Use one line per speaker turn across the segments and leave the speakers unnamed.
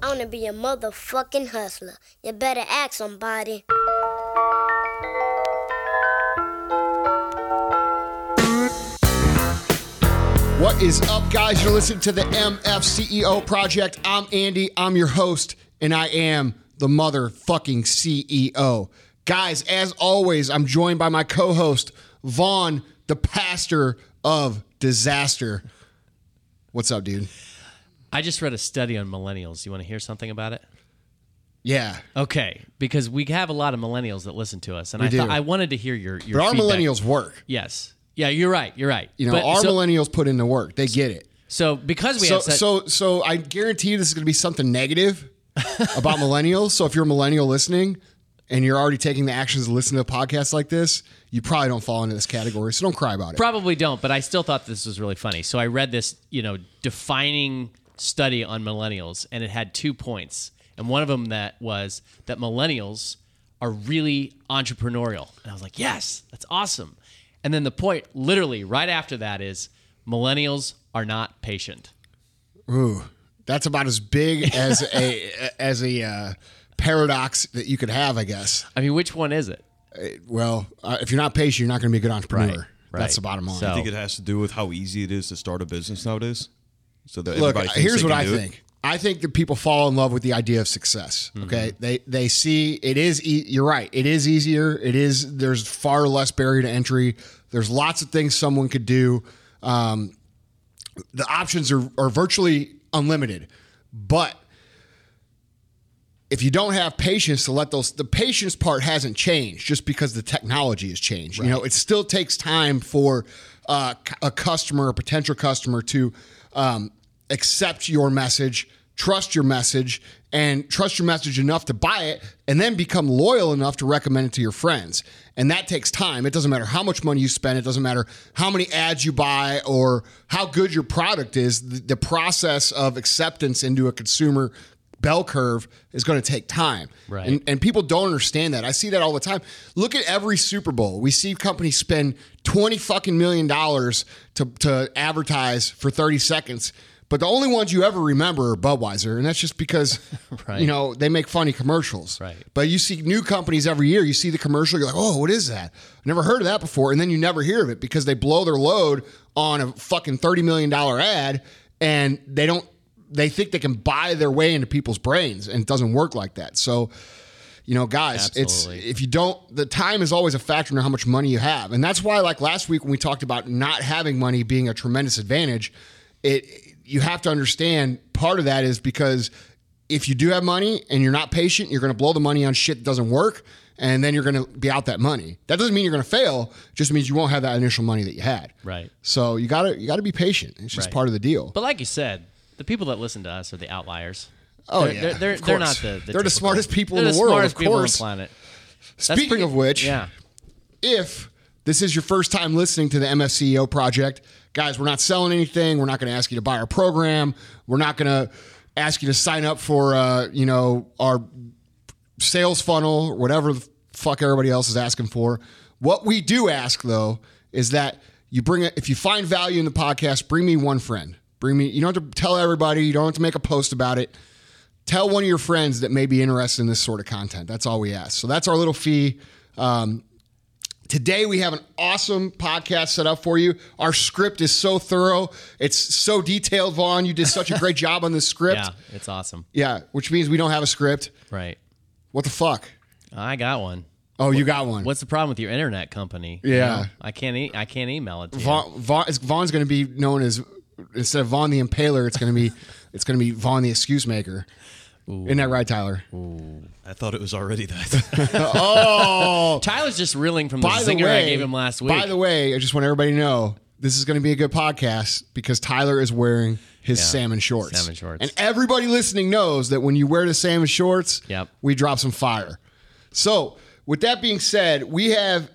I wanna be a motherfucking hustler. You better ask somebody.
What is up, guys? You're listening to the MFCEO Project. I'm Andy. I'm your host, and I am the motherfucking CEO. Guys, as always, I'm joined by my co host, Vaughn, the pastor of disaster. What's up, dude?
I just read a study on millennials. You want to hear something about it?
Yeah.
Okay, because we have a lot of millennials that listen to us, and
We
I thought. I wanted to hear your your.
But our
feedback.
millennials work.
Yes. Yeah, you're right. You're right.
You know,
But
our
so,
millennials put in the work. They get it.
So because we
So,
have such,
so, so I guarantee you this is going to be something negative about millennials. So if you're a millennial listening and you're already taking the actions to listen to a podcast like this, you probably don't fall into this category. So don't cry about it.
probably don't, but I still thought this was really funny. So I read this, you know, defining study on millennials, and it had two points, and one of them that was that millennials are really entrepreneurial, and I was like, yes, that's awesome. And then the point, literally right after that, is millennials are not patient.
Ooh, that's about as big as a as a uh, paradox that you could have, I guess.
I mean, which one is it?
Well, uh, if you're not patient, you're not going to be a good entrepreneur.
Right,
That's the bottom line.
So-
I think it has to do with how easy it is to start a business nowadays. So that
Look,
everybody
here's what I
do it.
think. I think that people fall in love with the idea of success.
Mm-hmm.
Okay, they they see it is. E- you're right. It is easier. It is. There's far less barrier to entry. There's lots of things someone could do. Um, the options are are virtually unlimited, but if you don't have patience to let those the patience part hasn't changed just because the technology has changed you know it still takes time for uh, a customer a potential customer to um, accept your message trust your message and trust your message enough to buy it and then become loyal enough to recommend it to your friends and that takes time it doesn't matter how much money you spend it doesn't matter how many ads you buy or how good your product is the, process of acceptance into a consumer bell curve is going to take time.
Right.
And, and people don't understand that. I see that all the time. Look at every Super Bowl. We see companies spend 20 fucking million dollars to, to advertise for 30 seconds. But the only ones you ever remember are Budweiser, and that's just because
Right.
you know they make funny commercials.
Right.
But you see new companies every year. You see the commercial, you're like, "Oh, what is that? I never heard of that before." And then you never hear of it because they blow their load on a fucking thirty million dollar ad, and they don't. They think they can buy their way into people's brains, and it doesn't work like that. So, you know, guys,
Absolutely.
it's if you don't, the time is always a factor in how much money you have, and that's why, like last week when we talked about not having money being a tremendous advantage, it you have to understand part of that is because if you do have money and you're not patient, you're going to blow the money on shit that doesn't work, and then you're going to be out that money. That doesn't mean you're going to fail; just means you won't have that initial money that you had.
Right.
So you gotta you gotta be patient. It's just
Right.
part of the deal.
But like you said, the people that listen to us are the outliers.
Oh,
they're,
yeah,
they're, they're, they're not the, the
They're the smartest people
they're
in the world,
smartest
of
people on
course.
the planet. That's
Speaking
pretty-
of which,
yeah,
if this is your first time listening to the MFCEO project, guys, we're not selling anything. We're not going to ask you to buy our program. We're not going to ask you to sign up for, uh, you know, our sales funnel or whatever the fuck everybody else is asking for. What we do ask though is that you bring it if you find value in the podcast, bring me one friend. Bring me. You don't have to tell everybody. You don't have to make a post about it. Tell one of your friends that may be interested in this sort of content. That's all we ask. So that's our little fee. Um, Today we have an awesome podcast set up for you. Our script is so thorough. It's so detailed, Vaughn. You did such a great job on this script.
yeah, it's awesome.
Yeah, which means we don't have a script.
Right.
What the fuck?
I got one.
Oh, you got one.
What's the problem with your internet company? You
Yeah.
know, I can't. E- I can't email it to you.
Vaughn, Vaughn, Vaughn's going to be known as instead of Vaughn the Impaler, it's going to be it's going to be Vaughn the Excuse Maker. Isn't that right, Tyler?
I thought it was already that.
Oh,
Tyler's just reeling from the
by the way,
I gave him last week.
By the way, I just want everybody to know this is going to be a good podcast because Tyler is wearing his
Yeah,
salmon shorts.
salmon shorts.
And everybody listening knows that when you wear the salmon shorts,
Yep.
we drop some fire. So, with that being said, we have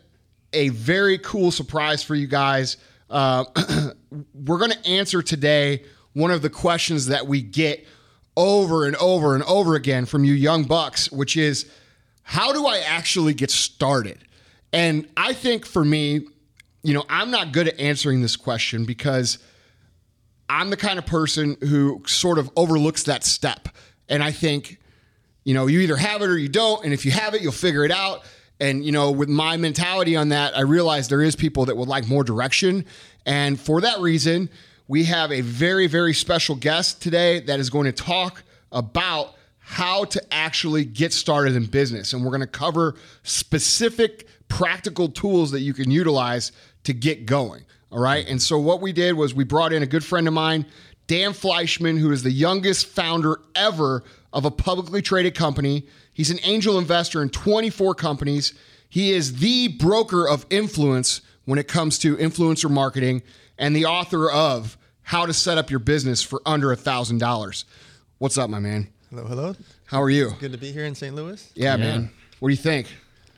a very cool surprise for you guys. Uh, we're going to answer today one of the questions that we get over and over and over again from you young bucks, which is how do I actually get started? And I think for me, you know, I'm not good at answering this question because I'm the kind of person who sort of overlooks that step. And I think, you know, you either have it or you don't. And if you have it, you'll figure it out. And, you know, with my mentality on that, I realize there is people that would like more direction. And for that reason, we have a very, very special guest today that is going to talk about how to actually get started in business. And we're going to cover specific practical tools that you can utilize to get going. All right. And so what we did was we brought in a good friend of mine, Dan Fleischmann, who is the youngest founder ever of a publicly traded company. He's an angel investor in 24 companies. He is the broker of influence when it comes to influencer marketing and the author of How to Set Up Your Business for Under a Thousand Dollars. What's up, my man?
Hello, hello.
How are you?
Good to be here in St. Louis.
Yeah, man. What do you think?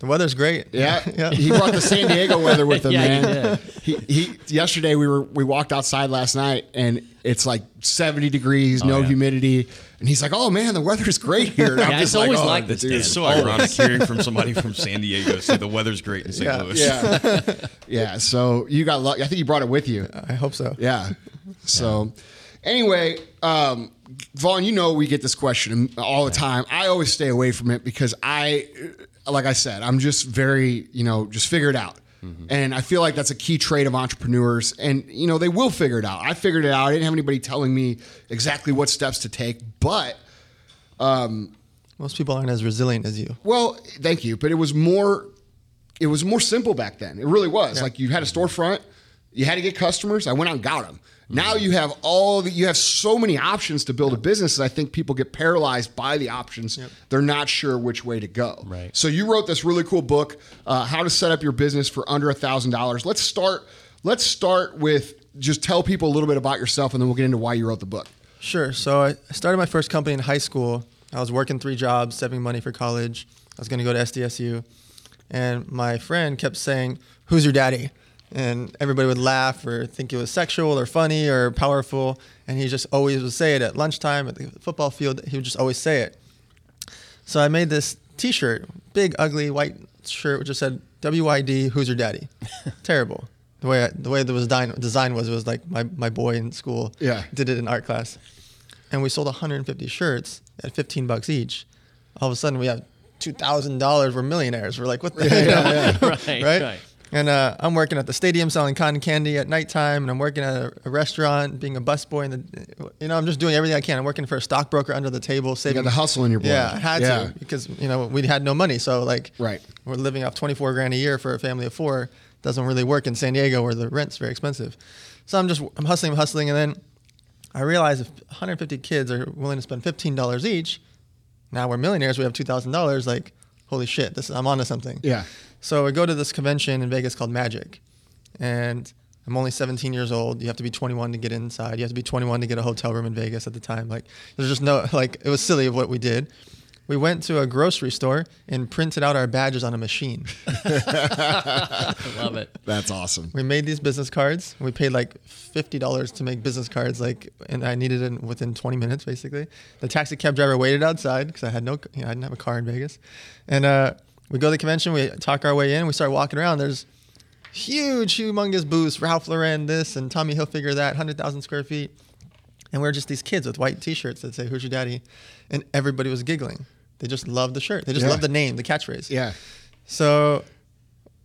The weather's great.
Yeah,
yeah.
he brought the San Diego weather with him,
Yeah, he
man. He, he yesterday we were we walked outside last night and it's like seventy degrees, no
yeah.
humidity, and he's like, "Oh man, the weather's great here." And I'm
Yeah,
just
it's always
"Oh,
like this,
dude."
It's so ironic hearing from somebody from San Diego say the weather's great in St.
Yeah.
Louis.
Yeah, yeah. So you got luck. I think you brought it with you.
I hope so.
Yeah. So, anyway, um, Vaughn, you know we get this question all the time. I always stay away from it because I, like I said, I'm just very, you know, just figure it out. Mm-hmm. And I feel like that's a key trait of entrepreneurs. And, you know, they will figure it out. I figured it out. I didn't have anybody telling me exactly what steps to take. But, um,
Most people aren't as resilient as you.
well, thank you. But it was more, it was more simple back then. It really was. Like you had a storefront, you had to get customers. I went out and got them. Now you have all the, you have so many options to build a business that I think people get paralyzed by the options. They're not sure which way to go.
Right.
So you wrote this really cool book, uh, how to set up your business for under a thousand dollars. Let's start. Let's start with just tell people a little bit about yourself, and then we'll get into why you wrote the book.
Sure. So I started my first company in high school. I was working three jobs, saving money for college. I was going to go to SDSU. And my friend kept saying, Who's your daddy? And everybody would laugh or think it was sexual or funny or powerful. And he just always would say it at lunchtime at the football field. He would just always say it. So I made this t shirt, big, ugly white shirt, which just said, WID, Who's your daddy? Terrible. The way, I, the way the was design, design was, it was like my, my boy in school
Yeah.
did it in art class. And we sold 150 shirts at 15 bucks each. All of a sudden, we have $2,000. We're millionaires. We're like, what the heck?
Right,
right?
right.
And uh, I'm working at the stadium selling cotton candy at nighttime, and I'm working at a, a restaurant, being a busboy. and the, you know, I'm just doing everything I can. I'm working for a stockbroker under the table,
You
saving.
got the hustle in your blood.
Yeah, I had
Yeah.
to because you know we had no money, so like
Right.
we're living off 24 grand a year for a family of four. Doesn't really work in San Diego where the rent's very expensive. So I'm just I'm hustling, I'm hustling, and then I realize if 150 kids are willing to spend $15 each, now we're millionaires. We have $2,000. Like, holy shit, this I'm onto something.
Yeah.
So I go to this convention in Vegas called Magic, and I'm only 17 years old. You have to be 21 to get inside. You have to be 21 to get a hotel room in Vegas at the time. Like, there's just no like it was silly of what we did. We went to a grocery store and printed out our badges on a machine.
I love it.
That's awesome.
We made these business cards. We paid like fifty dollars to make business cards, like, and I needed it within twenty minutes, basically. The taxi cab driver waited outside because I had no, you know, I didn't have a car in Vegas, and uh, we go to the convention. We talk our way in. We start walking around. There's huge, humongous booths. Ralph Lauren, this and Tommy Hilfiger, that, hundred thousand square feet, and we're just these kids with white T-shirts that say "Who's your daddy," and everybody was giggling. They just loved the shirt. They just
Yeah.
loved the name, the catchphrase.
Yeah.
So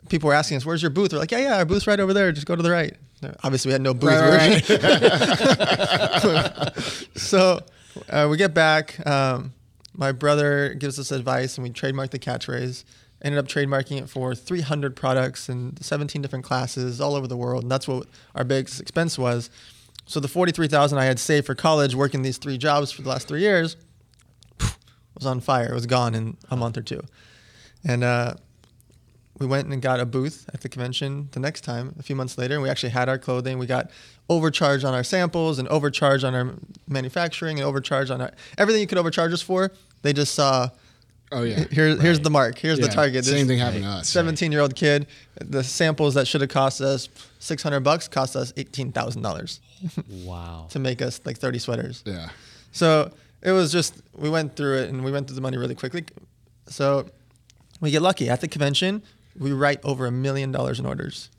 people were asking us, "Where's your booth?" We're like, "Yeah, yeah, our booth's right over there. Just go to the right." Obviously, we had no booth.
Right,
We
right,
so uh, we get back. Um, my brother gives us advice, and we trademarked the catchphrase. Ended up trademarking it for 300 products and 17 different classes all over the world, and that's what our biggest expense was. So the 43,000 I had saved for college, working these three jobs for the last three years, was on fire. It was gone in a month or two, and uh, we went and got a booth at the convention the next time a few months later and we actually had our clothing we got overcharged on our samples and overcharged on our manufacturing and overcharged on our everything you could overcharge us for they just saw
Oh yeah.
here, here's the mark here's
Yeah.
the target
Same
This
thing happened to us.
17 year old kid the samples that should have cost us 600 bucks cost us $18000
Wow.
to make us like 30 sweaters
Yeah.
so it was just we went through it and we went through the money really quickly. So we get lucky at the convention. We write over a million dollars in orders,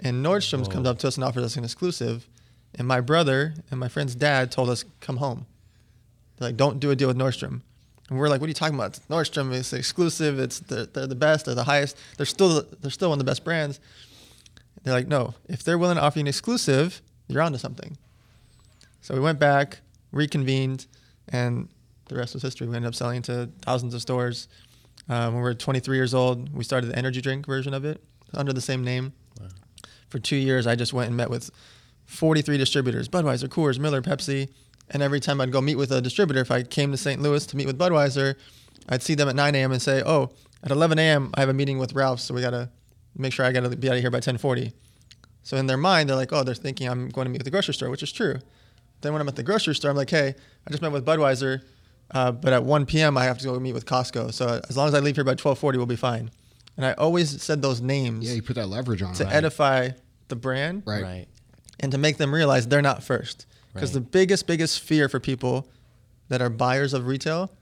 and Nordstrom's comes up to us and offers us an exclusive. And my brother and my friend's dad told us come home. They're like, don't do a deal with Nordstrom. And we're like, what are you talking about? Nordstrom is exclusive. It's the, they're the best. They're the highest. They're still they're still one of the best brands. They're like, no. If they're willing to offer you an exclusive, you're onto something. So we went back, reconvened, and the rest was history. We ended up selling to thousands of stores. Um, when we were 23 years old, we started the energy drink version of it under the same name. For two years, I just went and met with 43 distributors Budweiser, Coors, Miller, Pepsi. And every time I'd go meet with a distributor, if I came to St. Louis to meet with Budweiser, I'd see them at 9 a.m. and say, "Oh, at 11 a.m. I have a meeting with Ralph, so we gotta make sure I gotta be out of here by 10:40." So in their mind, they're like, "Oh, they're thinking I'm going to meet with the grocery store," which is true. Then when I'm at the grocery store, I'm like, "Hey, I just met with Budweiser, uh, but at 1 p.m. I have to go meet with Costco. So as long as I leave here by 12:40, we'll be fine." And I always said those names
Yeah, you put that leverage on.
to
it.
edify the brand
Right.
Right.
and to make them realize they're not first. Because
Right.
the biggest, biggest fear for people that are buyers of retail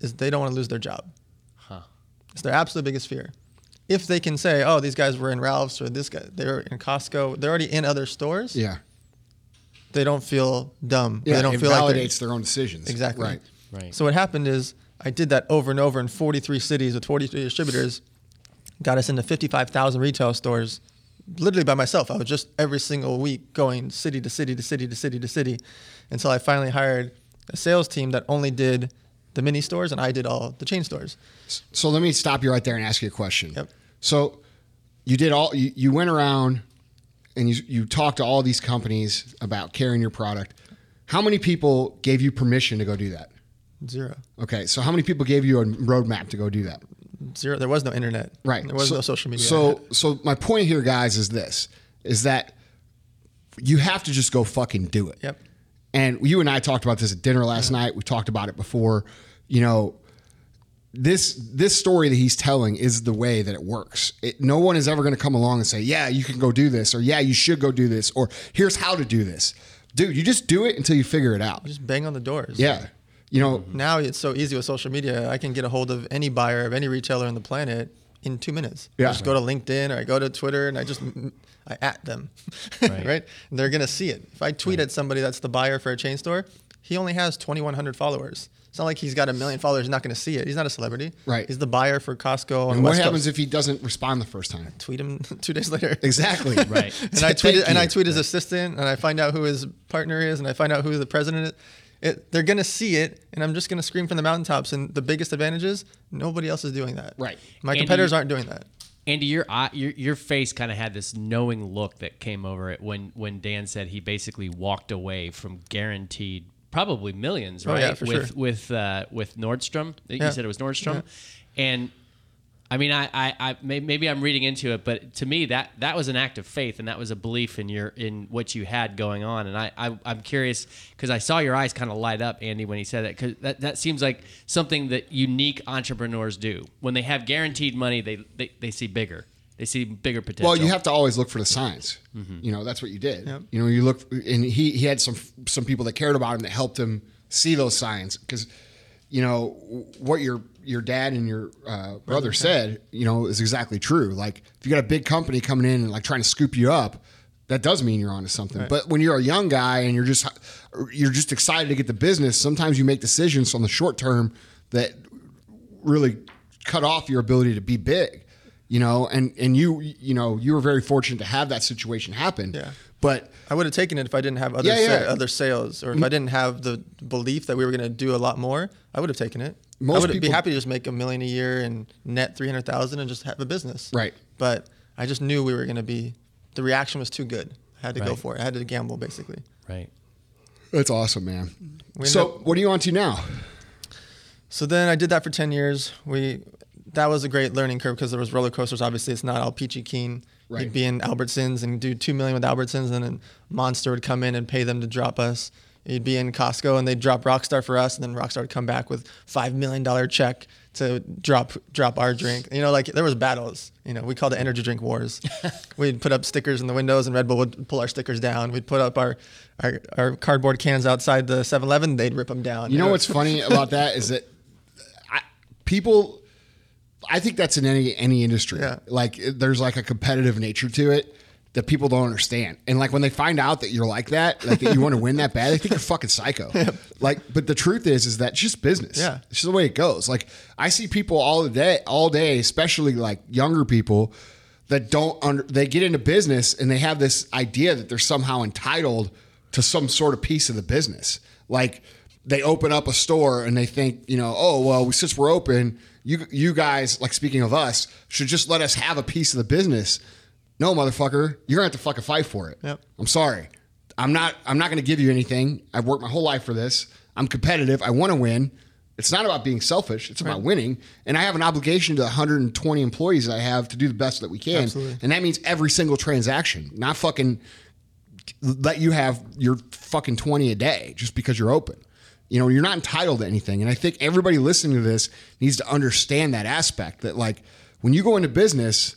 is they don't want to lose their job.
Huh.
It's their absolute biggest fear. If they can say, "Oh, these guys were in Ralph's or this guy, they're in Costco, they're already in other stores,"
Yeah.
they don't feel dumb.
Yeah.
they don't
it
feel like
validates their own decisions.
Exactly.
Right.
Right.
So what happened is I did that over and over in 43 cities with 43 distributors, got us into 55,000 retail stores, literally by myself. I was just every single week going city to city to city to city to city, until I finally hired a sales team that only did the mini stores and I did all the chain stores.
So let me stop you right there and ask you a question.
Yep.
So you did all you, you went around and you you talked to all these companies about carrying your product. How many people gave you permission to go do that?
Zero,
Okay, so how many people gave you a roadmap to go do that?
Zero. There was no internet.
Right.
There was
So-
no social media.
So so my point here, guys, is this: is that you have to just go fucking do it.
Yep.
And you and I talked about this at dinner last night. We talked about it before. You know, this this story that he's telling is the way that it works. It, no one is ever going to come along and say, "Yeah, you can go do this," or "Yeah, you should go do this," or "Here's how to do this." Dude, you just do it until you figure it out.
just bang on the doors.
Yeah. You know, mm-hmm.
Now it's so easy with social media. I can get a hold of any buyer of any retailer on the planet in two minutes.
Yeah.
I just go to LinkedIn or I go to Twitter and I just I at them, right?
Right.
And they're gonna see it. If I tweet at somebody that's the buyer for a chain store, he only has 2,100 followers. It's not like he's got a million followers. He's not gonna see it. He's not a celebrity.
Right.
He's the buyer for Costco.
And what
West
happens
Coast.
if he doesn't respond the first time?
tweet him two days later?
Exactly.
Right.
and I tweet and I tweet his assistant, and I find out who his partner is, and I find out who the president is. It, they're gonna see it, and I'm just gonna scream from the mountaintops. And the biggest advantage is nobody else is doing that.
Right.
My
Andy,
competitors aren't doing that.
Andy, your eye, your your face kind of had this knowing look that came over it when when Dan said he basically walked away from guaranteed probably millions,
Oh,
right?
yeah, for
with
sure.
with uh, with Nordstrom. You
Yeah.
said it was Nordstrom, and I mean, I, I, I may- maybe I'm reading into it, but to me that that was an act of faith and that was a belief in your in what you had going on. And I, I I'm curious because I saw your eyes kind of light up, Andy, when he said that because that, that seems like something that unique entrepreneurs do. When they have guaranteed money, they they, they see bigger. They see bigger potential.
Well, you have to always look for the signs. Mm-hmm. You know, that's what you did.
Yep.
You know, you look, and he he had some some people that cared about him that helped him see those signs because, you know, what your your dad and your uh, brother said, you know, is exactly true. Like if you got a big company coming in and like trying to scoop you up. That does mean you're onto something, but when you're a young guy and you're just you're just excited to get the business, sometimes you make decisions on the short term that really cut off your ability to be big you know and and you you know you were very fortunate to have that situation happen
Yeah.
but
I would have taken it if I didn't have other
Yeah, yeah. Mm-hmm.
other sales, or if I didn't have the belief that we were going to do a lot more. I would have taken it.
Most
I would be happy to just make a million a year and net three hundred thousand and just have a business.
Right.
But I just knew we were going to be. The reaction was too good. I had to go for it. I had to gamble basically.
right.
that's awesome man
We
so
up-
what are you on to now
So then I did that for 10 years. We that was a great learning curve because there was roller coasters. Obviously, it's not all peachy keen.
Right.
You'd be in Albertsons and do two million with Albertsons, and then Monster would come in and pay them to drop us. You'd be in Costco and they'd drop Rockstar for us, and then Rockstar would come back with five million dollar check to drop drop our drink. You know, like there was battles. You know, we called it energy drink wars. We'd put up stickers in the windows, and Red Bull would pull our stickers down. We'd put up our our, our cardboard cans outside the 7-Eleven. They'd rip them down.
you know what's funny about that is that I, people I think that's in any any industry
Yeah.
like there's like a competitive nature to it that people don't understand. And like when they find out that you're like that, like that you want to win that bad, they think you're fucking psycho. Like, but the truth is, is that it's just business.
Yeah.
It's just the way it goes. Like I see people all the day, all day, especially like younger people that don't under, they get into business and they have this idea that they're somehow entitled to some sort of piece of the business. Like they open up a store and they think, you know, oh well, since we're open, you you guys, like speaking of us, should just let us have a piece of the business. No, motherfucker, you're gonna have to fucking fight for it.
Yep.
I'm sorry. I'm not. I'm not gonna give you anything. I've worked my whole life for this. I'm competitive. I want to win. It's not about being selfish. It's about winning. And I have an obligation to the 120 employees that I have to do the best that we can.
Absolutely.
And that means every single transaction, not fucking let you have your fucking 20 a day just because you're open. You know, you're not entitled to anything. And I think everybody listening to this needs to understand that aspect that, like, when you go into business,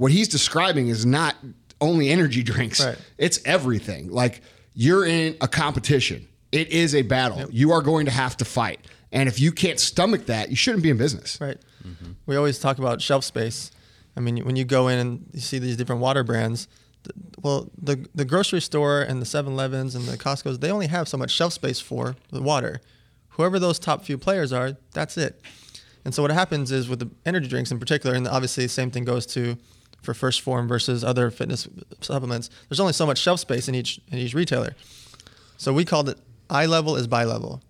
what he's describing is not only energy drinks,
Right.
it's everything. Like, you're in a competition, it is a battle. You are going to have to fight. And if you can't stomach that, you shouldn't be in business.
Right. Mm-hmm. We always talk about shelf space. I mean, when you go in and you see these different water brands, th- well, the the grocery store and the 7-Elevens and the Costco's, they only have so much shelf space for the water. Whoever those top few players are, that's it. And so what happens is with the energy drinks in particular, and obviously the same thing goes to for First Form versus other fitness supplements. There's only so much shelf space in each in each retailer. So we called it eye level is buy level.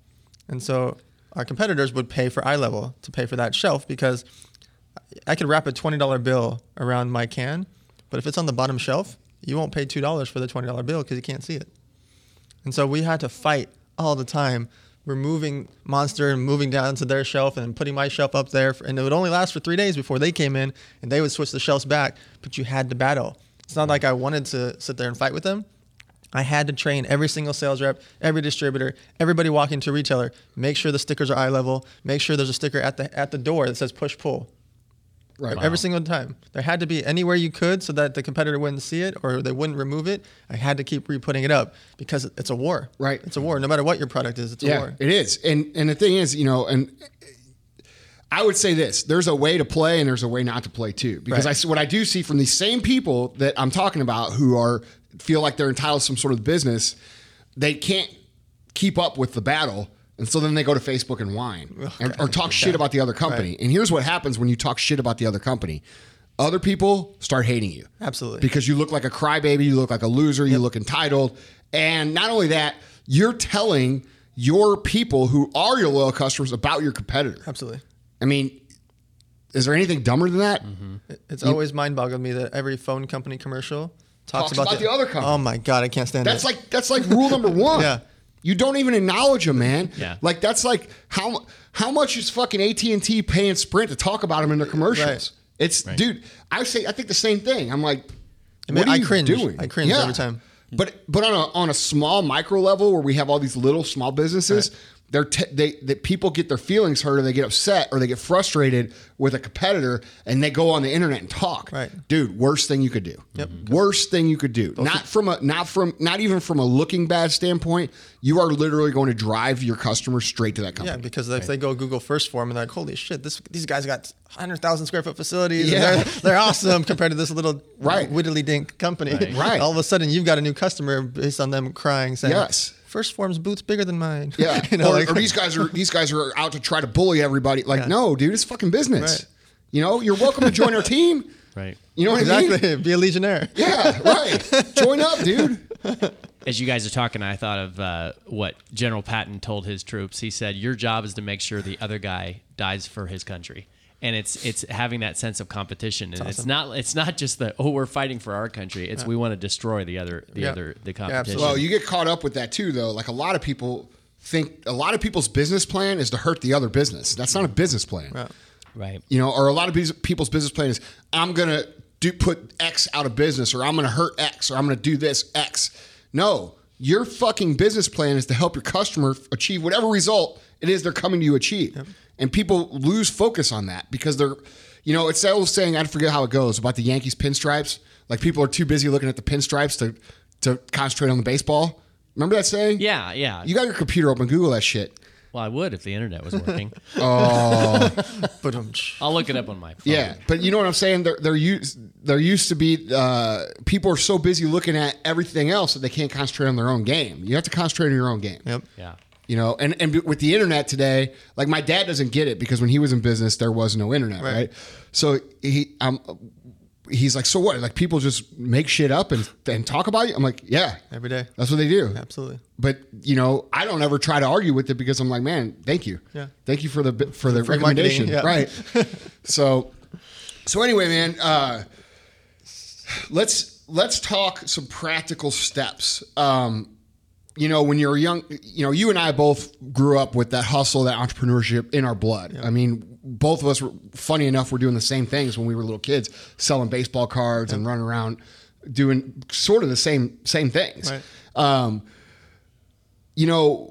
And so our competitors would pay for eye level to pay for that shelf because I could wrap a $20 bill around my can, but if it's on the bottom shelf, you won't pay $2 for the $20 bill because you can't see it. And so we had to fight all the time, removing Monster and moving down to their shelf and putting my shelf up there. And it would only last for three days before they came in and they would switch the shelves back, but you had to battle. It's not like I wanted to sit there and fight with them. I had to train every single sales rep, every distributor, everybody walking to retailer. Make sure the stickers are eye level. Make sure there's a sticker at the at the door that says push pull.
Right.
Every single time. There had to be anywhere you could so that the competitor wouldn't see it or they wouldn't remove it. I had to keep re-putting it up because it's a war.
Right.
It's a war. No matter what your product is, it's a
yeah,
war.
it is. And and the thing is, you know, and I would say this: there's a way to play and there's a way not to play too. Because
Right.
I what I do see from these same people that I'm talking about who are feel like they're entitled to some sort of business, they can't keep up with the battle. And so then they go to Facebook and whine and, or talk shit about the other company. And here's what happens when you talk shit about the other company. Other people start hating you.
Absolutely.
Because you look like a crybaby, you look like a loser, you look entitled. And not only that, you're telling your people who are your loyal customers about your competitor.
Absolutely.
I mean, is there anything dumber than that? Mm-hmm.
It's always mind boggled me that every phone company commercial talks,
Talks about the other company.
Oh my God, I can't stand
That's
it.
like that's like rule number one.
Yeah.
You don't even acknowledge them, man.
Yeah.
Like that's like how how much is fucking AT and T paying Sprint to talk about them in their commercials?
Right.
It's dude. I say I think the same thing. I'm like,
I mean,
what are
I
you
cringe.
doing?
I cringe every time.
But but on a on a small micro level where we have all these little small businesses, they're t- they that people get their feelings hurt or they get upset or they get frustrated with a competitor and they go on the internet and talk.
Right.
Dude, worst thing you could do. Yep. Worst thing you could do. Not from a not from not even from a looking bad standpoint. You are literally going to drive your customers straight to that
Yeah,
company.
because if they go Google First Form and they're like, holy shit, this these guys got 100,000 square foot facilities. and
Yeah.
they're, they're awesome compared to this little
Right.
widdly dink company.
Right.
Right.
All of a sudden, you've got a new customer based on them crying, saying,
Yes.
First Form's boots bigger than mine.
Yeah.
you know,
or,
like,
or these guys are these guys are out to try to bully everybody. Like, no, dude, it's fucking business.
Right.
You know, you're welcome to join our team.
Right.
You know what I mean?
exactly. Be a legionnaire.
Yeah, right. Join up, dude.
As you guys are talking, I thought of uh, what General Patton told his troops. He said, "Your job is to make sure the other guy dies for his country." And it's it's having that sense of competition, and it's not it's not just the oh we're fighting for our country. It's we want to destroy the other the
Yeah.
other the competition.
absolutely.
Well, you get caught up with that too, though. Like a lot of people think, a lot of people's business plan is to hurt the other business. That's not a business plan.
right.
You know, or a lot of people's business plan is, I'm gonna do put X out of business, or I'm gonna hurt X, or I'm gonna do this X. No, your fucking business plan is to help your customer achieve whatever result it is they're coming to you achieve. And people lose focus on that because they're, you know, it's that old saying. I forget how it goes about the Yankees pinstripes. Like people are too busy looking at the pinstripes to to concentrate on the baseball. Remember that saying?
Yeah, yeah.
You got your computer open, Google that shit.
Well, I would if the internet was working.
oh, But um,
I'll look it up on my phone.
Yeah, but you know what I'm saying? There, there used there used to be uh, people are so busy looking at everything else that they can't concentrate on their own game. You have to concentrate on your own game.
yep.
Yeah.
You know, and and with the internet today, like my dad doesn't get it because when he was in business, there was no internet, right?
Right.
So he, um, he's like, so what? Like people just make shit up and and talk about you. I'm like, yeah,
Every day.
that's what they do.
Absolutely.
But you know, I don't ever try to argue with it because I'm like, man, thank you,
Yeah.
thank you for the for the
free
recommendation,
yeah.
right? so, so anyway, man, uh, let's let's talk some practical steps. Um, you know, when you're young, you know, you and I both grew up with that hustle, that entrepreneurship in our blood. I mean, both of us were funny enough. We're doing the same things when we were little kids, selling baseball cards and running around doing sort of the same same things.
Right.
Um, you know,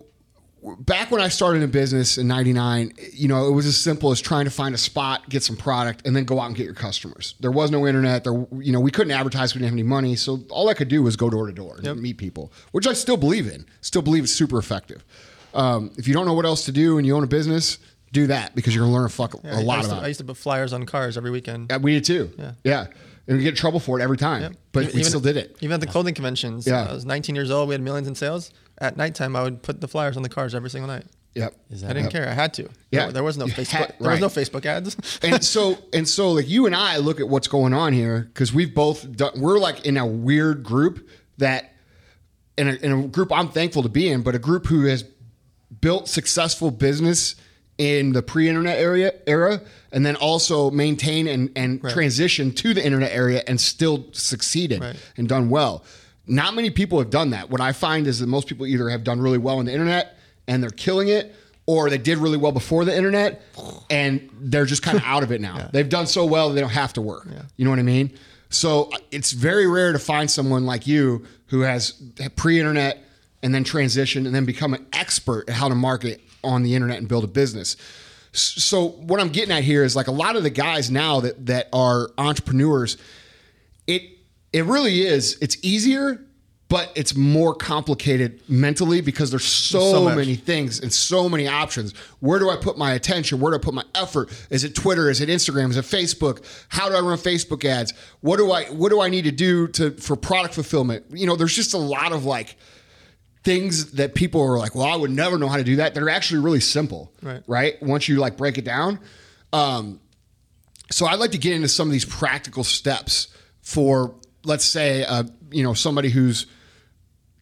back when I started in business in 99, you know, it was as simple as trying to find a spot, get some product, and then go out and get your customers. There was no internet. There, you know, we couldn't advertise. We didn't have any money. So all I could do was go door to door and meet people, which I still believe in. Still believe it's super effective. Um, if you don't know what else to do and you own a business, do that because you're going to learn a, fuck,
Yeah,
a
I
lot
to-
about
I used to put flyers on cars every weekend.
Yeah, we did too.
Yeah.
Yeah. And we get in trouble for it every time,
Yep.
but
Even-
we still did it.
Even at the clothing conventions.
Yeah.
I was 19 years old. We had millions in sales. At nighttime, I would put the flyers on the cars every single night.
Yep.
Is
I didn't
Yep.
care. I had to.
Yeah.
There, there was no
You
Facebook.
had-
There was no. Facebook ads.
and so and so like you and I look at what's going on here because we've both done we're like in a weird group that in a, in a group I'm thankful to be in but a group who has built successful business in the pre-internet area era and then also maintain and, and transition to the internet area and still succeeded
Right.
and done well not many people have done that. What i find is that most people either have done really well on the internet and they're killing it or they did really well before the internet and they're just kind of out of it now. They've done so well that they don't have to work. You know what i mean? So uh, it's very rare to find someone like you who has pre-internet and then transition and then become an expert at how to market on the internet and build a business. So what I'm getting at here is like a lot of the guys now that that are entrepreneurs, it it really is. It's easier, but it's more complicated mentally because there's so,
so
many things and so many options. Where do I put my attention? Where do I put my effort? Is it Twitter? Is it Instagram? Is it Facebook? How do I run Facebook ads? What do I what do I need to do to for product fulfillment? You know, there's just a lot of like things that people are like, well, I would never know how to do that. Are actually really simple,
Right.
Right? Once you like break it down. Um, so I'd like to get into some of these practical steps for, let's say, uh, you know, somebody who's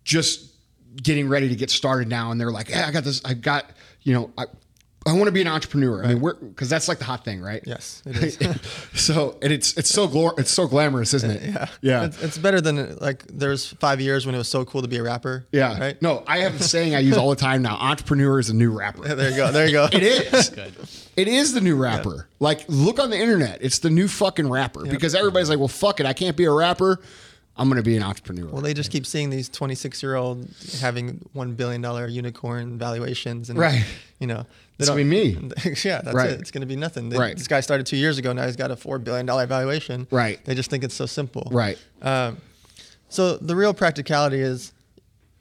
just getting ready to get started now, and they're like, "Yeah, I got this. I've got, you know, I, I want to be an entrepreneur. I mean, we're because that's like the hot thing, right?
yes, it is.
so and it's it's so glor- it's so glamorous, isn't it?
yeah.
yeah.
It's, it's better than like there's five years when it was so cool to be a rapper.
Yeah.
Right.
No, I have a saying I use all the time now. Entrepreneur is a new rapper.
There you go. There you go.
It is.
Good.
It is the new rapper. Like, look on the internet. It's the new fucking rapper because everybody's like, well, fuck it. I can't be a rapper. I'm going to be an entrepreneur.
Well, they just keep seeing these 26 year old having one billion dollar unicorn valuations, and
Right.
you know, they
It's gonna be me.
yeah, that's
Right.
it. It's going to be nothing. They,
Right.
This guy started two years ago. Now he's got a four billion dollar valuation.
Right.
They just think it's so simple.
right.
Um, so the real practicality is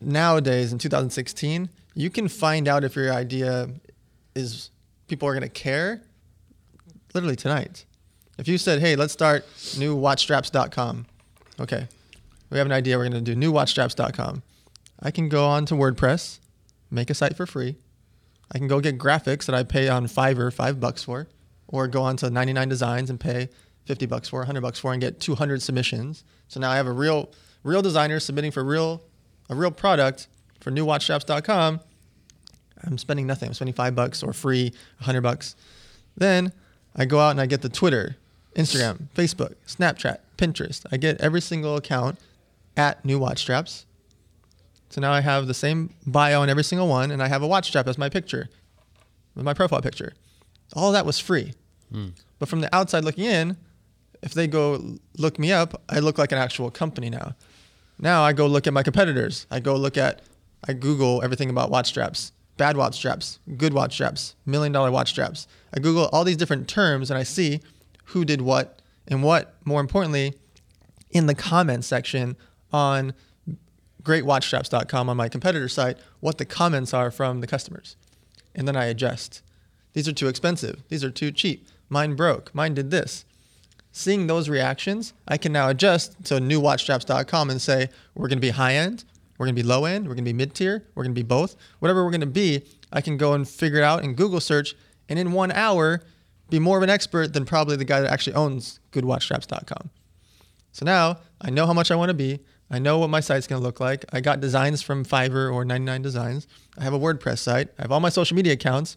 nowadays in 2016, you can find out if your idea is people are going to care literally tonight. If you said, "Hey, let's start newwatchstraps.com," okay, we have an idea. We're going to do newwatchstraps.com. I can go on to WordPress, make a site for free. I can go get graphics that I pay on Fiverr five bucks for, or go on to 99 Designs and pay 50 bucks for, 100 bucks for, and get 200 submissions. So now I have a real, real designer submitting for real, a real product for newwatchstraps.com. I'm spending nothing. I'm spending five bucks or free, 100 bucks. Then I go out and I get the Twitter, Instagram, Facebook, Snapchat, Pinterest. I get every single account at New Watch Straps. So now I have the same bio on every single one, and I have a watch strap as my picture, with my profile picture. All that was free. Hmm. But from the outside looking in, if they go look me up, I look like an actual company now. Now I go look at my competitors. I go look at, I Google everything about watch straps, bad watch straps, good watch straps, million dollar watch straps. I Google all these different terms and I see who did what and what, more importantly, in the comment section on greatwatchstraps.com on my competitor site, what the comments are from the customers. and then I adjust. These are too expensive. These are too cheap. Mine broke. Mine did this. Seeing those reactions, I can now adjust to newwatchstraps.com and say, we're going to be high end, we're going to be low end, we're going to be mid tier, we're going to be both. Whatever we're going to be, I can go and figure it out in Google search and in one hour be more of an expert than probably the guy that actually owns goodwatchstraps.com. So now I know how much I want to be. I know what my site's going to look like. I got designs from Fiverr or 99 Designs. I have a WordPress site. I have all my social media accounts.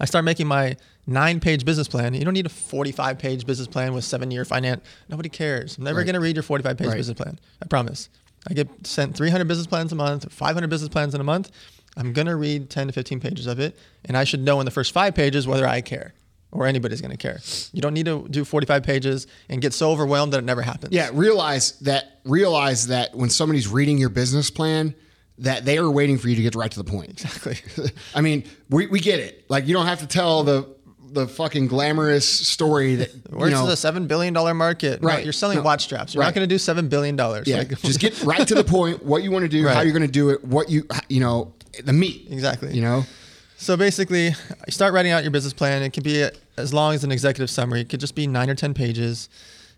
I start making my nine page business plan. You don't need a 45 page business plan with seven year finance. Nobody cares. I'm never
Right.
going to read your 45 page
Right.
business plan. I promise. I get sent 300 business plans a month, 500 business plans in a month. I'm going to read 10 to 15 pages of it. And I should know in the first five pages whether I care or anybody's going to care. You don't need to do 45 pages and get so overwhelmed that it never happens.
Yeah, realize that realize that when somebody's reading your business plan, that they are waiting for you to get right to the point.
Exactly.
I mean, we, we get it. Like you don't have to tell the the fucking glamorous story that
Or
you know.
a seven billion dollar market. No,
Right.
you're selling
No.
watch straps. You're
Right.
not going to do seven billion dollars.
yeah,
Like,
just get right to the point. What you want to do, how you're going to do it, what you you know, the meat.
Exactly.
You know,
So basically, you start writing out your business plan. It can be as long as an executive summary. It could just be nine or ten pages.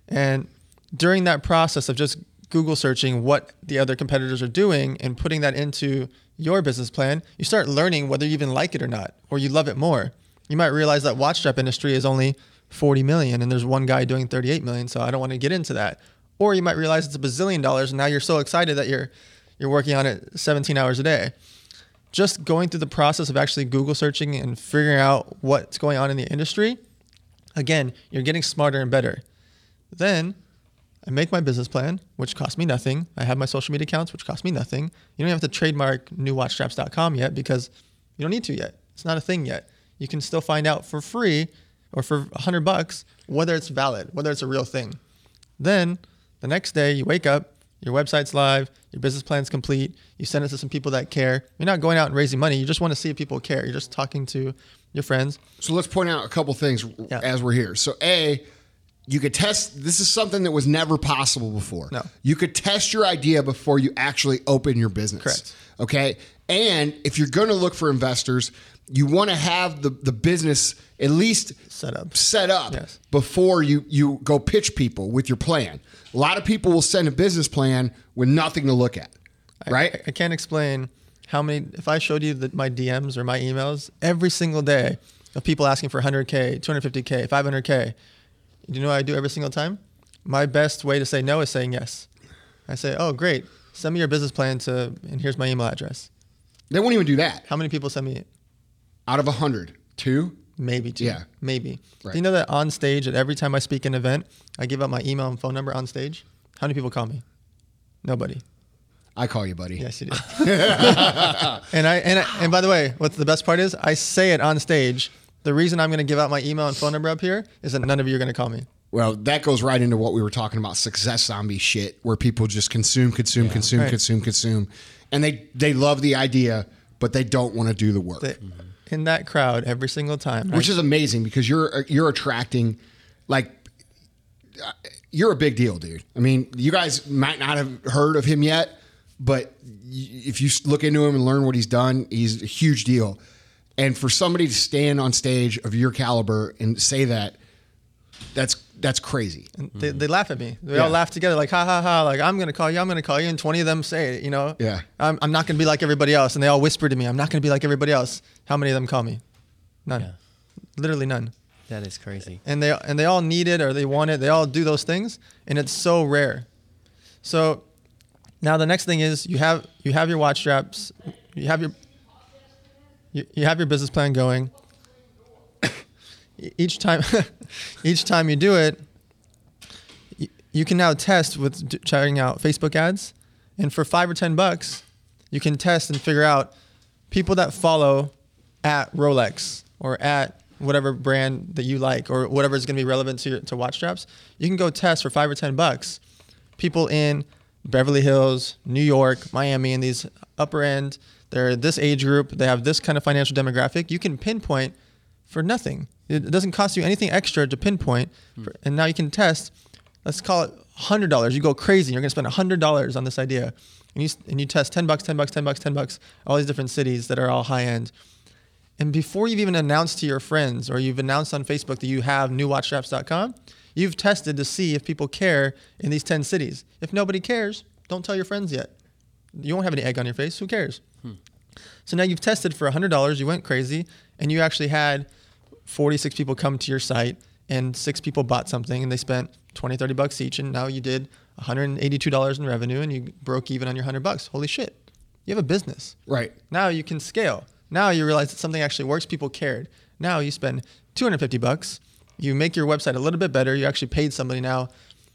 And during that process of just Google searching what the other competitors are doing and putting that into your business plan, you start learning whether you even like it or not, or you love it more. You might realize that watch strap industry is only 40 million and there's one guy doing 38 million, so I don't want to get into that. Or you might realize it's a bazillion dollars and now you're so excited that you're you're working on it 17 hours a day just going through the process of actually Google searching and figuring out what's going on in the industry, again, you're getting smarter and better. Then I make my business plan, which costs me nothing. I have my social media accounts, which cost me nothing. You don't have to trademark newwatchstraps.com yet because you don't need to yet. It's not a thing yet. You can still find out for free or for 100 bucks whether it's valid, whether it's a real thing. Then the next day you wake up, your website's live, your business plan's complete, you send it to some people that care. You're not going out and raising money, you just want to see if people care. You're just talking to your friends.
So let's point out a couple things
Yeah.
as we're here. So a you could test this is something that was never possible before.
No.
You could test your idea before you actually open your business.
Correct.
Okay? And if you're going to look for investors, you want to have the the business at least
Set up.
set up
Yes.
before you you go pitch people with your plan. A lot of people will send a business plan with nothing to look at. Right?
I, I can't explain how many, if I showed you the, my DMs or my emails every single day of people asking for 100K, 250K, 500K, you know what I do every single time? My best way to say no is saying yes. I say, oh, great. Send me your business plan to, and here's my email address.
they won't even do that.
How many people send me?
Out of a hundred, two.
Maybe two.
Yeah.
Maybe.
Right.
Do you know that on stage, at every time I speak an event, I give out my email and phone number on stage? How many people call me? Nobody.
I call you, buddy.
Yes, you do. and I and I, and by the way, what the best part is, I say it on stage. The reason I'm going to give out my email and phone number up here is that none of you are going to call me.
Well, that goes right into what we were talking about success zombie shit, where people just consume, consume, consume,
Right.
consume, consume, and they they love the idea, but they don't want to do the work,
That in that crowd every single time.
which
I-
is amazing because you're you're attracting, like, uh, you're a big deal, dude. I mean, you guys might not have heard of him yet, but if you look into him and learn what he's done, he's a huge deal. And for somebody to stand on stage of your caliber and say that, that's that's crazy.
they, they laugh at me. They
Yeah.
all laugh together, like ha ha ha. Like I'm gonna call you. I'm gonna call you, and 20 of them say it. You know.
Yeah.
I'm, I'm not gonna be like everybody else, and they all whisper to me, "I'm not gonna be like everybody else." How many of them call me? None.
Yeah.
Literally none.
That is crazy.
and they and they all need it or they want it. They all do those things, and it's so rare. So now the next thing is you have you have your watch straps, you have your you, you have your business plan going. Each time, each time you do it, you can now test with checking out Facebook ads, and for five or ten bucks, you can test and figure out people that follow at Rolex or at whatever brand that you like or whatever is going to be relevant to your, to watch straps. You can go test for five or ten bucks. People in Beverly Hills, New York, Miami, and these upper end, they're this age group. They have this kind of financial demographic. You can pinpoint for nothing. It doesn't cost you anything extra to pinpoint, hmm. for, and now you can test. Let's call it hundred dollars. You go crazy. You're gonna spend hundred dollars on this idea, and you and you test ten bucks, ten bucks, ten bucks, ten bucks. All these different cities that are all high end, And before you've even announced to your friends or you've announced on Facebook that you have newwatchstraps.com, you've tested to see if people care in these 10 cities. If nobody cares, don't tell your friends yet. You won't have any egg on your face. Who cares? Hmm. So now you've tested for $100, you went crazy, and you actually had 46 people come to your site and six people bought something and they spent 20, 30 bucks each. And now you did $182 in revenue and you broke even on your 100 bucks. Holy shit. You have a business.
Right.
Now you can scale. Now you realize that something actually works. People cared. Now you spend 250 bucks. You make your website a little bit better. You actually paid somebody now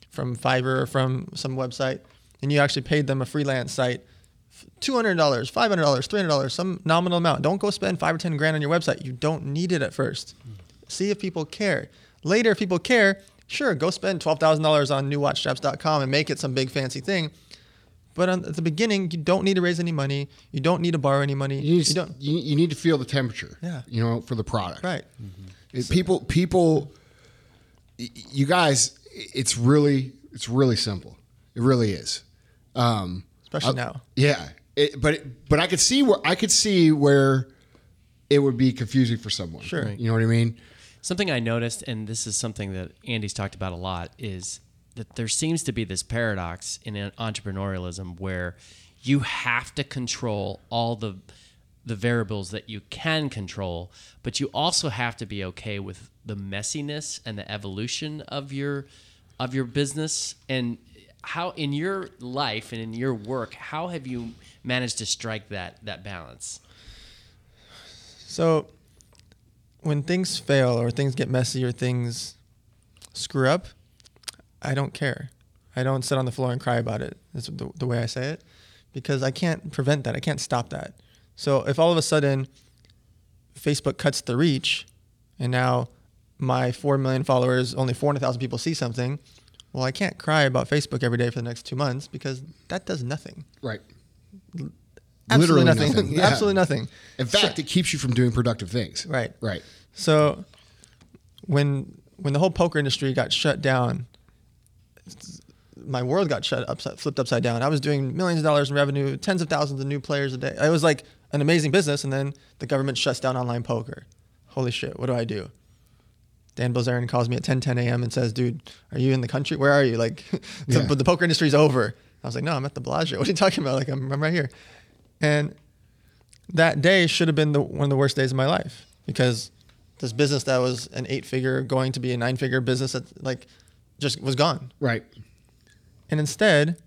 from Fiverr or from some website, and you actually paid them a freelance site. $200, $500, $300, some nominal amount. Don't go spend five or 10 grand on your website. You don't need it at first. Hmm. See if people care. Later, if people care, sure, go spend $12,000 on newwatchstraps.com and make it some big fancy thing. But on, at the beginning, you don't need to raise any money. You don't need to borrow any money.
You need,
You don't.
you, you need to feel the temperature.
Yeah.
You know, for the product.
Right. Mm-hmm.
It- people people you guys it's really it's really simple it really is um
Especially
I-
now.
yeah it, but but i could see where i could see where it would be confusing for someone.
Sure.
you know what i mean?
Something I noticed, and this is something that Andy's talked about a lot, is that there seems to be this paradox in entrepreneurialism where you have to control all the the variables that you can control, but you also have to be okay with the messiness and the evolution of your of your business. And how in your life and in your work, how have you managed to strike that that balance?
So when things fail or things get messy or things screw up, I don't care. I don't sit on the floor and cry about it. That's the, the way I say it because I can't prevent that. I can't stop that. So if all of a sudden Facebook cuts the reach and now my 4 million followers, only 400,000 people see something, well, I can't cry about Facebook every day for the next two months because that does nothing.
right
Absolutely
Literally
nothing.
nothing. Yeah.
Absolutely nothing.
in fact it keeps you from doing productive things
Right.
right
So when when the whole poker industry got shut down, my world got shut upside, flipped upside down. I was doing millions of dollars in revenue, tens of thousands of new players a day. It was like an amazing business, and then the government shuts down online poker. Holy shit! What do I do? Dan Bilzerian calls me at 10, 10 a.m. and says, "Dude, are you in the country? Where are you? Like, the,
Yeah.
the poker industry's over." I was like, "No, I'm at the Bellagio. What are you talking about? Like, I'm, I'm right here." And that day should have been the, one of the worst days of my life because this business that was an eight figure going to be a nine figure business that like just was gone.
right
And instead,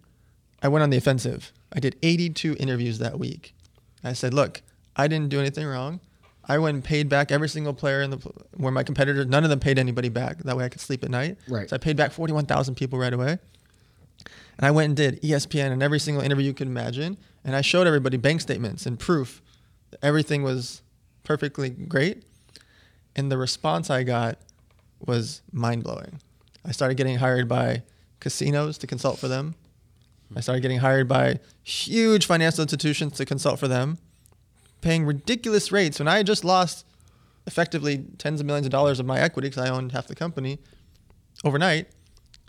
I went on the offensive. I did 82 interviews that week. I said, look, I didn't do anything wrong. I went and paid back every single player in the where my competitors, none of them paid anybody back. That way I could sleep at night.
Right.
So I paid back 41,000 people right away. And I went and did ESPN and every single interview you could imagine. And I showed everybody bank statements and proof that everything was perfectly great. And the response I got was mind blowing. I started getting hired by casinos to consult for them. I started getting hired by huge financial institutions to consult for them, paying ridiculous rates when I had just lost effectively tens of millions of dollars of my equity because I owned half the company overnight.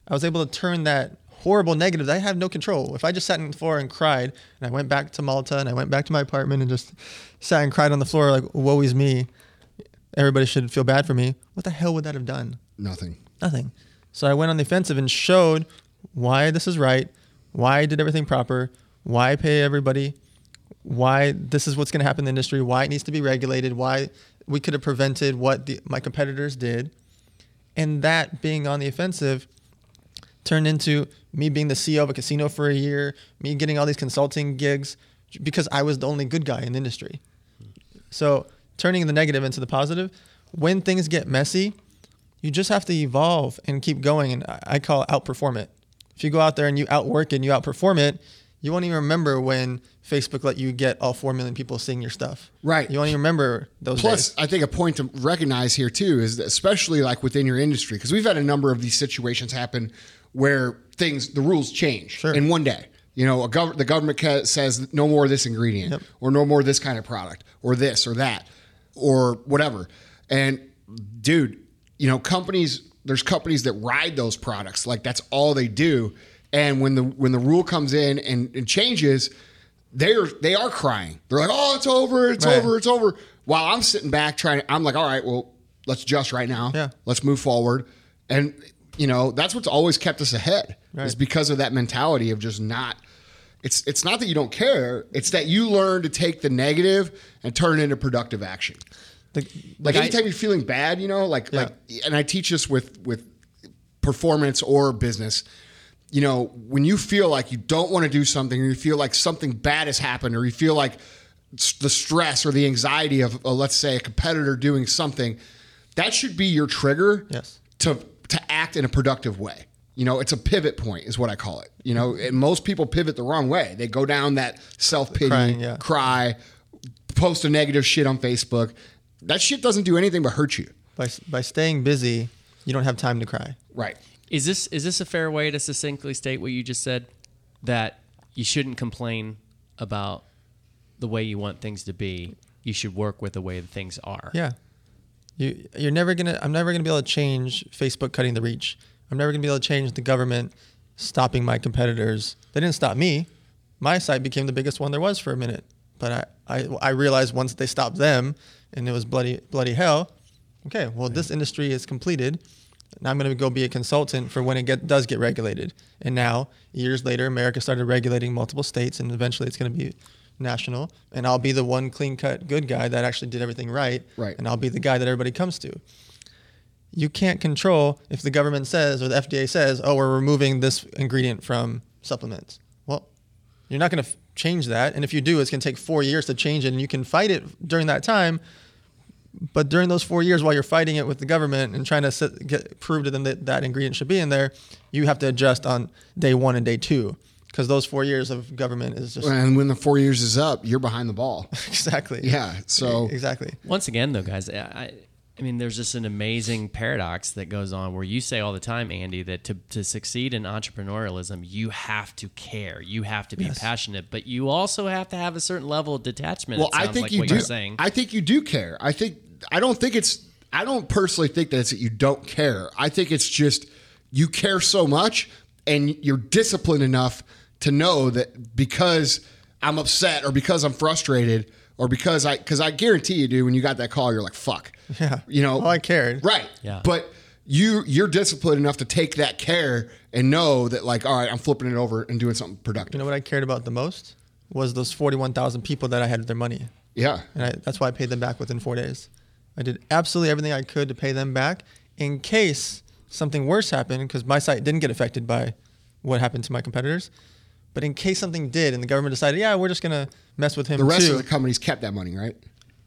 I was able to turn that horrible negatives I have no control. If I just sat on the floor and cried, and I went back to Malta and I went back to my apartment and just sat and cried on the floor like, woe is me, everybody should feel bad for me, what the hell would that have done?
nothing
Nothing. So I went on the offensive and showed why this is right, why I did everything proper, why I pay everybody, why this is what's going to happen in the industry, why it needs to be regulated, why we could have prevented what the, my competitors did. And that being on the offensive turned into me being the CEO of a casino for a year, me getting all these consulting gigs because I was the only good guy in the industry. So turning the negative into the positive, when things get messy, you just have to evolve and keep going. And I call it outperform it. If you go out there and you outwork it and you outperform it, you won't even remember when Facebook let you get all 4 million people seeing your stuff.
Right.
You won't even remember those
Plus,
days.
I think a point to recognize here too is that especially like within your industry, because we've had a number of these situations happen where things, the rules change
Sure.
in one day. You know, a gov- the government ca- says no more of this ingredient,
Yep.
or no more of this kind of product, or this or that, or whatever. And dude, you know, companies there's companies that ride those products like that's all they do. And when the when the rule comes in and, and changes, they're they are crying. They're like, "Oh, it's over! It's
Right.
over! It's over!" while I'm sitting back trying, I'm like, all right, well, let's adjust right now.
Yeah.
Let's move forward. And, you know, that's what's always kept us ahead
Right.
is because of that mentality of just not, it's, it's not that you don't care. It's that you learn to take the negative and turn it into productive action.
The,
Like
the-
anytime you're feeling bad, you know, like
Yeah.
like, and I teach this with with performance or business. You know, when you feel like you don't want to do something, or you feel like something bad has happened, or you feel like the stress or the anxiety of, uh, let's say, a competitor doing something, that should be your trigger
Yes.
to to act in a productive way. You know, it's a pivot point, is what I call it. You know, and most people pivot the wrong way. They go down that self pity,
yeah.
cry, post a negative shit on Facebook. That shit doesn't do anything but hurt you.
by by staying busy, you don't have time to cry.
Right.
Is this is this a fair way to succinctly state what you just said? That you shouldn't complain about the way you want things to be. You should work with the way that things are.
Yeah. You you're never gonna I'm never gonna be able to change Facebook cutting the reach. I'm never gonna be able to change the government stopping my competitors. They didn't stop me. My site became the biggest one there was for a minute. But I, I, I realized once they stopped them and it was bloody bloody hell, okay, well this industry is completed. Now I'm going to go be a consultant for when it get, does get regulated. And now, years later, America started regulating multiple states, and eventually it's going to be national. And I'll be the one clean cut good guy that actually did everything right.
Right.
And I'll be the guy that everybody comes to. You can't control if the government says or the FDA says, oh, we're removing this ingredient from supplements. Well, you're not going to f- change that. And if you do, it's going to take four years to change it. And you can fight it during that time. But during those four years, while you're fighting it with the government and trying to sit, get, prove to them that that ingredient should be in there, you have to adjust on day one and day two because those four years of government is just
And when the four years is up, you're behind the ball.
exactly
Yeah. So
exactly
Once again, though, guys, I, I- I mean, there's just an amazing paradox that goes on where you say all the time, Andy, that to, to succeed in entrepreneurialism, you have to care, you have to be passionate, but you also have to have a certain level of detachment.
well,
it
I think
like
you
what
do.
You're saying.
I think you do care. I think I don't think it's I don't personally think that it's that you don't care. I think it's just you care so much and you're disciplined enough to know that because I'm upset or because I'm frustrated or because I because I guarantee you, dude, when you got that call, you're like, fuck.
Yeah.
You know,
Oh, I cared.
Right.
Yeah.
But you you're disciplined enough to take that care and know that like, all right, I'm flipping it over and doing something productive.
you know what I cared about the most was those 41,000 people that I had their money
yeah.
and I, that's why I paid them back within four days. I did absolutely everything I could to pay them back in case something worse happened because my site didn't get affected by what happened to my competitors. But in case something did and the government decided, yeah, we're just gonna mess with him
The rest
too.
of the companies kept that money, right?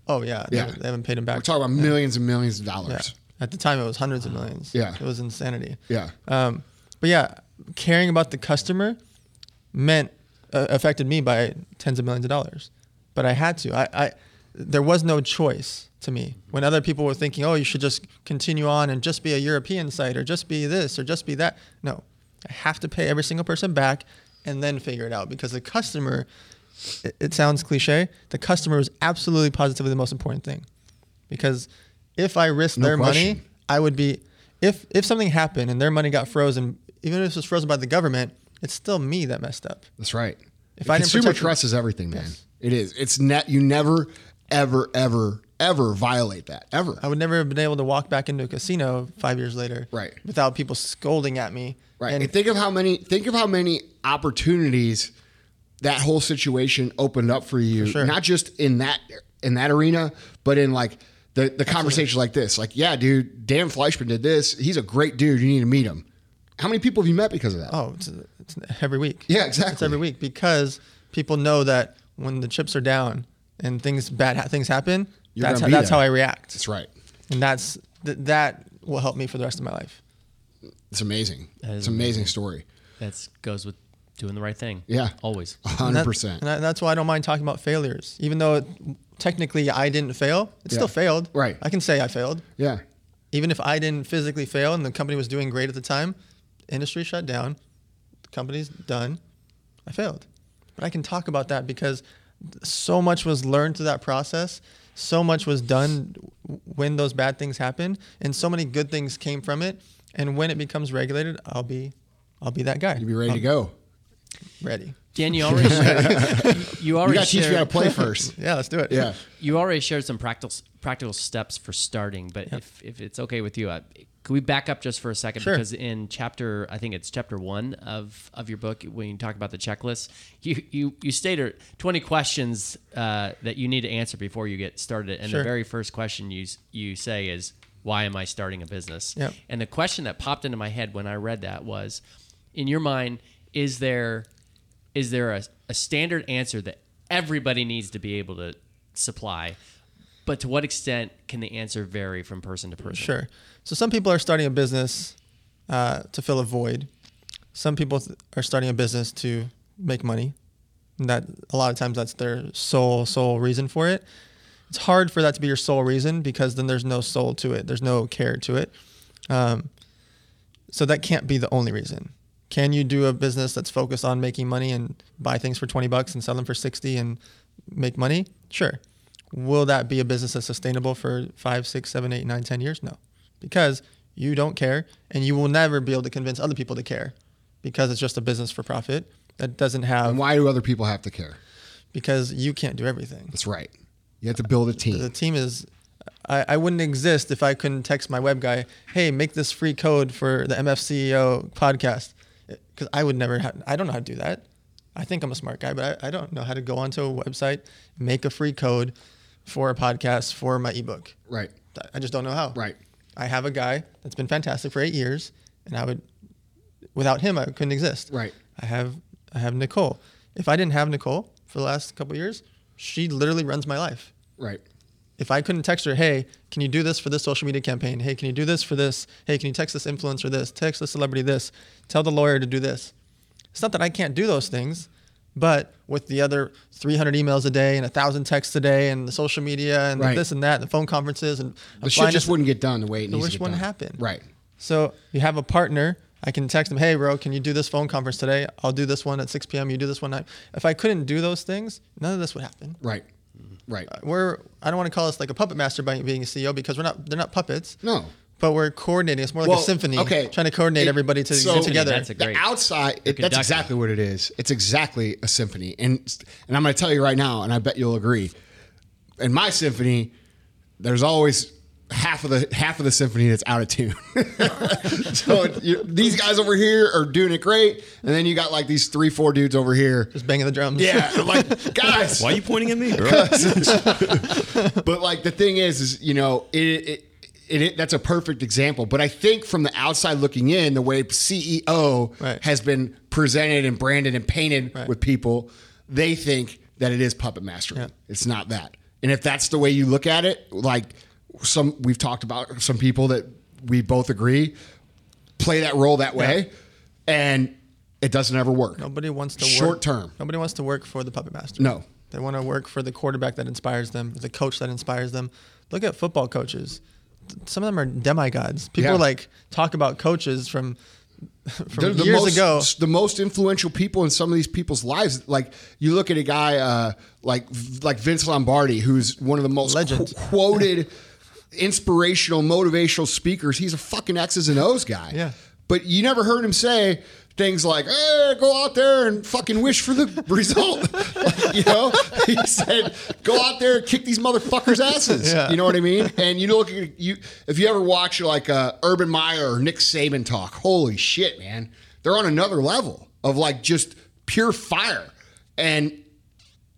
oh yeah,
Yeah.
haven't, they haven't paid him back.
We're talking about millions and millions of dollars. yeah.
At the time, it was hundreds of millions.
Yeah.
it was insanity.
Yeah.
Um, but yeah, caring about the customer meant uh, affected me by tens of millions of dollars. But I had to. I, I there was no choice to me. When other people were thinking, "Oh, you should just continue on and just be a European site or just be this or just be that." No. I have to pay every single person back and then figure it out because the customer it, it sounds cliche, the customer is absolutely positively the most important thing. Because if I risk
No
their
question.
money, I would be if if something happened and their money got frozen, even if it was frozen by the government, it's still me that messed up.
That's right.
If I
Consumer trust is everything, man. It is. It's net. You never, ever, ever, ever violate that. Ever.
I would never have been able to walk back into a casino five years later,
Right.
without people scolding at me.
Right.
And
And think of how many. Think of how many opportunities that whole situation opened up for you.
sure.
Not just in that in that arena, but in like the the conversation like this. Like, yeah, dude, Dan Fleischmann did this. He's a great dude. You need to meet him. How many people have you met because of that?
oh, it's, it's every week.
Yeah, exactly.
It's every week because people know that when the chips are down and things bad things happen,
You're
that's how, that's how I react,
That's right.
and that's th- that will help me for the rest of my life.
It's amazing. It's an amazing story.
That goes with doing the right thing.
Yeah.
Always.
hundred percent.
And that- that's why I don't mind talking about failures, even though it, technically I didn't fail. It
Yeah.
still failed.
Right.
I can say I failed,
Yeah.
even if I didn't physically fail and the company was doing great at the time. Industry shut down. The company's done. I failed, but I can talk about that because so much was learned through that process. So much was done when those bad things happened, and so many good things came from it. And when it becomes regulated, I'll be, I'll be that guy.
You'll be ready
I'll-
to go.
ready.
Dan, you already shared, you, you
You
already
got to teach me how to
shared,
play first.
Yeah, let's do it.
Yeah.
you already shared some practical practical steps for starting. But if, if it's okay with you, uh, can we back up just for a second?
Sure.
Because in chapter, I think it's chapter one of of your book, when you talk about the checklist, you you you stated twenty questions uh, that you need to answer before you get started. And
Sure.
the very first question you you say is, "Why am I starting a business?"
Yep.
And the question that popped into my head when I read that was, in your mind, is there is there a, a standard answer that everybody needs to be able to supply? But to what extent can the answer vary from person to person?
Sure. So some people are starting a business uh, to fill a void. Some people th- are starting a business to make money. And that a lot of times that's their sole sole reason for it. It's hard for that to be your sole reason because then there's no soul to it. There's no care to it. Um, so that can't be the only reason. Can you do a business that's focused on making money and buy things for 20 bucks and sell them for 60 and make money? Sure. Will that be a business that's sustainable for five, six, seven, eight, nine, ten years? No, because you don't care and you will never be able to convince other people to care because it's just a business for profit that doesn't have,
And why do other people have to care?
because you can't do everything.
That's right. You have to build a team.
The
team.
is, I, I wouldn't exist if I couldn't text my web guy, hey, make this free code for the MFCEO podcast. Because I would never have, I don't know how to do that. I think I'm a smart guy, but I, I don't know how to go onto a website, make a free code for a podcast for my ebook.
Right.
I just don't know how.
Right.
I have a guy that's been fantastic for eight years, and I would, without him, I couldn't exist.
Right.
I have I have Nicole. If I didn't have Nicole for the last couple of years, she literally runs my life.
Right.
If I couldn't text her, hey, can you do this for this social media campaign? Hey, can you do this for this? Hey, can you text this influencer this? Text this celebrity this? Tell the lawyer to do this. It's not that I can't do those things, but with the other 300 emails a day and a thousand texts a day and the social media and
Right.
this and that and the phone conferences and
The shit just wouldn't get done the way it needs to get
one
done.
happened?
Right.
So you have a partner. I can text them, hey, bro, can you do this phone conference today? I'll do this one at 6 p.m. You do this one night. If I couldn't do those things, none of this would happen.
Right. Right.
Uh, we're I don't want to call us like a puppet master by being a CEO because we're not. They're not puppets.
No.
But we're coordinating. It's more like
Well,
a symphony.
okay.
Trying to coordinate
It-
everybody to
so-
get together.
That's a
the
great.
outside it, that's exactly what it is it's exactly a symphony and and i'm going to tell you right now and i bet you'll agree in my symphony there's always half of the half of the symphony that's out of tune so you, these guys over here are doing it great and then you got like these three four dudes over here
Just banging the drums.
yeah like guys
Why are you pointing at me,
but like the thing is, is you know, it, it, it, it that's a perfect example. But I think from the outside looking in, the way CEO
Right.
has been presented and branded and painted
Right.
with people, they think that it is puppet mastering.
Yeah.
It's not that. And if that's the way you look at it, like some we've talked about some people that we both agree play that role that way, and it doesn't ever work.
Nobody wants to work
Short term.
Nobody wants to work for the puppet master.
No.
They want to work for the quarterback that inspires them, the coach that inspires them. Look at football coaches. Some of them are demigods. People
Yeah.
like talk about coaches from from
the
years
most,
ago.
the most influential people in some of these people's lives. Like you look at a guy uh, like like Vince Lombardi, who's one of the most
Legend.
qu- quoted, inspirational, motivational speakers. He's a fucking X's and O's guy.
Yeah.
but you never heard him say things like, "Hey, go out there and fucking wish for the result." Like, you know, he said, "Go out there and kick these motherfuckers' asses."
Yeah.
You know what I mean? And you look at you if you ever watch like uh, Urban Meyer or Nick Saban talk, holy shit, man, they're on another level of like just pure fire. And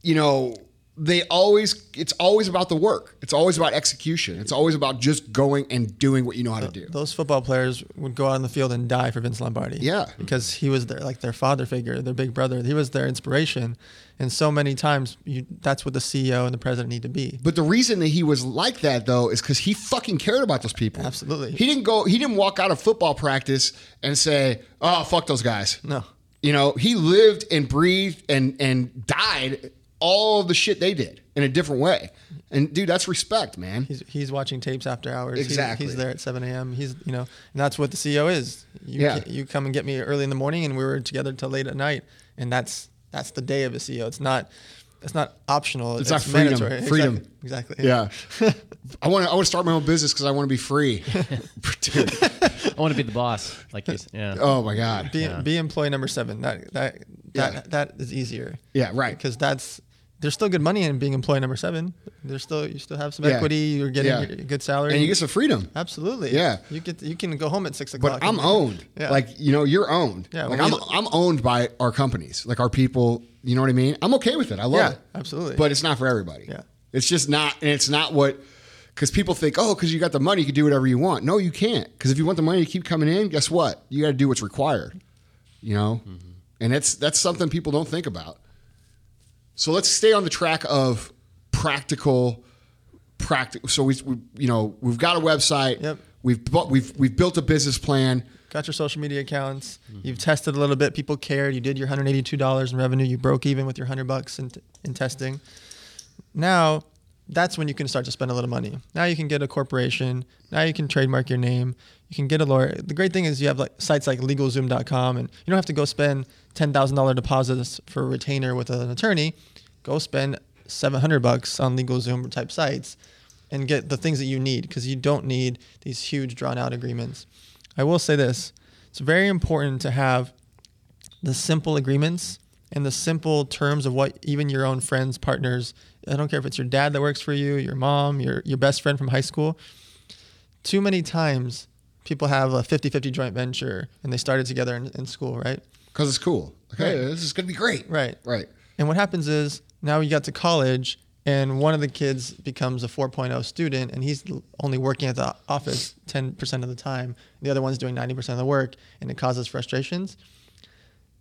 you know, they always it's always about the work. It's always about execution. It's always about just going and doing what you know how to do.
Those football players would go out on the field and die for Vince Lombardi.
Yeah.
because he was their like their father figure, their big brother. He was their inspiration, and so many times you, that's what the CEO and the president need to be.
But the reason that he was like that though is because he fucking cared about those people.
Absolutely.
He didn't go. He didn't walk out of football practice and say, "Oh, fuck those guys."
No.
You know, he lived and breathed and and died all of the shit they did in a different way. And dude, that's respect, man.
He's, he's watching tapes after hours. He's-
Exactly.
He's, there at 7 a.m. He's, you know, and that's what the CEO is. You,
Yeah.
you come and get me early in the morning and we were together till late at night. And that's, that's the day of a CEO. It's not, it's not optional.
It's not freedom.
mandatory.
Freedom.
Exactly. exactly.
Yeah. I want to. I want to start my own business because I want to be free.
I want to be the boss, like you. Yeah.
Oh my god.
Be, be employee number seven. That, that That
Yeah.
that is easier.
Yeah, right.
Because that's there's still good money in being employee number seven. There's still you still have some
Yeah.
equity. You're getting
Yeah.
a good salary.
and you get some freedom.
absolutely.
Yeah.
You get you can go home at six o'clock.
But I'm owned.
Yeah.
Like, you know, you're owned.
Yeah,
Like I'm I'm owned by our companies, like our people, you know what I mean? I'm okay with it. I love
Yeah,
it.
absolutely.
But it's not for everybody.
Yeah.
It's just not and it's not what because people think, oh, because you got the money, you can do whatever you want. No, you can't. Because if you want the money to keep coming in, guess what? You got to do what's required. You know, mm-hmm. and that's that's something people don't think about. So let's stay on the track of practical, practical. So we, we, you know, we've got a website.
Yep.
We've bu- we've we've built a business plan.
got your social media accounts. You've tested a little bit. People cared. You did your $182 in revenue. You broke even with your 100 bucks in, in testing. Now, that's when you can start to spend a little money. Now you can get a corporation. Now you can trademark your name. You can get a lawyer. The great thing is you have like sites like LegalZoom.com, and you don't have to go spend $10,000 deposits for a retainer with an attorney. Go spend 700 bucks on LegalZoom type sites and get the things that you need because you don't need these huge drawn out agreements. I will say this it's very important to have the simple agreements and the simple terms of what even your own friends, partners, I don't care if it's your dad that works for you, your mom, your, your best friend from high school. Too many times people have a 50 50 joint venture and they started together in, in school, right?
because it's cool. Okay,
Right.
this is gonna be great.
Right.
Right.
And what happens is now you got to college and one of the kids becomes a 4.0 student and he's only working at the office 10% of the time. The other one's doing 90% of the work and it causes frustrations.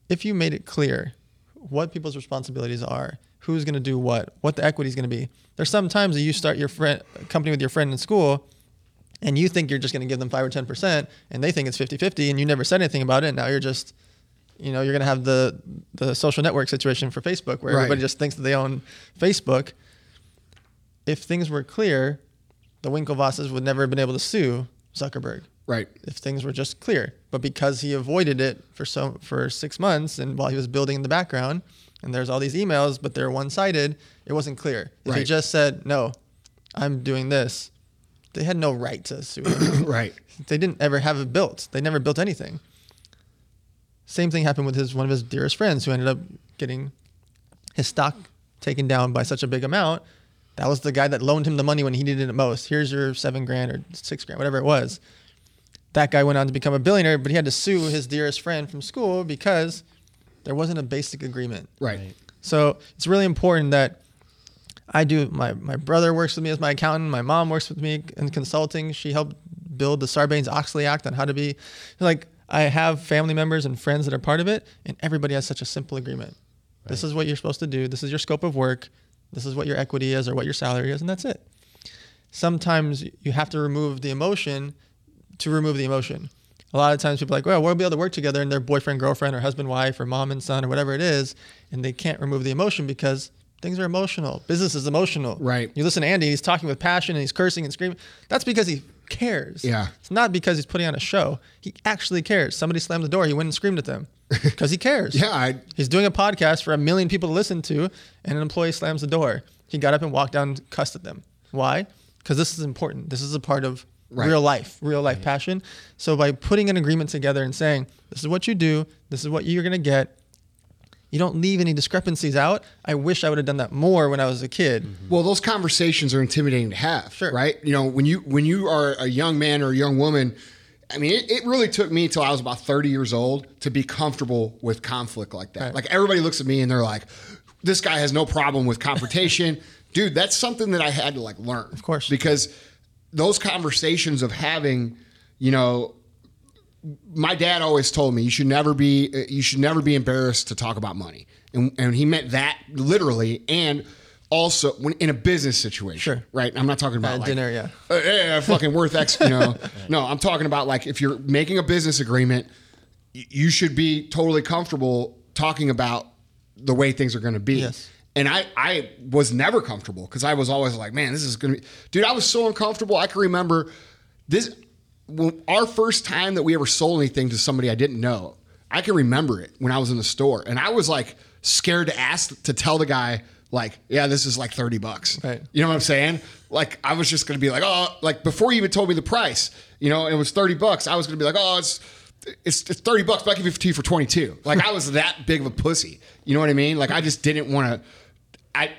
If you made it clear what people's responsibilities are, who's going to do what, what the equity is going to be. There's some times that you start your friend company with your friend in school and you think you're just going to give them 5 or 10% and they think it's 50-50 and you never said anything about it. and Now you're just you know, you're going to have the the social network situation for Facebook where
Right.
everybody just thinks that they own Facebook. If things were clear, the Winklevosses would never have been able to sue Zuckerberg
Right.
if things were just clear. But because he avoided it for so for six months, and while he was building in the background, and there's all these emails, but they're one-sided, it wasn't clear. If he just said, "No, I'm doing this," they had no right to sue him.
Right.
they didn't ever have it built. They never built anything. Same thing happened with his one of his dearest friends who ended up getting his stock taken down by such a big amount. That was the guy that loaned him the money when he needed it most. Here's your seven grand or six grand, whatever it was. That guy went on to become a billionaire, but he had to sue his dearest friend from school because there wasn't a basic agreement.
Right.
So it's really important that I do. My my brother works with me as my accountant. My mom works with me in consulting. She helped build the Sarbanes Oxley Act on how to be like. I have family members and friends that are part of it, and everybody has such a simple agreement. This is what you're supposed to do. This is your scope of work. This is what your equity is or what your salary is, and that's it. Sometimes you have to remove the emotion to remove the emotion. A lot of times people are like, well, we'll be able to work together and their boyfriend, girlfriend, or husband, wife, or mom and son, or whatever it is, and they can't remove the emotion because things are emotional. Business is emotional.
Right.
You listen to Andy, he's talking with passion and he's cursing and screaming. That's because he cares.
Yeah.
It's not because he's putting on a show. He actually cares. Somebody slammed the door, he went and screamed at them because he cares.
Yeah. I,
He's doing a podcast for a million people to listen to, and an employee slams the door. He got up and walked down and cussed at them. Why? Because this is important. This is a part of
Right.
real life, real life passion. So by putting an agreement together and saying, this is what you do, this is what you're going to get, you don't leave any discrepancies out. I wish I would have done that more when I was a kid. Mm-hmm.
well, those conversations are intimidating to have.
Sure.
Right. You know, when you when you are a young man or a young woman, I mean, it, it really took me until I was about 30 years old to be comfortable with conflict like that.
Right.
Like everybody looks at me and they're like, this guy has no problem with confrontation. Dude, that's something that I had to like learn. Of
course.
Because those conversations of having, you know, my dad always told me you should never be uh, you should never be embarrassed to talk about money, and and he meant that literally, and also when in a business situation,
Sure.
right? I'm not talking about
At
like,
dinner, yeah.
uh, yeah, fucking worth X, you know. no, I'm talking about like if you're making a business agreement, y- you should be totally comfortable talking about the way things are going to be.
Yes.
And I, I was never comfortable because I was always like, man, this is going to be, dude, I was so uncomfortable. I can remember this, our first time that we ever sold anything to somebody I didn't know. I can remember it when I was in the store and I was like scared to ask, to tell the guy, like, yeah, this is like 30 bucks.
Right.
You know what I'm saying? Like, I was just going to be like, oh, like before you even told me the price, you know, it was 30 bucks. I was going to be like, oh, it's it's, it's 30 bucks, but I'll give it to you for 22. Like I was that big of a pussy. You know what I mean? Like I just didn't want to, I,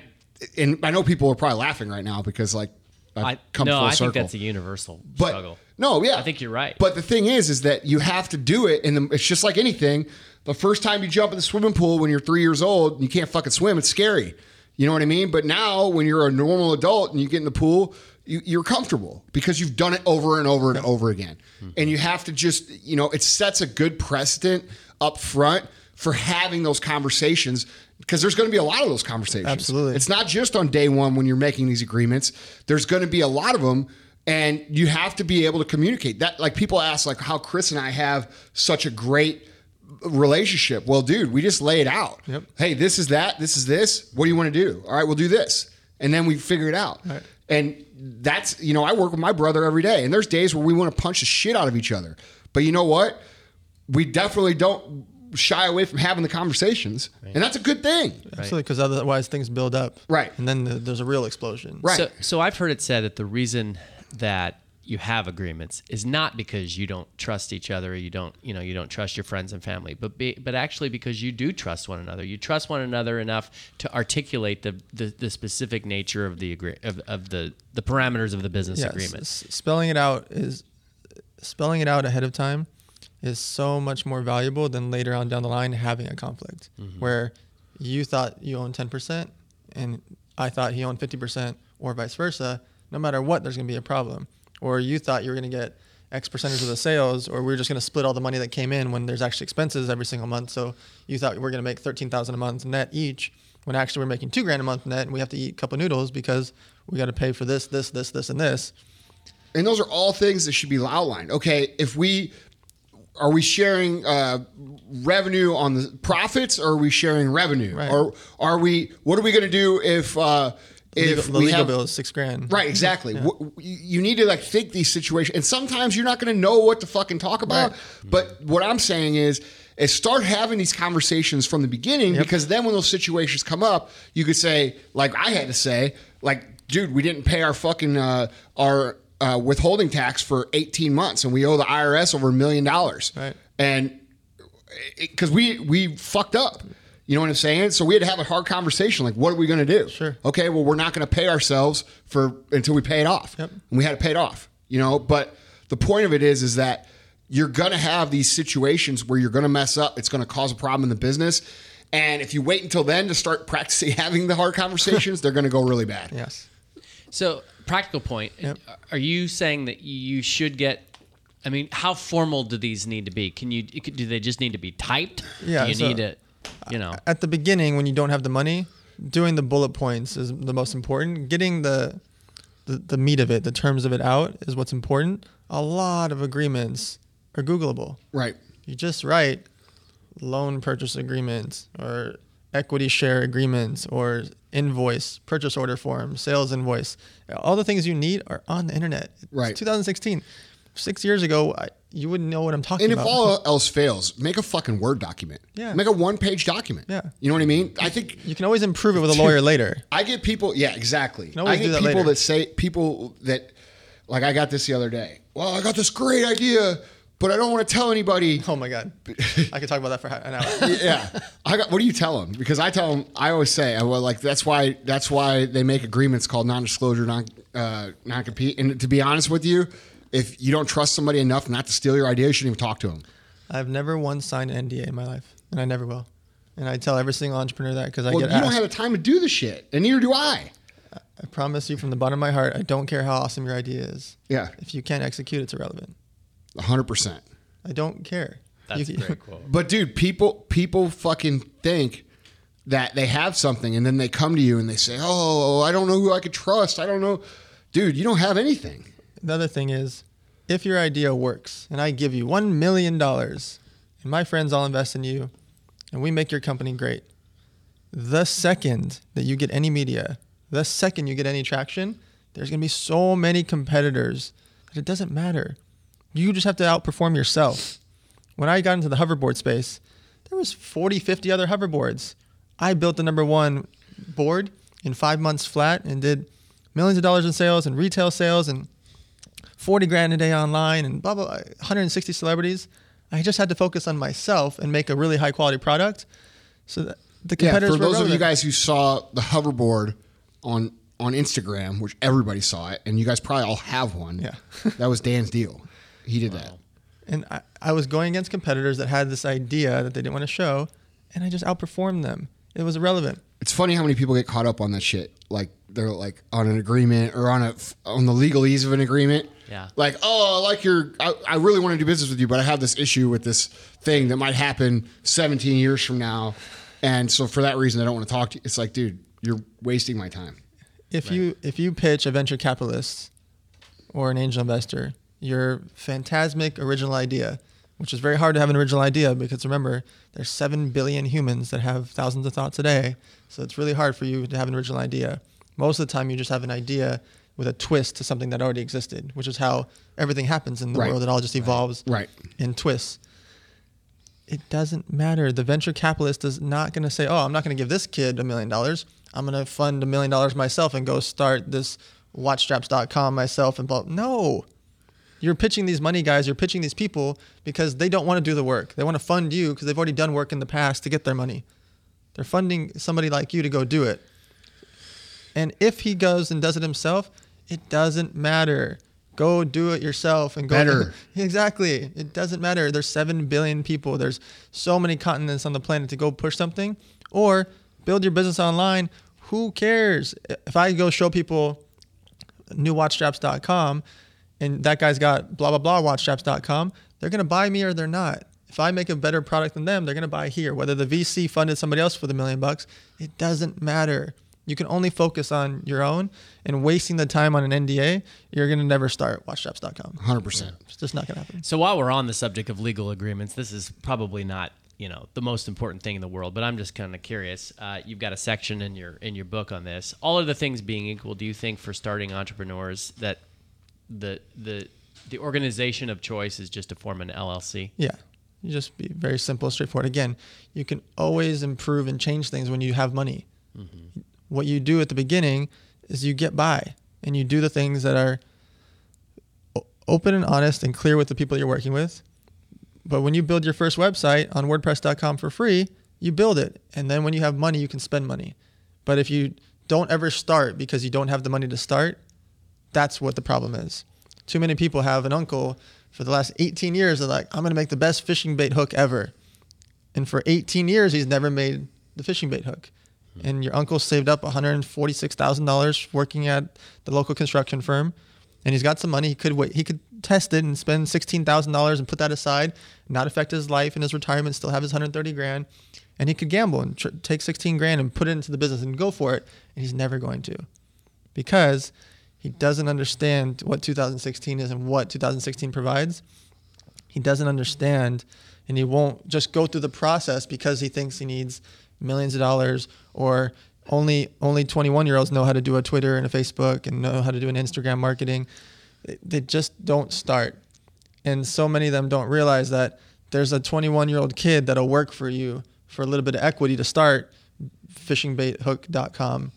and I know people are probably laughing right now because like I've
I,
come
no,
full
I
circle.
think that's a universal
but
struggle.
no, yeah,
I think you're right.
But the thing is, is that you have to do it, and it's just like anything. The first time you jump in the swimming pool when you're three years old and you can't fucking swim, it's scary. You know what I mean? But now, when you're a normal adult and you get in the pool, you, you're comfortable because you've done it over and over and over again. Mm-hmm. And you have to just, you know, it sets a good precedent up front for having those conversations because there's going to be a lot of those conversations.
Absolutely.
It's not just on day one when you're making these agreements. There's going to be a lot of them, and you have to be able to communicate that. Like people ask, like how Chris and I have such a great relationship. Well, dude, we just lay it out.
Yep.
Hey, this is that. This is this. What do you want to do? All right, we'll do this, and then we figure it out.
Right.
And that's you know I work with my brother every day, and there's days where we want to punch the shit out of each other. But you know what? We definitely don't shy away from having the conversations, and that's a good thing.
Absolutely, because otherwise things build up.
Right.
And then the, there's a real explosion.
Right.
So, so I've heard it said that the reason that you have agreements is not because you don't trust each other you don't you know you don't trust your friends and family but be, but actually because you do trust one another you trust one another enough to articulate the the, the specific nature of the agree of, of the the parameters of the business
Yes,
agreement
s- spelling it out is spelling it out ahead of time is so much more valuable than later on down the line having a conflict
Mm-hmm.
where you thought you owned 10% and I thought he owned 50% or vice versa. No matter what, there's going to be a problem. Or you thought you were going to get X percentage of the sales, or we are just going to split all the money that came in when there's actually expenses every single month. So you thought we we're going to make 13,000 a month net each when actually we're making two grand a month net and we have to eat a couple noodles because we got to pay for this, this, this, this, and this.
and those are all things that should be outlined. Okay, if we are we sharing uh, revenue on the profits, or are we sharing revenue,
Right.
or are we? What are we going to do if uh, if
Legal, the legal
have,
bill is six grand.
Right, exactly. Wh- You you need to like think these situations, and sometimes you're not going to know what to fucking talk about.
Right.
But what I'm saying is, is start having these conversations from the beginning because then when those situations come up, you could say, like I had to say, like, dude, we didn't pay our fucking uh, our uh, withholding tax for 18 months, and we owe the IRS over a million dollars,
Right.
and because we we fucked up. You know what I'm saying? So we had to have a hard conversation. Like, what are we going to do?
Sure.
Okay. Well, we're not going to pay ourselves for until we pay it off.
Yep.
And we had to pay it off. You know. But the point of it is, is that you're going to have these situations where you're going to mess up. It's going to cause a problem in the business. And if you wait until then to start practicing having the hard conversations, they're going to go really bad.
Yes.
So, practical point.
Yep.
Are you saying that you should get? I mean, how formal do these need to be? Can you? Do they just need to be typed?
Yeah,
Do you
so-
need to? You know.
At the beginning, when you don't have the money, doing the bullet points is the most important. Getting the, the the meat of it, the terms of it out is what's important. A lot of agreements are Googleable.
Right.
You just write loan purchase agreements or equity share agreements or invoice, purchase order form, sales invoice. All the things you need are on the internet. It's
Right.
2016. Six years ago, I, you wouldn't know what I'm talking about.
And if all else fails, make a fucking Word document.
Yeah.
Make a one page document.
Yeah.
You know what I mean? I think
you can always improve it with a lawyer later.
I get people, yeah, exactly. I get
do that
people
later.
that say people that like I got this the other day. Well, I got this great idea, but I don't want to tell anybody.
Oh my God. I could talk about that for an hour.
yeah, I got. What do you tell them? Because I tell them, I always say, I well, like that's why that's why they make agreements called non-disclosure, non uh, non-compete. And to be honest with you, if you don't trust somebody enough not to steal your idea, you shouldn't even talk to them.
I've never once signed an NDA in my life, and I never will. And I tell every single entrepreneur that because I
Well, you
get
don't have the time to do the shit, and neither do I.
I promise you from the bottom of my heart, I don't care how awesome your idea is.
Yeah,
If you can't execute, it's irrelevant.
Hundred percent.
I don't care.
That's
You-
a great quote.
But dude, people people fucking think that they have something and then they come to you and they say, "Oh, I don't know who I could trust. I don't know." Dude, you don't have anything.
The other thing is, if your idea works and I give you $1 million and my friends all invest in you and we make your company great, the second that you get any media, the second you get any traction, there's going to be so many competitors that it doesn't matter. You just have to outperform yourself. When I got into the hoverboard space, there was 40, 50 other hoverboards. I built the number one board in five months flat and did millions of dollars in sales and retail sales and 40 grand a day online and blah, blah, blah 160 celebrities. I just had to focus on myself and make a really high quality product. So that the
Yeah,
competitors
for
were
those of you guys who saw the hoverboard on on Instagram, which everybody saw it, and you guys probably all have one.
Yeah.
that was Dan's deal. He did that.
and I, I was going against competitors that had this idea that they didn't want to show, and I just outperformed them. It was irrelevant.
It's funny how many people get caught up on that shit. Like they're like on an agreement or on a on the legalese of an agreement.
Yeah.
Like, oh, I like your. I, I really want to do business with you, but I have this issue with this thing that might happen 17 years from now, and so for that reason, I don't want to talk to you. It's like, dude, you're wasting my time.
If you if you pitch a venture capitalist or an angel investor your phantasmic original idea, which is very hard to have an original idea because remember there's seven billion humans that have thousands of thoughts a day, so it's really hard for you to have an original idea. Most of the time, you just have an idea with a twist to something that already existed, which is how everything happens in the
Right.
world. It all just evolves
Right.
in twists. It doesn't matter. The venture capitalist is not going to say, "Oh, I'm not going to give this kid a million dollars. I'm going to fund a million dollars myself and go start this watchstraps.com myself." And blah. No, you're pitching these money guys. You're pitching these people because they don't want to do the work. They want to fund you because they've already done work in the past to get their money. They're funding somebody like you to go do it. And if he goes and does it himself, it doesn't matter. Go do it yourself and go.
Better.
exactly. It doesn't matter. There's 7 billion people. There's so many continents on the planet to go push something or build your business online. Who cares? If I go show people newwatchstraps.com and that guy's got blah, blah, blah, watchstraps.com, they're going to buy me or they're not. If I make a better product than them, they're going to buy here. Whether the VC funded somebody else for the million bucks, it doesn't matter. You can only focus on your own and wasting the time on an NDA, you're going to never start watchstraps.com.
100. percent
It's just not going to happen.
So while we're on the subject of legal agreements, this is probably not you know the most important thing in the world, but I'm just kind of curious. Uh, you've got a section in your in your book on this. All of the things being equal, do you think for starting entrepreneurs that the the the organization of choice is just to form an LLC?
Yeah. You just be very simple, straightforward. Again, you can always improve and change things when you have money. Mm-hmm. What you do at the beginning is you get by and you do the things that are open and honest and clear with the people you're working with. But when you build your first website on WordPress.com for free, you build it. And then when you have money, you can spend money. But if you don't ever start because you don't have the money to start, that's what the problem is. Too many people have an uncle for the last 18 years. They're like, I'm going to make the best fishing bait hook ever. And for 18 years, he's never made the fishing bait hook. Hmm. And your uncle saved up $146,000 working at the local construction firm. And he's got some money. He could wait. He could test it and spend $16,000 and put that aside, not affect his life and his retirement, still have his 130 grand. And he could gamble and tr- take 16 grand and put it into the business and go for it. And he's never going to because he doesn't understand what 2016 is and what 2016 provides. He doesn't understand and he won't just go through the process because he thinks he needs millions of dollars or only only 21 year olds know how to do a Twitter and a Facebook and know how to do an Instagram marketing. They, just don't start. And so many of them don't realize that there's a 21 year old kid that'll work for you for a little bit of equity to start fishingbaithook.com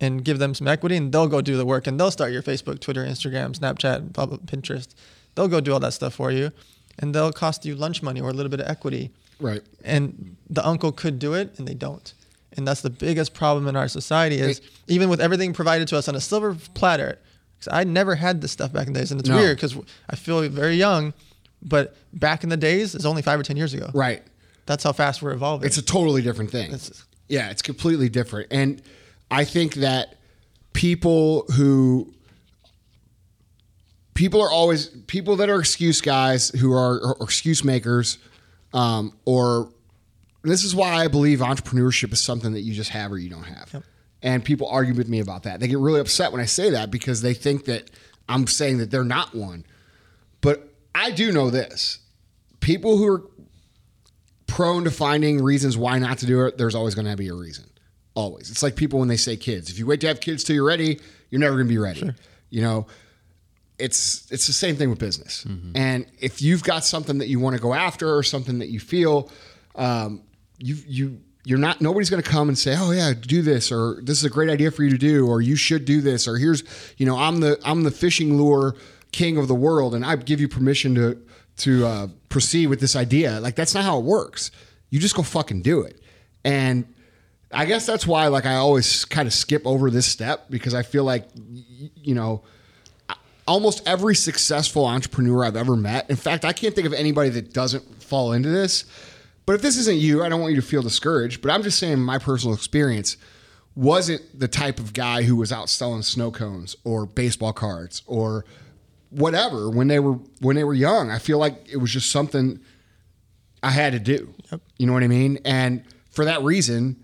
and give them some equity and they'll go do the work and they'll start your Facebook, Twitter, Instagram, Snapchat, blah, blah, Pinterest. They'll go do all that stuff for you and they'll cost you lunch money or a little bit of equity.
Right.
And the uncle could do it and they don't. And that's the biggest problem in our society is even with everything provided to us on a silver platter. Because I never had this stuff back in the days and it's
No.
weird because I feel very young, but back in the days is only five or 10 years ago.
Right.
That's how fast we're evolving.
It's a totally different thing.
It's-
yeah, it's completely different. And I think that people who people are always people that are excuse guys who are or excuse makers, um, or this is why I believe entrepreneurship is something that you just have or you don't have. And people argue with me about that. They get really upset when I say that because they think that I'm saying that they're not one. But I do know this. People who are prone to finding reasons why not to do it, there's always going to be a reason. Always. It's like people when they say kids. If you wait to have kids till you're ready, you're never going to be ready. You know, it's it's the same thing with business. And if you've got something that you want to go after or something that you feel um, you you you're not nobody's going to come and say, "Oh yeah, do this," or "This is a great idea for you to do," or "You should do this," or "Here's you know I'm the I'm the fishing lure king of the world, and I give you permission to to uh, proceed with this idea. Like that's not how it works. You just go fucking do it. And I guess that's why like I always kind of skip over this step because I feel like you know almost every successful entrepreneur I've ever met. In fact, I can't think of anybody that doesn't fall into this. But if this isn't you, I don't want you to feel discouraged. But I'm just saying my personal experience wasn't the type of guy who was out selling snow cones or baseball cards or whatever when they were when they were young. I feel like it was just something I had to do. You know what I mean? And for that reason,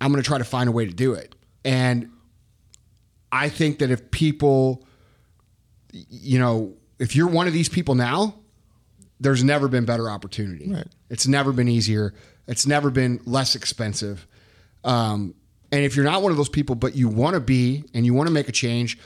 I'm going to try to find a way to do it. And I think that if people, you know, if you're one of these people now, there's never been better opportunity.
Right.
It's never been easier. It's never been less expensive. Um, and if you're not one of those people, but you want to be and you want to make a change,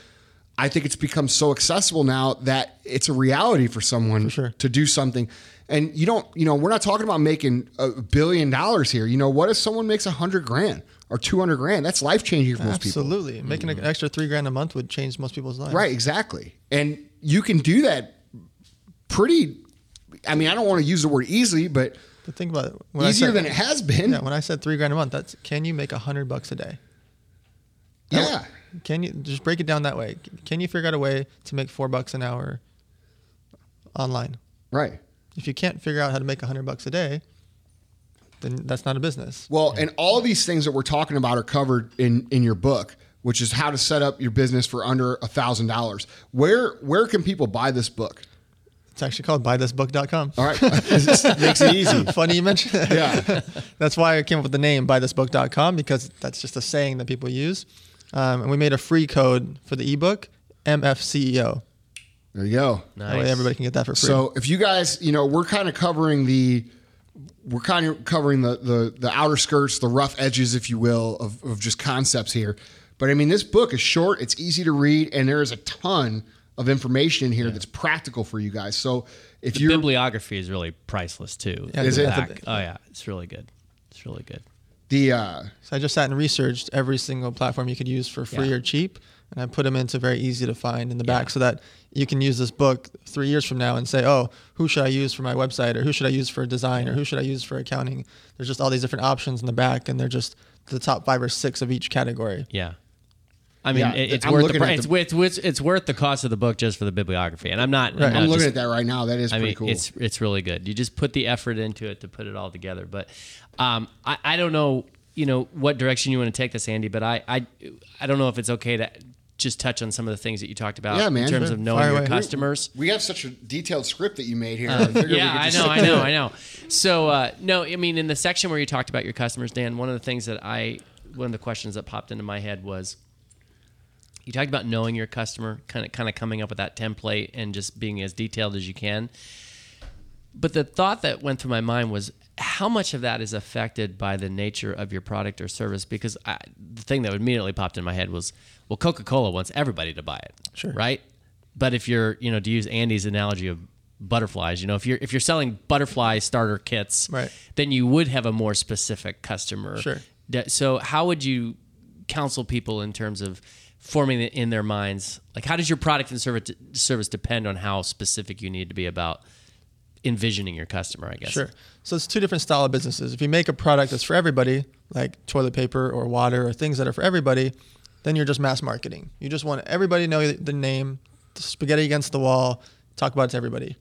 I think it's become so accessible now that it's a reality for someone
sure.
to do something. And you don't, you know, we're not talking about making a billion dollars here. You know, what if someone makes a hundred grand or 200 grand? That's life changing for most people.
Absolutely. Making an mm-hmm. extra three grand a month would change most people's lives.
Right, exactly. And you can do that pretty, I mean, I don't want to use the word easily, but
But think about it. When I
easier
said-
than it has been.
Yeah, when I said three grand a month, that's can you make a hundred bucks a day?
yeah.
Can you just break it down that way? Can you figure out a way to make four bucks an hour online?
Right.
If you can't figure out how to make a hundred bucks a day, then that's not a business.
Well, and all these things that we're talking about are covered in in your book, which is how to set up your business for under a thousand dollars. Where where can people buy this book?
It's actually called buythisbook.com.
All right,
Makes it easy.
Funny you mentioned that.
yeah,
That's why I came up with the name buythisbook.com because that's just a saying that people use. Um, and we made a free code for the ebook, MFCEO.
There you go.
That way everybody can get that for free.
So if you guys, you know, we're kind of covering the, we're kind of covering the the the outer skirts, the rough edges, if you will, of, of just concepts here. But I mean, this book is short, it's easy to read, and there is a ton of information in here that's practical for you guys. So if
The
you're
bibliography is really priceless too.
Yeah,
Is it?
back- Oh yeah, it's really good. It's really good.
the uh,
So I just sat and researched every single platform you could use for free
Yeah.
or cheap, and I put them into very easy to find in the back so that you can use this book three years from now and say, oh, who should I use for my website, or who should I use for design, or who should I use for accounting? There's just all these different options in the back, and they're just the top five or six of each category.
Yeah. I mean,
Yeah,
it- it's
I'm
worth the price.
at
It's, worth- it's, it's worth the cost of the book just for the bibliography. And I'm not.
Right.
I'm,
I'm looking
just-
at that right now. That is
I
pretty
mean,
cool.
it's it's really good. You just put the effort into it to put it all together. But um, I, I don't know, you know, what direction you want to take this, Andy. But I, I I don't know if it's okay to just touch on some of the things that you talked about
Yeah, man.
in terms
Sure.
of knowing
Fire
your
away.
customers.
we have such a detailed script that you made here. I
yeah, I know, I know. I know. So uh, no, I mean, in the section where you talked about your customers, Dan, one of the things that I, one of the questions that popped into my head was, you talked about knowing your customer, kind of, kind of coming up with that template and just being as detailed as you can. But the thought that went through my mind was how much of that is affected by the nature of your product or service? Because I, the thing that immediately popped in my head was, well, Coca Cola wants everybody to buy it,
Sure.
right? But if you're, you know, to use Andy's analogy of butterflies, you know, if you're if you're selling butterfly starter kits,
Right.
then you would have a more specific customer.
Sure.
So how would you counsel people in terms of forming it in their minds? Like, how does your product and service service depend on how specific you need to be about envisioning your customer? I guess.
Sure. So it's two different style of businesses. If you make a product that's for everybody, like toilet paper or water or things that are for everybody, then you're just mass marketing. You just want everybody to know the name, the spaghetti against the wall, talk about it to everybody.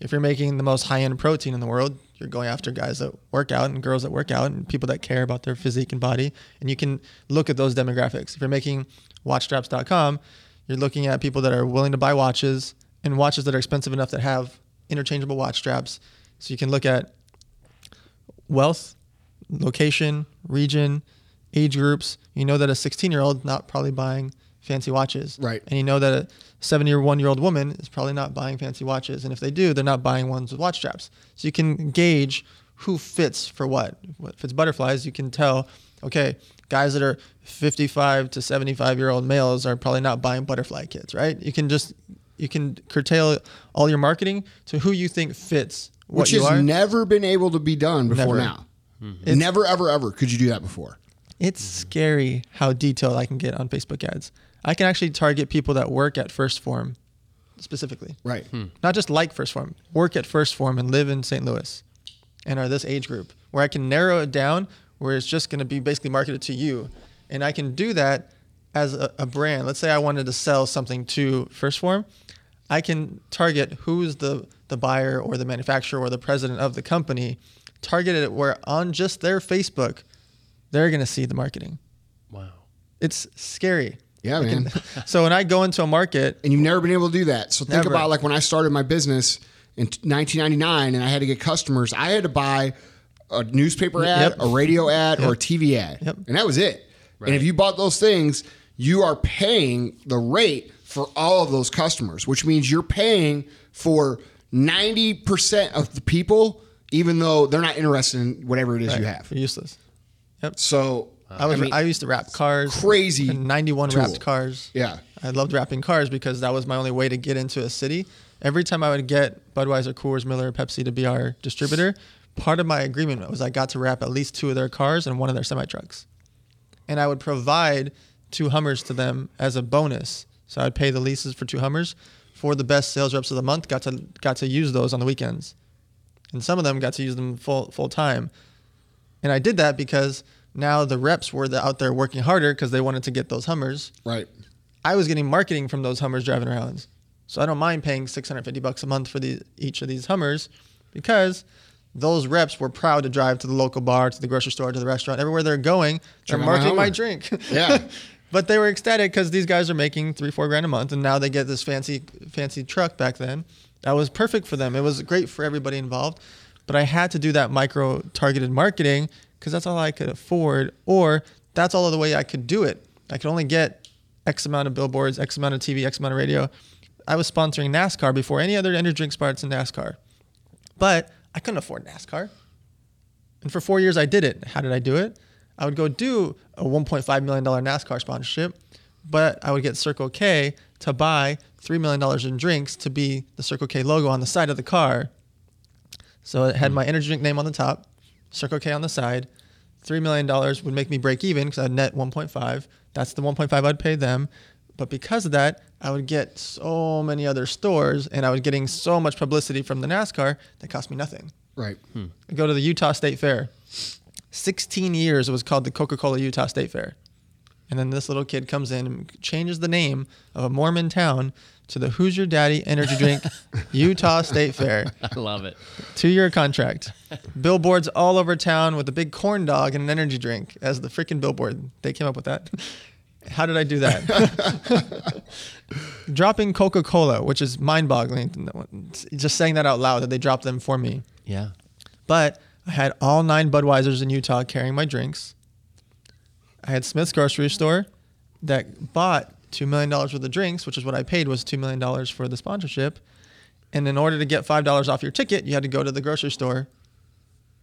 If you're making the most high-end protein in the world, you're going after guys that work out and girls that work out and people that care about their physique and body. And you can look at those demographics. If you're making watchstraps.com, you're looking at people that are willing to buy watches and watches that are expensive enough that have interchangeable watch straps. So you can look at wealth, location, region, age groups. You know that a 16 year old not probably buying fancy watches.
Right.
And you know that a 71 year old woman is probably not buying fancy watches. And if they do, they're not buying ones with watch straps. So you can gauge who fits for what. What fits butterflies, you can tell, okay, guys that are 55 to 75 year old males are probably not buying butterfly kits, right? You can just, you can curtail all your marketing to who you think fits what
Which
you
has
are.
never been able to be done before
Never.
now. Mm-hmm.
It's-
Never, ever, ever could you do that before.
It's mm-hmm. scary how detailed I can get on Facebook ads. I can actually target people that work at First Form specifically.
Right. Hmm.
Not just like First Form, work at First Form and live in St. Louis and are this age group where I can narrow it down where it's just going to be basically marketed to you. And I can do that as a, a brand. Let's say I wanted to sell something to First Form. I can target who's the, the buyer or the manufacturer or the president of the company, target it where on just their Facebook, they're going to see the marketing.
Wow.
It's scary.
Yeah,
I can-
man.
so when I go into a market,
and you've never been able to do that. So think
Never.
about like when I started my business in 1999 and I had to get customers, I had to buy a newspaper ad,
Yep.
a radio ad, or a TV ad.
Yep.
And that was it. And if you bought those things, you are paying the rate for all of those customers, which means you're paying for 90% of the people, even though they're not interested in whatever it is you have.
They're useless. Yep.
So
I was I,
mean,
used to wrap cars.
crazy
and 91
tool.
wrapped cars.
Yeah.
I loved wrapping cars because that was my only way to get into a city. Every time I would get Budweiser, Coors, Miller, Pepsi to be our distributor, part of my agreement was I got to wrap at least two of their cars and one of their semi trucks. And I would provide two Hummers to them as a bonus. So I'd pay the leases for two Hummers. For the best sales reps of the month, got to got to use those on the weekends, and some of them got to use them full full time. And I did that because now the reps were the, out there working harder because they wanted to get those Hummers.
right.
I was getting marketing from those Hummers driving around. So I don't mind paying 650 bucks a month for the, each of these Hummers because those reps were proud to drive to the local bar, to the grocery store, to the restaurant, everywhere they're going. They're
out my
marketing my drink.
Yeah.
but they were ecstatic because these guys are making three, four grand a month, and now they get this fancy, fancy truck back then. That was perfect for them. It was great for everybody involved. But I had to do that micro targeted marketing because that's all I could afford, or that's all the way I could do it. I could only get X amount of billboards, X amount of TV, X amount of radio. I was sponsoring NASCAR before any other energy drink spots in NASCAR, but I couldn't afford NASCAR. And for four years, I did it. How did I do it? I would go do a $1.5 million NASCAR sponsorship, but I would get Circle K to buy $3 million in drinks to be the Circle K logo on the side of the car. So it had hmm. my energy drink name on the top, Circle K on the side. $3 million would make me break even because I'd net 1.5. That's the 1.5 I'd pay them. But because of that, I would get so many other stores and I was getting so much publicity from the NASCAR that cost me nothing.
Right.
I go to the Utah State Fair. 16 years it was called the Coca-Cola Utah State Fair. And then this little kid comes in and changes the name of a Mormon town to the Who's Your Daddy Energy Drink Utah State Fair.
I love it.
Two year contract. Billboards all over town with a big corn dog and an energy drink as the freaking billboard. They came up with that. How did I do that? Dropping Coca Cola, which is mind boggling. Just saying that out loud that they dropped them for me.
Yeah.
But I had all nine Budweisers in Utah carrying my drinks. I had Smith's grocery store that bought $2 million worth of drinks, which is what I paid was $2 million for the sponsorship. And in order to get $5 off your ticket, you had to go to the grocery store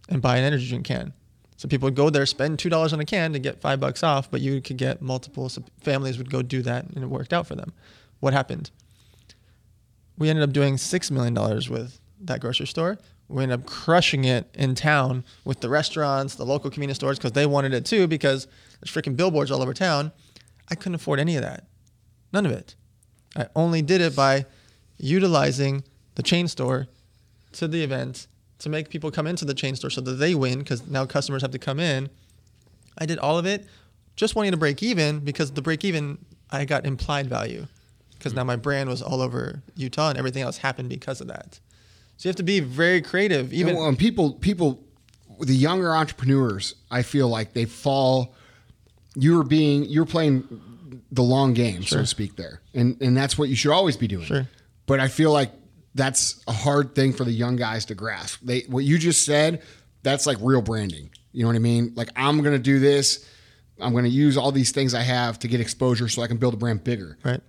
and buy an energy drink can. So people would go there, spend $2 on a can to get five bucks off, but you could get multiple. Families would go do that and it worked out for them. What happened? we ended up doing six million dollars with that grocery store. We ended up crushing it in town with the restaurants, the local convenience stores, because they wanted it too. Because there's freaking billboards all over town. I couldn't afford any of that, none of it. I only did it by utilizing the chain store to the event to make people come into the chain store so that they win because now customers have to come in. I did all of it just wanting to break even because the break even I got implied value because now my brand was all over Utah and everything else happened because of that. So you have to be very creative. Even
Even when um, people, people, the younger entrepreneurs, I feel like they fall. You're being, you're playing the long game, so to speak. There, and and that's what you should always be doing.
Sure.
But I feel like that's a hard thing for the young guys to grasp. They, what you just said, that's like real branding. You know what I mean? Like I'm gonna do this. I'm gonna use all these things I have to get exposure, so I can build a brand bigger
right,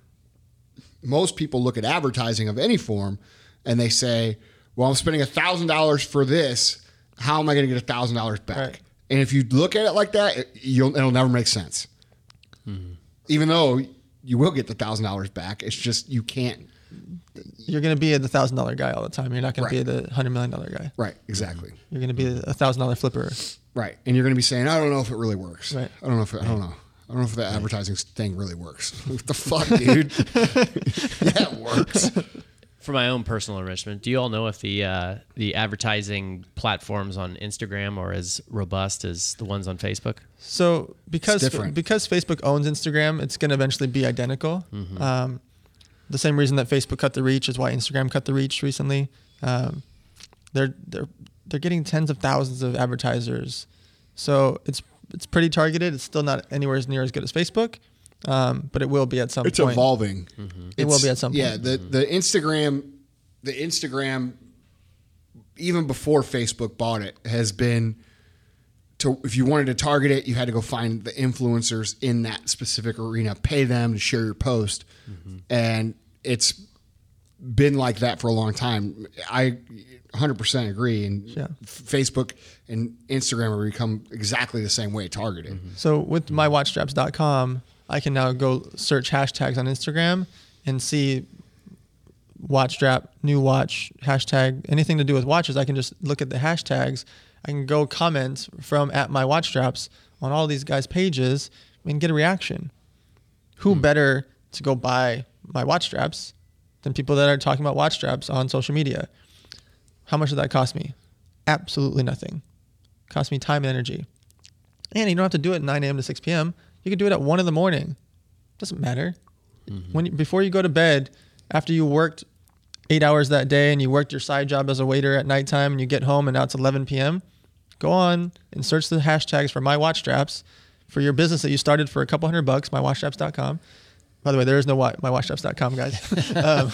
most people look at advertising of any form and they say, well, I'm spending $1,000 for this. How am I going to get $1,000 back?
Right.
And if you look at it like that, it, you'll, it'll never make sense. Hmm. Even though you will get the $1,000 back, it's just you can't.
you're going to be the thousand dollar guy all the time. You're not going
Right.
to be the hundred million dollar guy.
Right, exactly.
You're going to be a thousand dollar flipper.
Right. And you're going to be saying, I don't know if it really works.
Right.
I don't know if it, I don't know. I don't know if that advertising thing really works. What the fuck, dude? yeah, it works.
For my own personal enrichment, do you all know if the uh, the advertising platforms on Instagram are as robust as the ones on Facebook?
So because because Facebook owns Instagram, it's going to eventually be identical. Um, the same reason that Facebook cut the reach is why Instagram cut the reach recently. Um, they're they're they're getting tens of thousands of advertisers, so it's it's pretty targeted. It's still not anywhere as near as good as Facebook, um, but it will be at some point.
It's
point.
evolving. Mm-hmm.
It will be at some
Yeah,
point.
the the mm-hmm. Instagram, the Instagram, even before Facebook bought it, has been to if you wanted to target it, you had to go find the influencers in that specific arena, pay them to share your post, mm-hmm. and it's been like that for a long time. I 100% agree, and
Yeah.
Facebook and Instagram have become exactly the same way targeted.
So with mywatchstraps.com, I can now go search hashtags on Instagram and see watch strap, new watch, hashtag, anything to do with watches. I can just look at the hashtags. I can go comment from at my watch straps on all these guys' pages and get a reaction. Who hmm. better to go buy my watch straps than people that are talking about watch straps on social media? How much did that cost me? Absolutely nothing. Cost me time and energy. And you don't have to do it at 9 a.m. to 6 p.m. You can do it at 1 in the morning. Doesn't matter. When you, Before you go to bed, after you worked eight hours that day and you worked your side job as a waiter at nighttime and you get home and now it's 11 p.m., go on and search the hashtags for my watch straps for your business that you started for a couple hundred bucks, mywatchstraps.com. By the way, there is no wa- mywatchstraps.com, guys. um,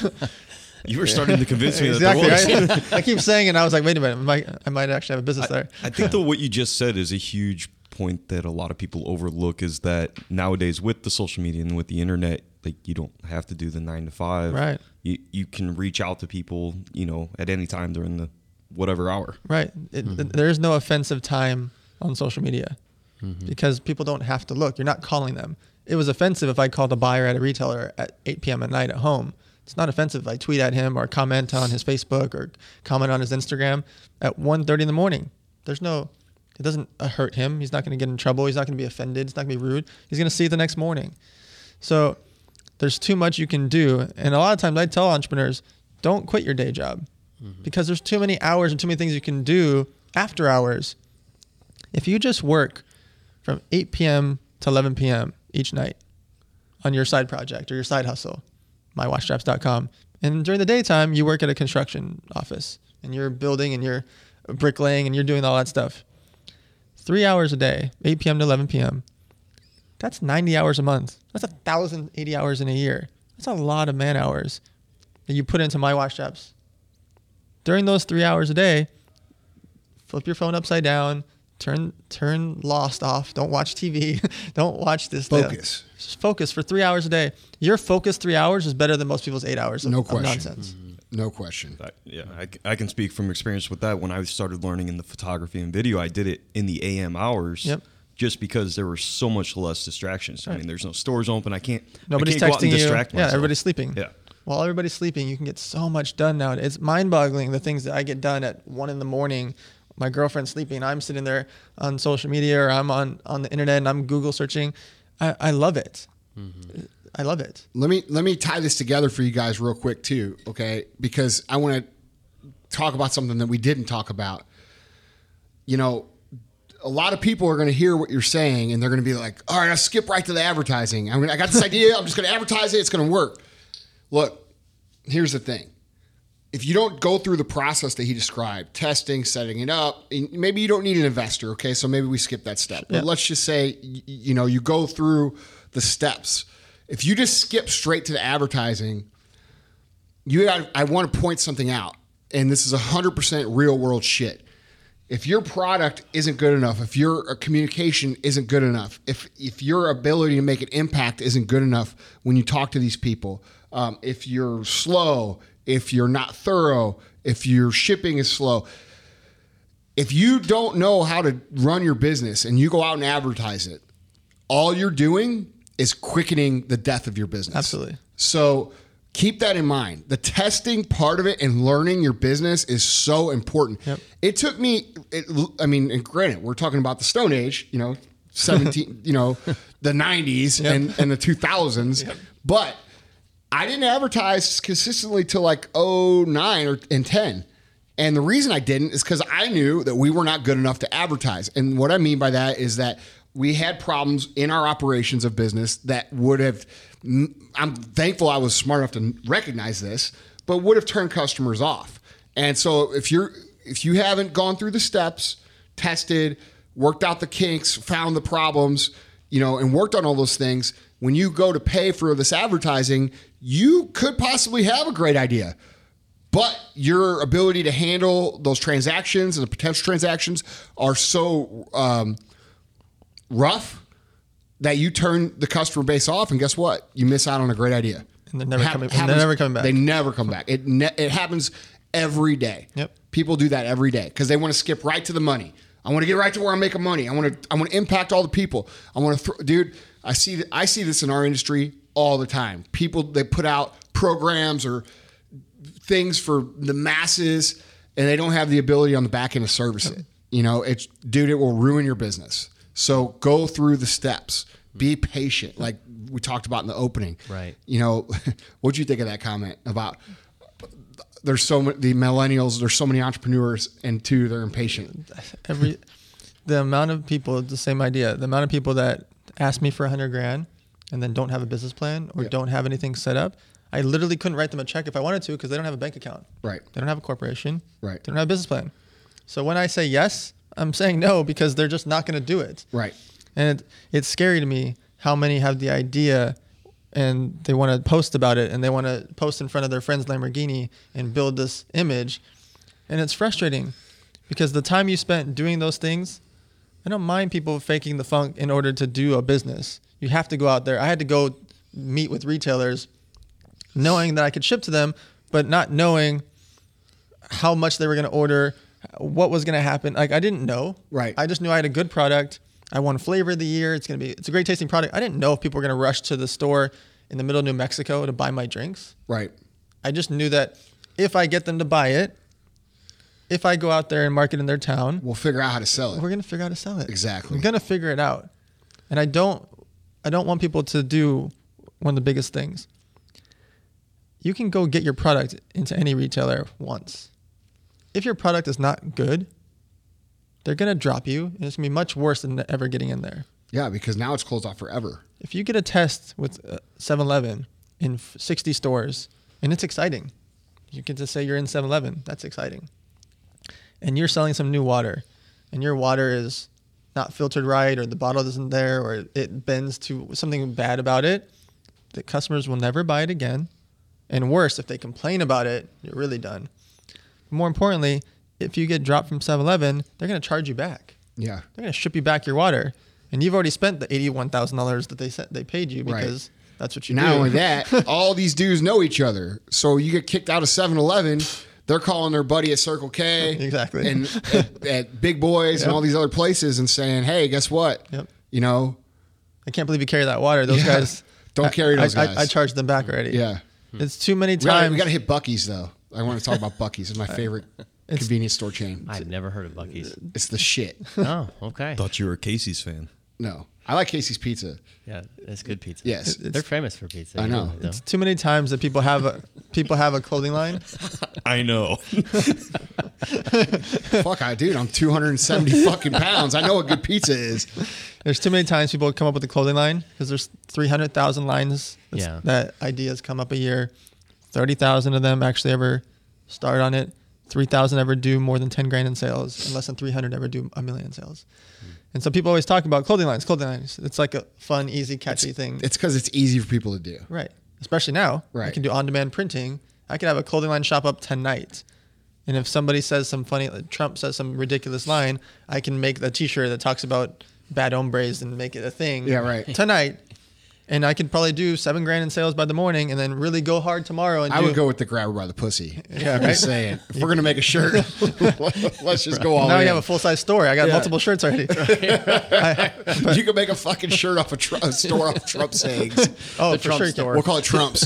You were starting to convince me
exactly.
that
right? I keep saying it. And I was like, wait a minute, I might, I might actually have a business there.
I think though what you just said is a huge point that a lot of people overlook is that nowadays with the social media and with the internet, like you don't have to do the nine to five.
Right.
You you can reach out to people, you know, at any time during the whatever hour.
Right. It, mm-hmm. There is no offensive time on social media mm-hmm. because people don't have to look. You're not calling them. It was offensive if I called a buyer at a retailer at 8 p.m. at night at home. It's not offensive if I tweet at him or comment on his Facebook or comment on his Instagram at 1.30 in the morning. There's no, it doesn't uh, hurt him. He's not going to get in trouble. He's not going to be offended. He's not going to be rude. He's going to see it the next morning. So there's too much you can do. And a lot of times I tell entrepreneurs, don't quit your day job because there's too many hours and too many things you can do after hours. If you just work from 8 p.m. to 11 p.m. each night on your side project or your side hustle, mywatchstraps.com, and during the daytime you work at a construction office and you're building and you're bricklaying and you're doing all that stuff. Three hours a day, 8 p.m. to 11 p.m. That's 90 hours a month. That's 1,080 hours in a year. That's a lot of man hours that you put into my watch straps. During those three hours a day, flip your phone upside down, turn turn Lost off. Don't watch TV. Don't watch this.
Focus.
Just focus for three hours a day. Your focus three hours is better than most people's eight hours of,
No
of
question.
nonsense. Mm-hmm.
No question.
I, yeah, I, c- I can speak from experience with that. When I started learning in the photography and video, I did it in the AM hours.
Yep.
Just because there were so much less distractions. I mean, there's no stores open. I can't.
Nobody's
I can't go out
texting
and
you.
distract
Yeah, everybody's sleeping.
Yeah.
While everybody's sleeping, you can get so much done now. It's mind-boggling the things that I get done at one in the morning. My girlfriend's sleeping. I'm sitting there on social media or I'm on on the internet and I'm Google searching. I, I love it. Mm-hmm. I love it.
let me let me tie this together for you guys real quick too, okay? Because I want to talk about something that we didn't talk about. You know, a lot of people are going to hear what you're saying and they're going to be like, "All right, I'll skip right to the advertising. I'm gonna, I got this idea. I'm just going to advertise it. It's going to work." Look, here's the thing. If you don't go through the process that he described, testing, setting it up, and maybe you don't need an investor, okay? So maybe we skip that step. But
Yeah.
let's just say you know, you go through the steps. If you just skip straight to the advertising, you got I want to point something out. And this is 100% real world shit. If your product isn't good enough, if your uh, communication isn't good enough, if if your ability to make an impact isn't good enough when you talk to these people, um, if you're slow, if you're not thorough, if your shipping is slow, if you don't know how to run your business and you go out and advertise it, all you're doing is quickening the death of your business.
Absolutely.
So keep that in mind. The testing part of it and learning your business is so important.
Yep.
It took me, it, I mean, and granted, we're talking about the Stone Age, you know, 17, you know, the 90s and, and the 2000s. But I didn't advertise consistently till like 09 or and 10. And the reason I didn't is because I knew that we were not good enough to advertise. And what I mean by that is that we had problems in our operations of business that would have, I'm thankful I was smart enough to recognize this, but would have turned customers off. And so if you're, if you haven't gone through the steps, tested, worked out the kinks, found the problems, you know, and worked on all those things, when you go to pay for this advertising, you could possibly have a great idea. But your ability to handle those transactions and the potential transactions are so um, rough that you turn the customer base off, and guess what? You miss out on a great idea.
And they're never coming- and they're never coming back.
They never come back. It ne- it happens every day.
Yep.
People do that every day because they want to skip right to the money. I want to get right to where I'm making money. I want to I want to impact all the people. I want to, th- dude. I see I see this in our industry all the time. People they put out programs or things for the masses, and they don't have the ability on the back end to service it. You know, it's dude, it will ruin your business. So go through the steps. Be patient, like we talked about in the opening.
Right.
You know, what'd you think of that comment about? There's so many the millennials. There's so many entrepreneurs, and two, they're impatient.
every the amount of people the same idea the amount of people that ask me for a hundred grand and then don't have a business plan or
Yeah.
don't have anything set up i literally couldn't write them a check if i wanted to because they don't have a bank account
Right.
they don't have a corporation
Right.
they don't have a business plan so when i say yes i'm saying no because they're just not going to do it
Right.
and it, it's scary to me how many have the idea and they want to post about it and they want to post in front of their friend's Lamborghini and build this image. And it's frustrating because the time you spent doing those things, I don't mind people faking the funk in order to do a business. You have to go out there. I had to go meet with retailers knowing that I could ship to them, but not knowing how much they were going to order, what was going to happen. Like I didn't know.
Right.
I just knew I had a good product. I won flavor of the year. It's going to be it's a great tasting product. I didn't know if people were going to rush to the store in the middle of New Mexico to buy my drinks.
Right.
I just knew that if I get them to buy it, if I go out there and market in their town,
We'll figure out how to sell it.
we're gonna figure out how to sell it.
Exactly.
We're gonna figure it out. And I don't I don't want people to do one of the biggest things. You can go get your product into any retailer once. If your product is not good, they're gonna drop you, and it's gonna be much worse than ever getting in there.
Yeah, because now it's closed off forever.
If you get a test with uh, 7-Eleven in f- 60 stores, and it's exciting, you get to say you're in 7-Eleven. That's exciting. And you're selling some new water, and your water is not filtered right, or the bottle isn't there, or it bends to something bad about it. The customers will never buy it again. And worse, if they complain about it, you're really done. More importantly, if you get dropped from 7-Eleven, they're going to charge you back
Yeah.
they're gonna ship you back your water, and you've already spent the eighty-one thousand dollars that they sent, they paid you
Right.
because that's what you
Not
do.
only that, all these dudes know each other. So you get kicked out of 7-Eleven, they're calling their buddy at Circle K,
Exactly.
and at, at Big Boys and all these other places, and saying, "Hey, guess what?
Yep.
You know,
I can't believe you carry that water. Those
Yeah.
guys
Don't
I-
carry those
I,
guys.
I, I charged them back already.
yeah."
it's too many
We gotta,
times.
we gotta hit Bucky's though. I want to talk about Bucky's. It's my favorite convenience store chain.
I've never heard of Bucky's.
It's the shit.
Oh, okay.
Thought you were a Casey's fan.
No, I like Casey's Pizza.
Yeah, it's good pizza.
Yes.
They're famous for pizza.
I
you
know.
though.
it's too many times that people have a people have a clothing line.
I know.
Fuck, I dude, I'm 270 fucking pounds. I know what good pizza is.
There's too many times people come up with a clothing line because there's 300,000 lines that's-
Yeah.
that ideas come up a year. 30,000 of them actually ever start on it. 3,000 ever do more than 10 grand in sales, and less than 300 ever do a million in sales. And so people always talk about clothing lines, clothing lines. It's like a fun, easy, catchy thing.
It's because it's easy for people to do.
Right. Especially now.
Right.
I can do on demand printing. I could have a clothing line shop up tonight. And if somebody says some funny, like Trump says some ridiculous line, I can make a t shirt that talks about bad hombres and make it a thing.
Yeah, right.
Tonight. And I could probably do seven grand in sales by the morning and then really go hard tomorrow. And
I
do,
would go with the grabber by the pussy.
Yeah,
I'm
right?
just saying. If we're gonna make a shirt, let's just go all
Now
in.
you have a full size store. I got
Yeah.
multiple shirts already.
you can make a fucking shirt off a, tr- a store off Trump sayings.
Oh,
The
for
Trump
sure.
store.
We'll call it Trump's.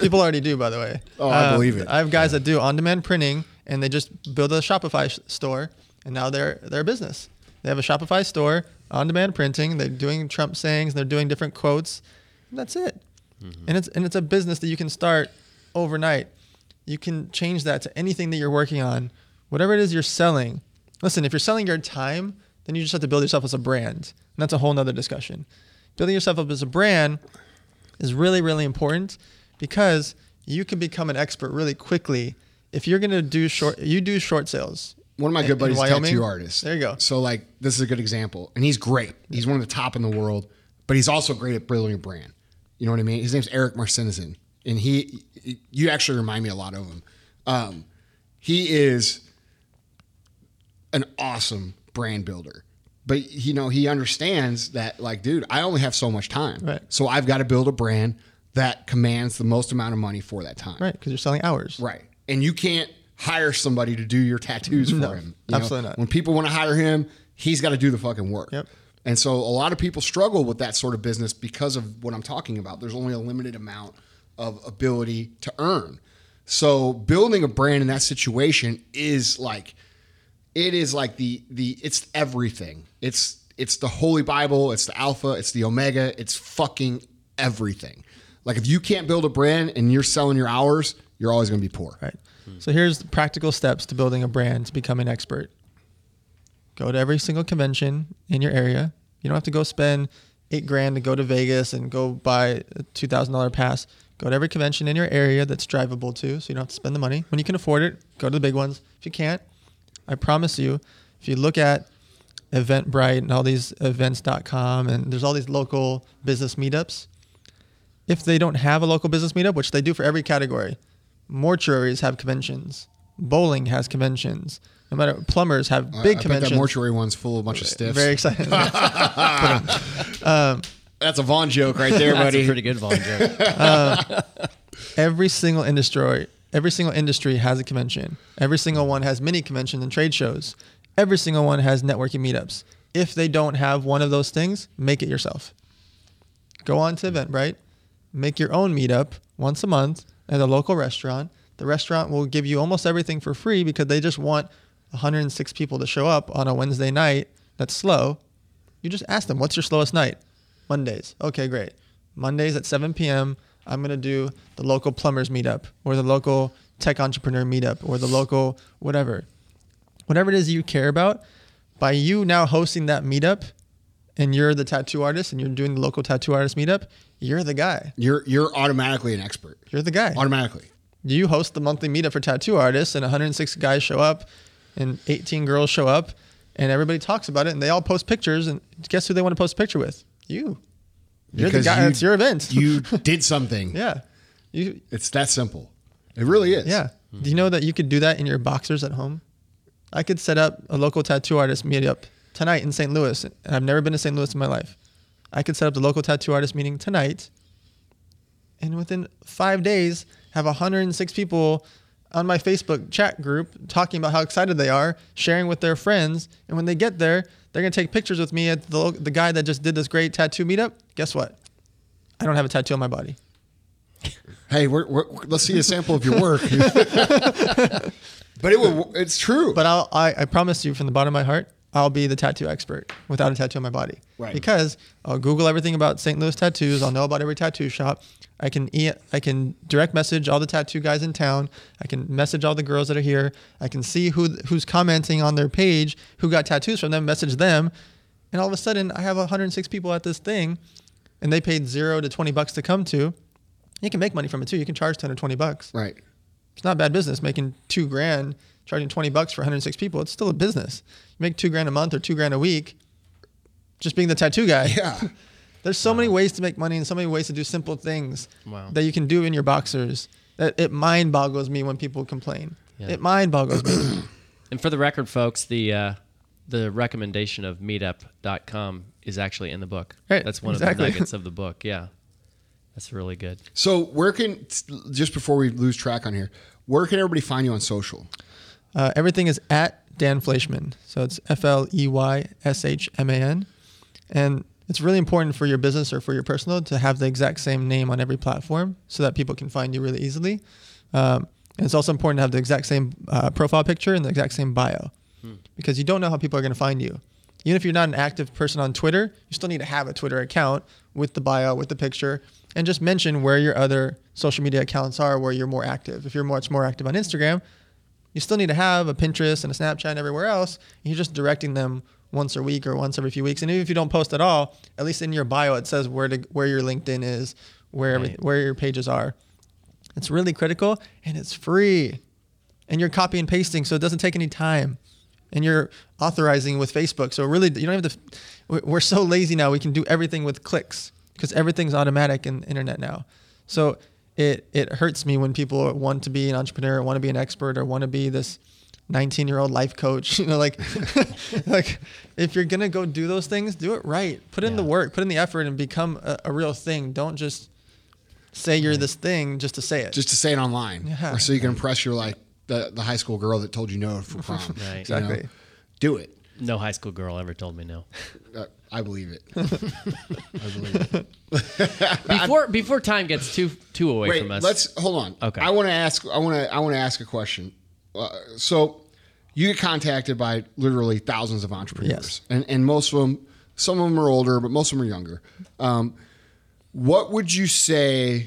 People already do, by the way. Uh,
Oh, I believe it.
I have guys that do on-demand printing, and they just build a Shopify sh- store, and now they're they're a business. They have a Shopify store, on-demand printing. They're doing Trump sayings. They're doing different quotes. And that's it. Mm-hmm. And it's and it's a business that you can start overnight. You can change that to anything that you're working on, whatever it is you're selling. Listen, if you're selling your time, then you just have to build yourself as a brand, and that's a whole nother discussion. Building yourself up as a brand is really really important because you can become an expert really quickly if you're going to do short. You do short sales.
One of my good buddies,
Wyoming.
tattoo artist.
There you go.
So like this is a good example, and he's great. He's one of the top in the world, but he's also great at building a brand. You know what I mean? His name's Eric Marcinison, and he, you actually remind me a lot of him. Um, he is an awesome brand builder, but you know he understands that like, dude, I only have so much time,
Right.
So I've got to build a brand that commands the most amount of money for that time,
Right, because you're selling hours.
Right. And you can't hire somebody to do your tattoos for
No,
him. you know?
absolutely not.
When people want to hire him, he's got to do the fucking work.
Yep.
And so a lot of people struggle with that sort of business because of what I'm talking about. There's only a limited amount of ability to earn. So building a brand in that situation is like it is like the the it's everything. It's it's the holy bible, it's the alpha, it's the omega, it's fucking everything. Like if you can't build a brand and you're selling your hours, you're always going to be poor.
Right. Hmm. So here's practical steps to building a brand to become an expert. Go to every single convention in your area. You don't have to go spend eight grand to go to Vegas and go buy a two thousand dollar pass. Go to every convention in your area that's drivable to, so you don't have to spend the money. When you can afford it, go to the big ones. If you can't, I promise you, if you look at Eventbrite and all these events.com and there's all these local business meetups, if they don't have a local business meetup, which they do for every category, mortuaries have conventions, bowling has conventions, no matter plumbers have
I-
big
I,
conventions.
bet that mortuary one's full of a bunch of stiffs.
Very excited.
Um, That's a Vaughn joke right there,
That's
buddy.
a pretty good Vaughn joke.
Uh, every single industry, every single industry has a convention. Every single one has mini conventions and trade shows. Every single one has networking meetups. If they don't have one of those things, make it yourself. Go on to Eventbrite, make your own meetup once a month at a local restaurant. The restaurant will give you almost everything for free because they just want 106 people to show up on a Wednesday night that's slow. You just ask them, what's your slowest night? Mondays. Okay, great. Mondays at 7 p.m., I'm going to do the local plumbers meetup or the local tech entrepreneur meetup or the local whatever. Whatever it is you care about, by you now hosting that meetup and you're the tattoo artist and you're doing the local tattoo artist meetup, you're the guy.
You're you're automatically an expert.
You're the guy.
Automatically.
You host the monthly meetup for tattoo artists, and 106 guys show up, and 18 girls show up, and everybody talks about it, and they all post pictures. And guess who they want to post a picture with? You. You're
Because
the guy.
you-
it's your event.
You did something.
yeah. You.
It's that simple. It really is.
Yeah. Do you know that you could do that in your boxers at home? I could set up a local tattoo artist meetup tonight in St. Louis, and I've never been to St. Louis in my life. I could set up the local tattoo artist meeting tonight, and within five days, have 106 people on my Facebook chat group talking about how excited they are, sharing with their friends, and when they get there, they're gonna take pictures with me at the the guy that just did this great tattoo meetup. Guess what? I don't have a tattoo on my body.
Hey, we're, we're, let's see a sample of your work. but it will, it's true.
But I'll, I, I promise you from the bottom of my heart, I'll be the tattoo expert without a tattoo on my body.
Right.
Because I'll Google everything about St. Louis tattoos. I'll know about every tattoo shop. I can e- I can direct message all the tattoo guys in town. I can message all the girls that are here. I can see who who's commenting on their page, who got tattoos from them, message them, and all of a sudden I have 106 people at this thing, and they paid zero to 20 bucks to come to. You can make money from it too. You can charge 10 or 20 bucks
right.
it's not bad business making two grand charging 20 bucks for 106 people it's still a business you make two grand a month or two grand a week just being the tattoo guy
Yeah.
there's so many ways to make money and so many ways to do simple things
Wow.
that you can do in your boxers that it mind boggles me when people complain
Yeah.
it mind boggles me
And for the record, folks, the uh, the recommendation of meetup.com is actually in the book.
Right,
That's one
exactly.
of the nuggets of the book. Yeah. That's really good.
So where can, just before we lose track on here, where can everybody find you on social?
Uh, everything is at dan fleyshman so it's F L E Y S H M A N. and it's really important for your business or for your personal to have the exact same name on every platform so that people can find you really easily. Um, and it's also important to have the exact same uh, profile picture and the exact same bio because you don't know how people are going to find you. even if you're not an active person on Twitter, you still need to have a Twitter account with the bio, with the picture, and just mention where your other social media accounts are, where you're more active. If you're much more active on Instagram, you still need to have a Pinterest and a Snapchat and everywhere else. You're just directing them once a week or once every few weeks. And even if you don't post at all, at least in your bio it says where to where your LinkedIn is, where
Right.
where your pages are. It's really critical and it's free. And you're copy and pasting, so it doesn't take any time. And you're authorizing with Facebook, so really you don't have to. We're so lazy now; we can do everything with clicks because everything's automatic in the internet now. So it it hurts me when people want to be an entrepreneur, want to be an expert, or want to be this 19 year old life coach. You know, like like if you're gonna go do those things, do it right. Put in the work, put in the effort, and become a, a real thing. Don't just say you're this thing just to say it.
just to say it online,
Yeah.
or so you can impress your like the, the high school girl that told you no for prom.
Right.
you know?
Exactly.
Do it.
No high school girl ever told me no.
Uh, I believe it. I believe it.
Before before time gets too too away
Wait,
from us.
let's hold on.
Okay.
I want to ask. I want to. I want to ask a question. Uh, so, you get contacted by literally thousands of entrepreneurs,
Yes.
and and most of them, some of them are older, but most of them are younger. Um, what would you say,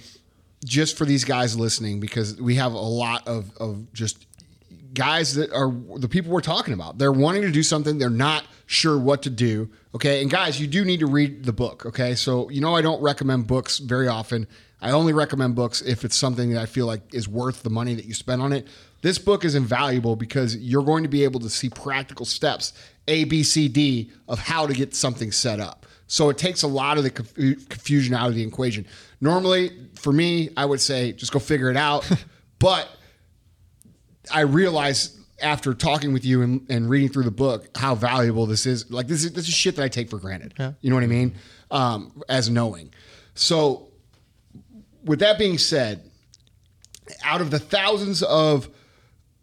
just for these guys listening, because we have a lot of of just guys that are the people we're talking about. They're wanting to do something, they're not sure what to do. Okay. And guys, you do need to read the book. Okay. So, you know, I don't recommend books very often. I only recommend books if it's something that I feel like is worth the money that you spend on it. This book is invaluable because you're going to be able to see practical steps, A, B, C, D, of how to get something set up. So it takes a lot of the confusion out of the equation. Normally, for me, I would say just go figure it out. but I realize after talking with you and, and reading through the book how valuable this is. Like this is this is shit that I take for granted.
Yeah.
You know what I mean? Um, as knowing. So, with that being said, out of the thousands of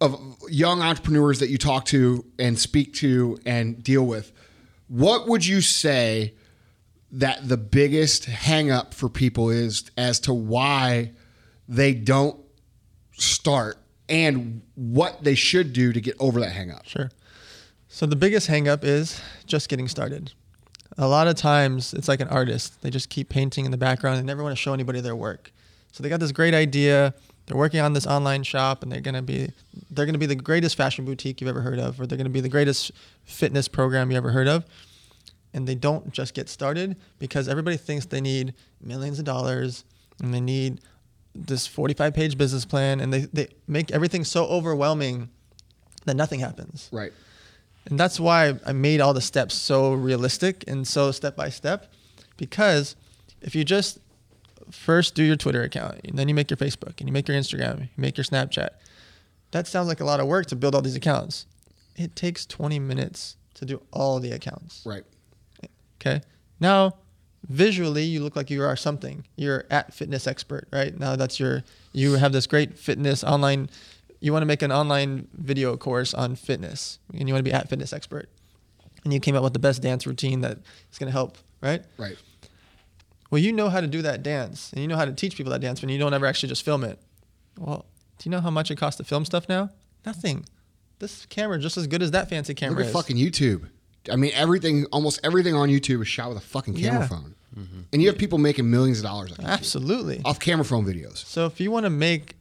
of young entrepreneurs that you talk to and speak to and deal with, what would you say that the biggest hang up for people is as to why they don't start and what they should do to get over that hang up?
Sure. So the biggest hang up is just getting started. A lot of times it's like an artist. They just keep painting in the background and never want to show anybody their work. So they got this great idea. They're working on this online shop and they're gonna be they're gonna be the greatest fashion boutique you've ever heard of, or they're gonna be the greatest fitness program you ever heard of. And they don't just get started because everybody thinks they need millions of dollars and they need this 45 page business plan and they, they make everything so overwhelming that nothing happens.
Right.
And that's why I made all the steps so realistic and so step by step. Because if you just first do your Twitter account, and then you make your Facebook, and you make your Instagram, you make your Snapchat, that sounds like a lot of work to build all these accounts. It takes 20 minutes to do all the accounts.
Right.
Okay. Now, visually, you look like you are something. You're at fitness expert, right? Now that's your, you have this great fitness online, you want to make an online video course on fitness and you want to be at fitness expert. And you came up with the best dance routine that is going to help, right?
Right.
Well, you know how to do that dance and you know how to teach people that dance, but you don't ever actually just film it. Well, do you know how much it costs to film stuff now? Nothing. This camera is just as good as that fancy camera
Look at
is.
fucking YouTube. I mean, everything, almost everything on YouTube is shot with a fucking camera
Yeah.
phone. Mm-hmm. And you have people making millions of dollars on
Absolutely.
off camera phone videos.
So if you want to make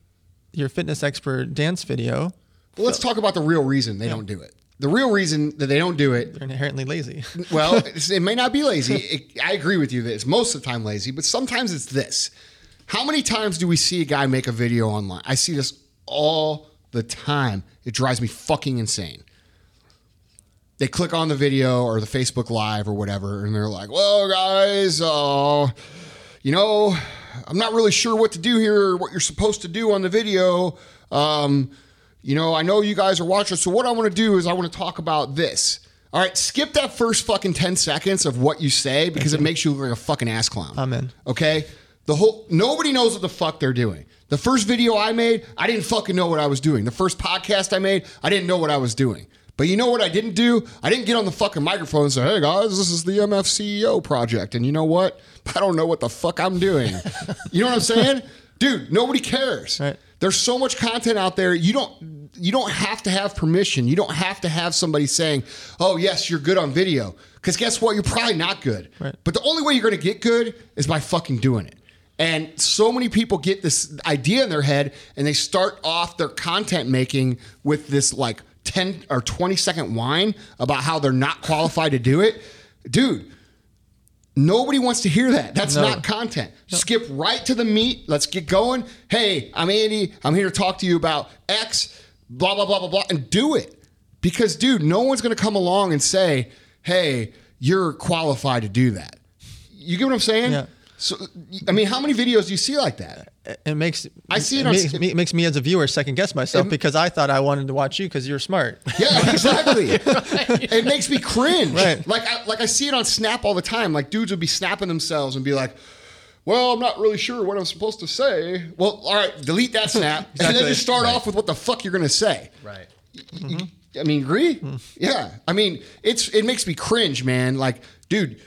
your fitness expert dance video,
Well, let's talk about the real reason they don't do it. The real reason that they don't do it,
they're inherently lazy.
well, it's, it may not be lazy. It, I agree with you that it's most of the time lazy, but sometimes it's this. How many times do we see a guy make a video online? I see this all the time. It drives me fucking insane. They click on the video or the Facebook Live or whatever, and they're like, well, guys, uh, you know, I'm not really sure what to do here, or what you're supposed to do on the video. Um, you know, I know you guys are watching, so what I want to do is I want to talk about this. All right, skip that first fucking 10 seconds of what you say because it makes you look like a fucking ass clown.
Amen.
Okay? The whole nobody knows what the fuck they're doing. The first video I made, I didn't fucking know what I was doing. The first podcast I made, I didn't know what I was doing. But you know what I didn't do? I didn't get on the fucking microphone and say, "Hey guys, this is the MFCEO project." And you know what? I don't know what the fuck I'm doing. you know what I'm saying? Dude, nobody cares.
Right.
There's so much content out there. You don't you don't have to have permission. You don't have to have somebody saying, "Oh, yes, you're good on video." Because guess what? You're probably not good.
Right.
But the only way you're going to get good is by fucking doing it. And so many people get this idea in their head and they start off their content making with this like 10 or 20 second whine about how they're not qualified to do it. Dude, Nobody wants to hear that. That's
No.
not content. Skip right to the meat. Let's get going. Hey, I'm Andy. I'm here to talk to you about X, blah, blah, blah, blah, blah, and do it. Because, dude, no one's going to come along and say, hey, you're qualified to do that. You get what I'm saying?
Yeah.
So, I mean, how many videos do you see like that?
it makes
I see it
it
on
makes me, it makes me as a viewer second guess myself because I thought I wanted to watch you because you're smart.
Yeah, exactly. It makes me cringe.
Right.
Like I, like I see it on Snap all the time. Like dudes would be snapping themselves and be like, "Well, I'm not really sure what I'm supposed to say." Well, all right, delete that snap and then just start off with what the fuck you're gonna say.
Right.
You- I mean, agree? Mm-hmm. Yeah. I mean, it's it makes me cringe, man. Like, dude,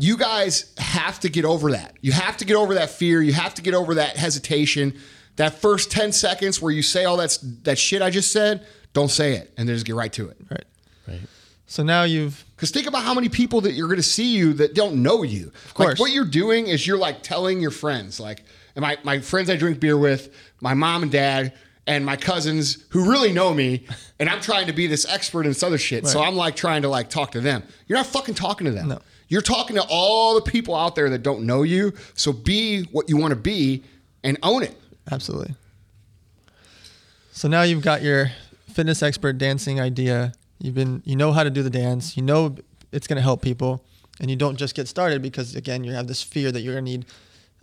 you guys have to get over that. You have to get over that fear. You have to get over that hesitation. That first 10 seconds where you say all that that shit I just said, don't say it and then just get right to it.
Right.
Right.
So now you've
Because think about how many people that you're going to see you that don't know you. Of
course.
Like what you're doing is you're like telling your friends, like, and my, my friends I drink beer with, my mom and dad, and my cousins who really know me, and I'm trying to be this expert in this other shit. So I'm like trying to like talk to them. You're not fucking talking to them.
No.
You're talking to all the people out there that don't know you. So be what you want to be and own it.
Absolutely. So now you've got your fitness expert dancing idea. You've been you know how to do the dance. You know it's going to help people and you don't just get started because again you have this fear that you're going to need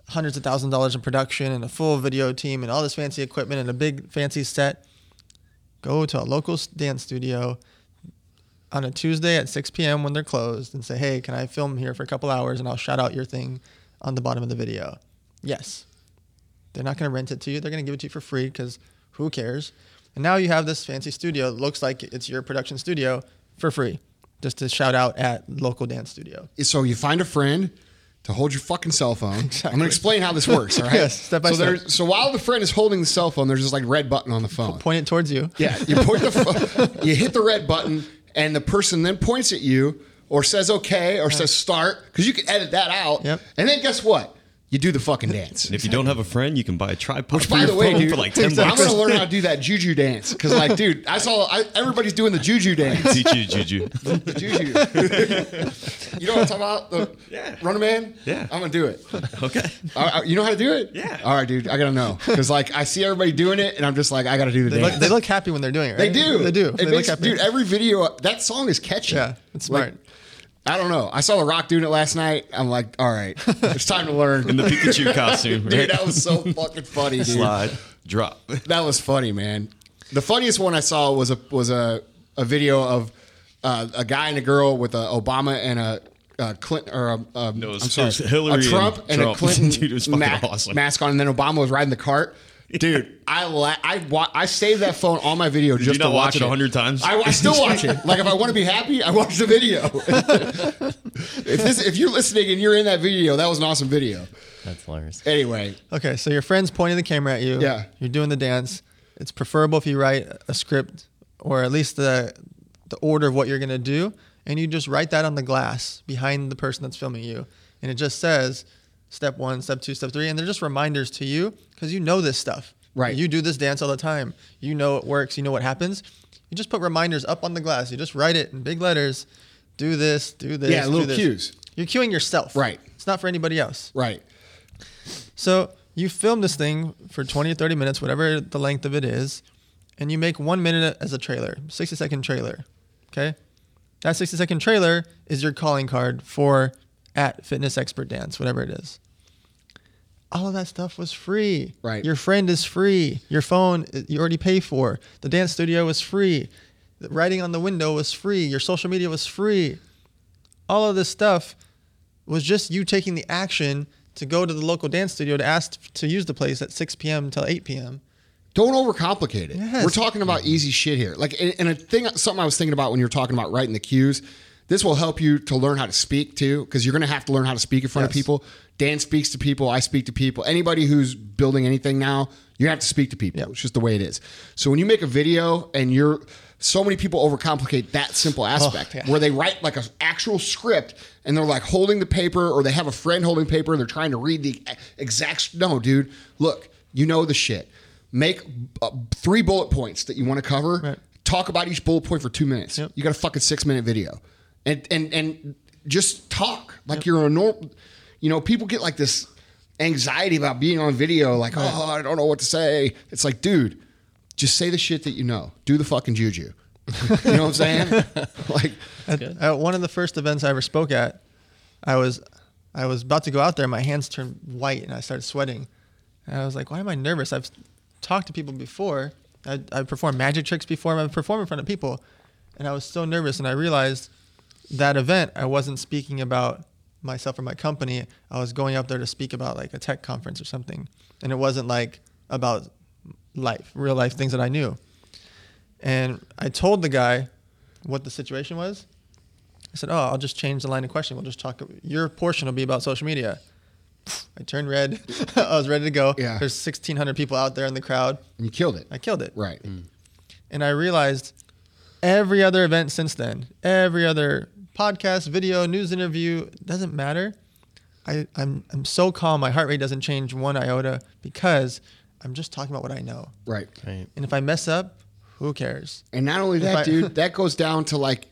hundreds of thousands of dollars in production and a full video team and all this fancy equipment and a big fancy set. Go to a local dance studio on a Tuesday at 6 p.m. when they're closed and say, "Hey, can I film here for a couple hours and I'll shout out your thing on the bottom of the video?" Yes. They're not going to rent it to you. They're going to give it to you for free because who cares? And now you have this fancy studio. that looks like it's your production studio for free, just to shout out at local dance studio.
So you find a friend to hold your fucking cell phone. I'm going to explain how this works. All right.
Yes, step by
so
step.
So while the friend is holding the cell phone, there's this like red button on the phone.
Point it towards you.
Yeah, you point the pho- you hit the red button, and the person then points at you or says okay or says start because you can edit that out.
Yep.
And then guess what? You do the fucking dance.
And if you don't have a friend, you can buy a tripod oh,
Which,
for
by
your
the way, dude,
for like ten
I'm gonna learn how to do that juju dance because, like, dude, I saw I, everybody's doing the juju dance.
Teach you juju.
The juju. you know what I'm talking about? The
Yeah.
Running Man.
Yeah.
I'm gonna do it.
Okay.
All right, you know how to do it?
Yeah.
All right, dude. I gotta know because, like, I see everybody doing it, and I'm just like, I gotta do the
They
dance.
look, they look happy when they're doing it.
They do.
They do.
It
they
makes,
look happy.
dude, every video that song is catchy.
Yeah, it's
Like,
smart.
I don't know. I saw The Rock doing it last night. I'm like, all right, it's time to learn.
In the Pikachu costume,
dude, that was so fucking funny, dude.
Slide, drop.
That was funny, man. The funniest one I saw was a was a, a video of uh, a guy and a girl with a Obama and a. Uh, Clinton or a, a
No, was-
I'm sorry,
Hillary
a Trump
and
and,
Trump.
a Clinton
Dude, it was fucking
ma-
awesome.
mask on, and then Obama was riding the cart. Dude, I la- I wa- I saved that phone on my video
Did
just
you not
to
watch
watch
it a hundred times?
I, I still watch it. Like if I want to be happy, I watch the video. if this, if you're listening and you're in that video, that was an awesome video.
That's hilarious.
Anyway,
Okay, so your friend's pointing the camera at you.
Yeah.
You're doing the dance. It's preferable if you write a script or at least the the order of what you're gonna do, and you just write that on the glass behind the person that's filming you, and it just says step one, step two, step three, and they're just reminders to you because you know this stuff.
Right.
You do this dance all the time. You know it works. You know what happens. You just put reminders up on the glass. You just write it in big letters. Do this. Do this.
Yeah,
do
little
this.
cues.
You're cueing yourself.
Right.
It's not for anybody else.
right.
So you film this thing for 20 or 30 minutes, whatever the length of it is, and you make one minute as a trailer, 60 second trailer. Okay. That 60 second trailer is your calling card for at Fitness Expert Dance, whatever it is. All of that stuff was free.
Right.
Your friend is free. Your phone uh, you already pay for. The dance studio was free. The writing on the window was free. Your social media was free. All of this stuff was just you taking the action to go to the local dance studio to ask to use the place at 6 p.m. till 8 p.m.
Don't overcomplicate it.
Yes.
We're talking about easy shit here. Like, and and a thing, something I was thinking about when you were talking about writing the cues. This will help you to learn how to speak too, because you're going to have to learn how to speak in front of people. Dan speaks to people. I speak to people. Anybody who's building anything now, you have to speak to people.
Yep.
It's just the way it is. So when you make a video and you're so many people overcomplicate that simple aspect
yeah.
where they write like an actual script and they're like holding the paper or they have a friend holding paper and they're trying to read the exact no dude look you know the shit make uh, three bullet points that you want to cover
Right.
talk about each bullet point for two minutes
Yep.
you got a fucking six minute video and and and just talk like you're a normal you know people get like this anxiety about being on video like oh i don't know what to say it's like dude just say the shit that you know do the fucking juju you know what i'm saying like
At, at one of the first events I ever spoke at, I was I was about to go out there. My hands turned white and I started sweating. And I was like, "Why am I nervous?" I've talked to people before. I I performed magic tricks before. I've performed in front of people, and I was so nervous. And I realized that event I wasn't speaking about myself or my company. I was going up there to speak about like a tech conference or something, and it wasn't like about life, real life things that I knew. And I told the guy what the situation was. I said, "Oh, I'll just change the line of question. We'll just talk. Your portion will be about social media." I turned red. I was ready to go.
Yeah.
There's 1,600 people out there in the crowd.
And you killed it
I killed it.
right mm.
And I realized every other event since then, every other podcast, video, news interview, doesn't matter. I, I'm I'm so calm. My heart rate doesn't change one iota because I'm just talking about what I know.
right
Right.
And if I mess up, who cares?
And not only that,
I-
dude, that goes down to like,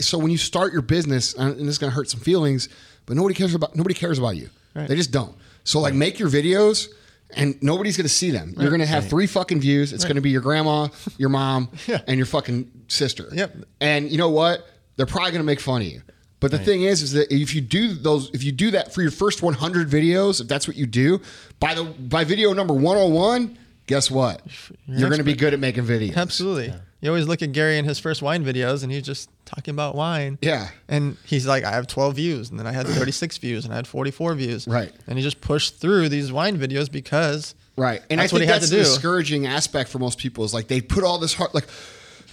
so when you start your business, uh, and this is gonna hurt some feelings, but nobody cares about nobody cares about you.
Right.
They just don't. So like, make your videos, and nobody's gonna see them. You're gonna have three fucking views. It's gonna be your grandma, your mom,
Yeah.
and your fucking sister.
Yep.
And you know what? They're probably gonna make fun of you. But the thing is, is that if you do those, if you do that for your first 100 videos, if that's what you do, by the by video number 101, guess what? You're, gonna be good at making videos.
Absolutely. You always look at Gary in his first wine videos, and he's just talking about wine.
Yeah.
And he's like, I have 12 views, and then I had 36 views, and I had 44 views.
Right.
And he just pushed through these wine videos because
Right. And
That's
I
what
think
he had
that's
to
the
do.
discouraging aspect for most people is like they put all this hard like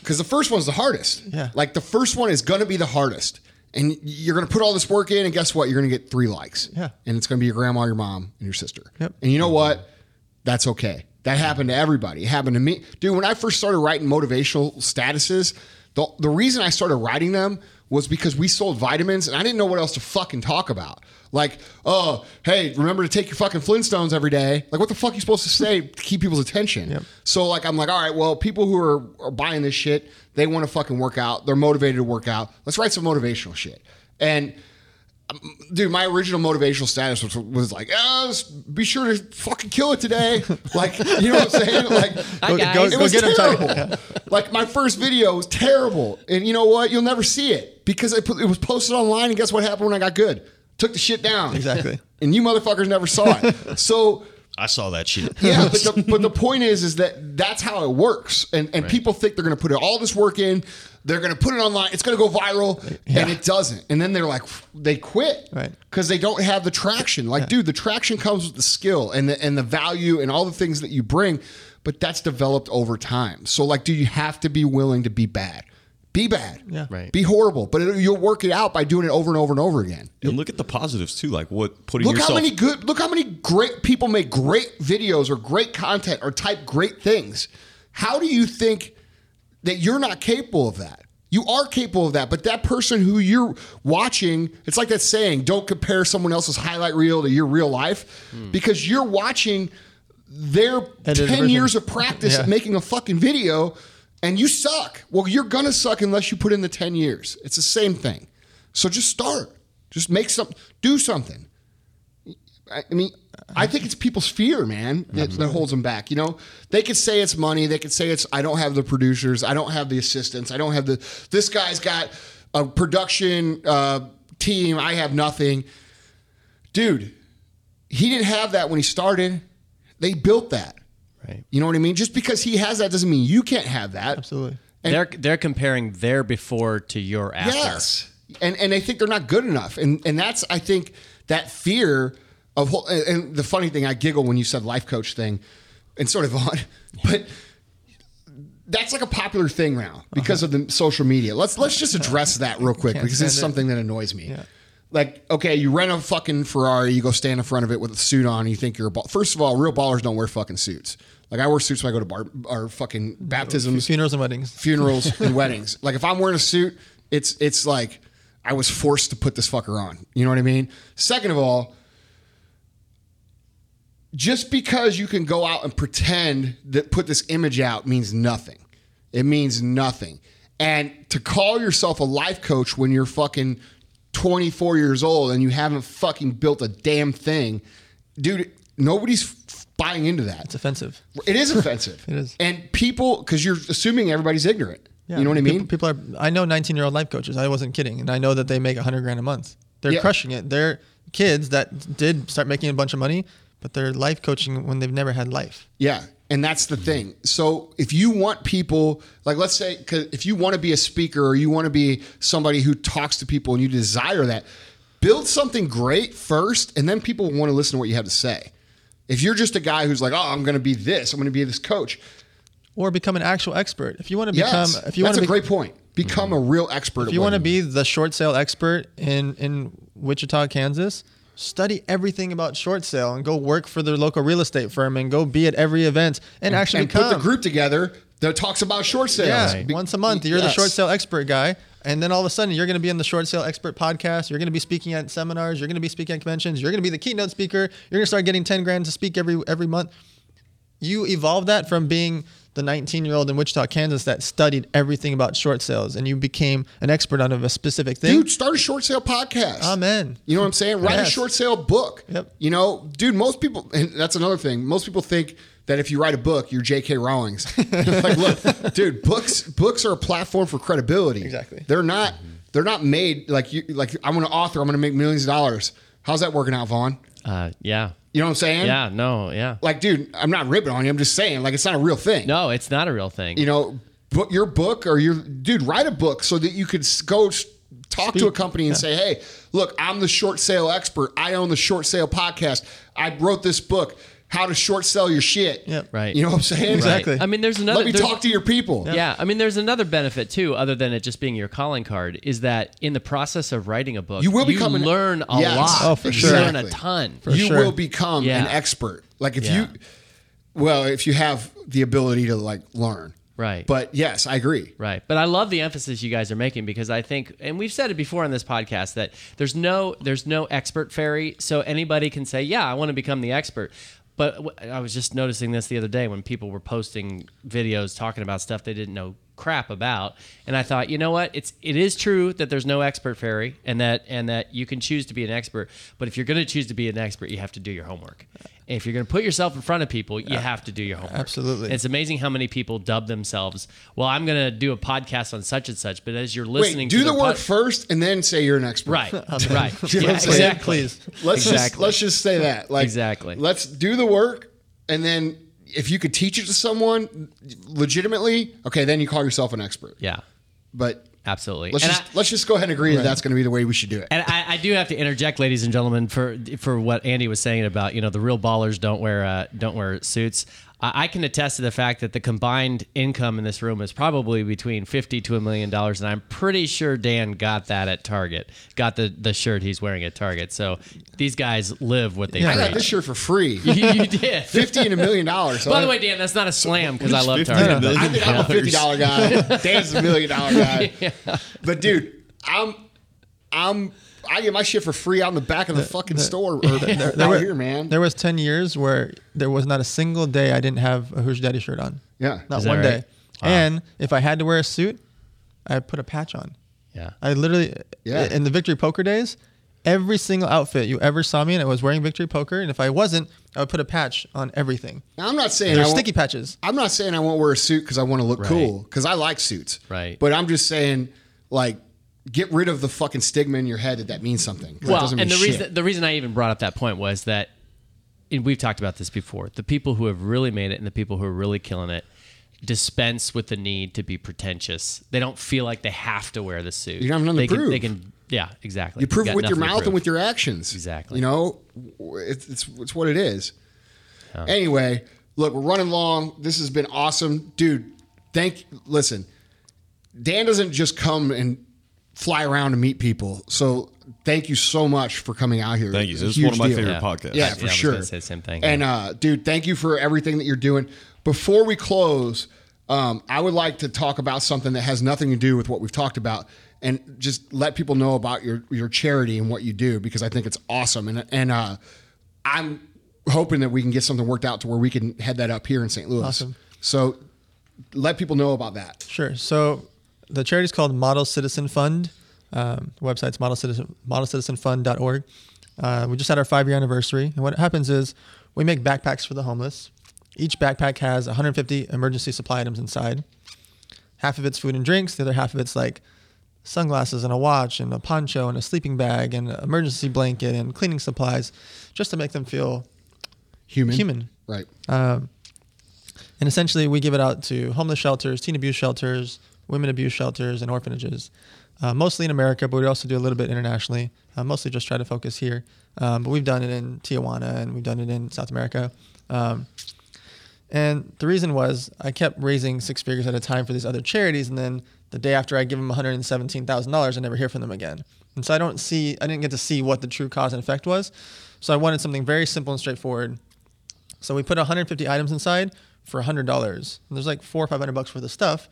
because the first one's the hardest.
Yeah.
Like the first one is gonna be the hardest. And you're gonna put all this work in, and guess what? You're gonna get three likes.
Yeah.
And it's gonna be your grandma, your mom, and your sister.
Yep.
And you know what? That's okay. That happened to everybody. It happened to me. Dude, when I first started writing motivational statuses, the, the reason I started writing them was because we sold vitamins and I didn't know what else to fucking talk about. Like, oh, hey, remember to take your fucking Flintstones every day. Like, what the fuck are you supposed to say to keep people's attention?
Yep.
So, like, I'm like, all right, well, people who are, are buying this shit, they want to fucking work out. They're motivated to work out. Let's write some motivational shit. And dude, my original motivational status was, was like, oh, be sure to fucking kill it today. like, you know what I'm saying? Like,
Go- go,
it
go
was
get him
terrible.
tight.
like my first video was terrible, and you know what? You'll never see it because it, put, it was posted online. And guess what happened when I got good? Took the shit down.
Exactly.
and you motherfuckers never saw it. So
I saw that shit.
yeah, but the, but the point is, is that that's how it works, and and people think they're going to put all this work in, they're going to put it online, it's going to go viral, and it doesn't, and then they're like, they quit,
Right.
Because they don't have the traction. Like, dude, the traction comes with the skill and the and the value and all the things that you bring, but that's developed over time. So, like, do you have to be willing to be bad? Be bad,
Yeah.
Right.
Be horrible, but it, you'll work it out by doing it over and over and over again.
And look at the positives too, like what putting
Look
yourself.
how many good look how many great people make great videos or great content or type great things. How do you think that you're not capable of that? You are capable of that, but that person who you're watching, it's like that saying, don't compare someone else's highlight reel to your real life because you're watching their
Edited
10
version.
years of practice
Yeah.
at making a fucking video and you suck. Well, you're going to suck unless you put in the 10 years. It's the same thing. So just start. Just make some do something. I mean, I think it's people's fear, man, that, that holds them back. You know, they could say it's money. They could say it's I don't have the producers, I don't have the assistants, I don't have the. This guy's got a production uh, team. I have nothing, dude. He didn't have that when he started. They built that.
Right.
You know what I mean? Just because he has that doesn't mean you can't have that.
absolutely.
And-
they're they're comparing their before to your after.
Yes, and and they think they're not good enough, and and that's I think that fear of whole. And the funny thing, I giggle when you said life coach thing, and sort of on, but that's like a popular thing now uh-huh. because of the social media. Let's let's just address that real quick because it's
stand it.
something that annoys me.
Yeah.
Like, okay, you rent a fucking Ferrari, you go stand in front of it with a suit on, and you think you're a ball. First of all, real ballers don't wear fucking suits. Like I wear suits when I go to bar or fucking baptisms,
Funerals and weddings.
funerals, and weddings. Like if I'm wearing a suit, it's it's like I was forced to put this fucker on. You know what I mean? Second of all, just because you can go out and pretend that put this image out means nothing. It means nothing. And to call yourself a life coach when you're fucking 24 years old and you haven't fucking built a damn thing, dude, nobody's buying into that.
It's offensive.
It is offensive.
It is.
And people, because you're assuming everybody's ignorant.
Yeah,
you know what I
people-
mean?
People are. I know 19 year old life coaches. I wasn't kidding, and I know that they make 100 grand a month. They're
Yeah.
crushing it. They're kids that did start making a bunch of money, but they're life coaching when they've never had life.
Yeah. And that's the thing. So if you want people, like let's say, if you want to be a speaker or you want to be somebody who talks to people and you desire that, build something great first, and then people want to listen to what you have to say. If you're just a guy who's like, oh, I'm going to be this, I'm going to be this coach.
Or become an actual expert. If you want to become,
Yes,
if you
that's
want
a
to,
great point. Become a real expert.
if you want to be the short sale expert in in Wichita, Kansas, study everything about short sale and go work for their local real estate firm and go be at every event and, actually
and put the group together that talks about short sales.
Yeah,
Be-
once a month, you're the short sale expert guy, and then all of a sudden, you're going to be in the short sale expert podcast. You're going to be speaking at seminars. You're going to be speaking at conventions. You're going to be the keynote speaker. You're going to start getting ten grand to speak every every month. You evolve that from being the 19 year old in Wichita, Kansas, that studied everything about short sales, and you became an expert on a specific thing.
Dude, start a short sale podcast.
Amen.
You know what I'm saying? Write a short sale book.
Yep.
You know, dude, most people, and that's another thing. Most people think that if you write a book, you're J.K. Rowling's. like, look, dude, books books are a platform for credibility.
Exactly.
They're not. They're not made like you. Like I'm an author. I'm going to make millions of dollars. How's that working out, Vaughn?
Uh, yeah.
You know what I'm saying?
Yeah. No. Yeah.
Like, dude, I'm not ripping on you. I'm just saying, like, it's not a real thing.
No, it's not a real thing.
you know, book your book or your dude, write a book so that you could go talk to a company and say, "Hey, look, I'm the short sale expert. I own the short sale podcast. I wrote this book, How to Short Sell Your Shit."
Yep.
Right.
You know what I'm saying?
Exactly.
I mean, there's another.
Let me talk to your people.
Yeah, I mean, there's another benefit too, other than it just being your calling card, is that in the process of writing a book,
You will become an-
learn a
Yes.
lot.
Oh,
for
you
sure.
learn a ton.
For
you
sure.
will become
Yeah.
an expert. Like if
Yeah.
you, well, if you have the ability to like learn.
Right.
But yes, I agree.
Right. But I love the emphasis you guys are making because I think and we've said it before on this podcast that there's no there's no expert fairy so anybody can say, "Yeah, I want to become the expert." But I was just noticing this the other day when people were posting videos talking about stuff they didn't know crap about and I thought, "You know what? It's it is true that there's no expert fairy and that and that you can choose to be an expert, but if you're going to choose to be an expert, you have to do your homework." And if you're going to put yourself in front of people, you have to do your homework.
Absolutely.
It's amazing how many people dub themselves. Well, I'm going to do a podcast on such and such, but as you're
Wait,
listening,
do
to
the
the
work
pod-
first and then say you're an expert.
right, right, yeah,
what I'm saying?
exactly.
Please.
Let's just let's just say that. Like
Exactly.
Let's do the work, and then if you could teach it to someone legitimately, okay, then you call yourself an expert.
Yeah,
But
absolutely.
let's
and
just
I,
let's just go ahead and agree that that's going to be the way we should do it.
and I, I do have to interject, ladies and gentlemen, for for what Andy was saying about you know the real ballers don't wear uh, don't wear suits. I, I can attest to the fact that the combined income in this room is probably between fifty to a million dollars, and I'm pretty sure Dan got that at Target. Got the the shirt he's wearing at Target. So these guys live what they
I
preach.
got this shirt for free.
you, you did.
Fifty and a million dollars. So
By
I-
the way, Dan, that's not a slam because I love Target.
million
I think I'm a fifty dollar guy. Dan's a million dollar guy. But dude, I'm I'm I get my shit for free out in the back of the fucking store or out
were-
here, man.
There was 10 years where there was not a single day I didn't have a Hoosh Daddy shirt on.
yeah.
Not one
right?
day. And if I had to wear a suit, I put a patch on.
Yeah.
I literally,
Yeah.
in the Victory Poker days, every single outfit you ever saw me in, I was wearing Victory Poker. And if I wasn't, I would put a patch on everything.
Now, I'm not saying
They're
I won't-
sticky patches.
I'm not saying I won't wear a suit because I want to look
Right.
cool because I like suits.
Right.
But I'm just saying, like, get rid of the fucking stigma in your head that that means something.
Well, and the
mean
reason the reason I even brought up that point was that and we've talked about this before. The people who have really made it and the people who are really killing it dispense with the need to be pretentious. They don't feel like they have to wear the suit.
You don't have nothing to
they can,
prove.
They can, yeah, exactly.
you prove it with your mouth and with your actions.
Exactly.
You know, it's it's, it's what it is. Anyway, look, we're running long. This has been awesome, dude. thank. Listen, Dan doesn't just come and fly around to meet people. So thank you so much for coming out here.
Thank you. This is one of my
deal.
favorite
Yeah.
podcasts.
Yeah,
Yeah,
for
I was
sure.
say the same thing,
And uh, dude, thank you for everything that you're doing. Before we close, um, I would like to talk about something that has nothing to do with what we've talked about, and just let people know about your your charity and what you do because I think it's awesome. And and uh, I'm hoping that we can get something worked out to where we can head that up here in St. Louis.
Awesome.
So let people know about that.
Sure. So the charity is called Model Citizen Fund. Um, website's model citizen modelcitizenfund.org. Uh, we just had our five year anniversary, and what happens is we make backpacks for the homeless. Each backpack has 150 emergency supply items inside. Half of it's food and drinks. The other half of it's like sunglasses and a watch and a poncho and a sleeping bag and an emergency blanket and cleaning supplies, just to make them feel
Human.
Human.
Right.
um, and essentially, we give it out to homeless shelters, teen abuse shelters, women abuse shelters, and orphanages, uh, mostly in America, but we also do a little bit internationally. Uh, mostly just try to focus here. Um, but we've done it in Tijuana and we've done it in South America. Um, and the reason was I kept raising six figures at a time for these other charities, and then the day after I give them $117,000, I never hear from them again. And so I don't see, I didn't get to see what the true cause and effect was. So I wanted something very simple and straightforward. So we put 150 items inside for $100. And there's like four or 500 bucks worth of stuff.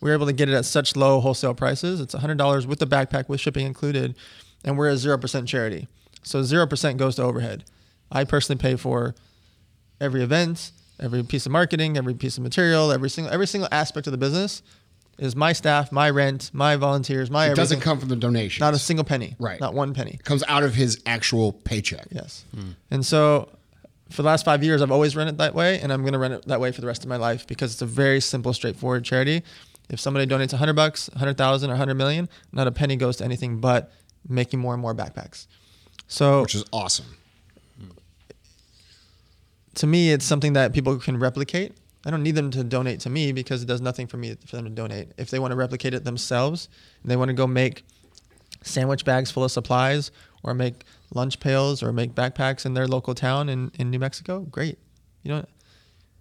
We were able to get it at such low wholesale prices. It's $100 with the backpack with shipping included. And we're a 0% charity. So 0% goes to overhead. I personally pay for every event, every piece of marketing, every piece of material, every single every single aspect of the business is my staff, my rent, my volunteers, my
It
everything.
doesn't come from the donation.
not a single penny.
Right.
Not one penny.
It comes out of his actual paycheck.
Yes. And so for the last five years, I've always run it that way, and I'm going to run it that way for the rest of my life because it's a very simple, straightforward charity. If somebody donates 100 bucks, 100,000, or 100 million, not a penny goes to anything but making more and more backpacks. So
Which is awesome.
to me, it's something that people can replicate. I don't need them to donate to me because it does nothing for me for them to donate. If they want to replicate it themselves and they want to go make sandwich bags full of supplies or make lunch pails or make backpacks in their local town in, in New Mexico, great. You know,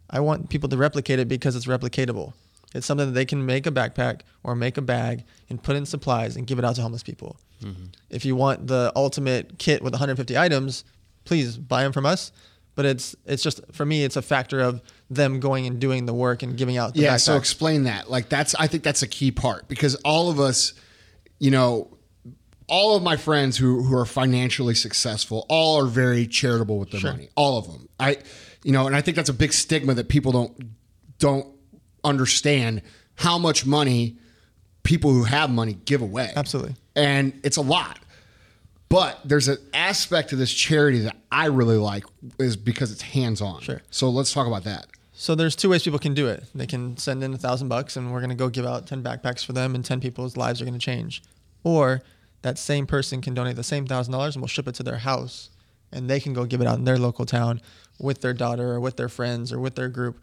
I want people to replicate it because it's replicatable. It's something that they can make a backpack or make a bag and put in supplies and give it out to homeless people. Mm-hmm. If you want the ultimate kit with 150 items, please buy them from us. But it's it's just for me, it's a factor of them going and doing the work and giving out. The
Yeah, so explain that. Like that's I think that's a key part because all of us, you know, all of my friends who who are financially successful, all are very charitable with their money. All of them. I you know, and I think that's a big stigma that people don't don't understand how much money people who have money give away.
Absolutely.
And it's a lot. But there's an aspect to this charity that I really like is because it's hands on.
Sure.
So let's talk about that.
So there's two ways people can do it. They can send in a thousand bucks, and we're going to go give out ten backpacks for them, and ten people's lives are going to change. Or that same person can donate the same thousand dollars, and we'll ship it to their house, and they can go give it out in their local town with their daughter or with their friends or with their group.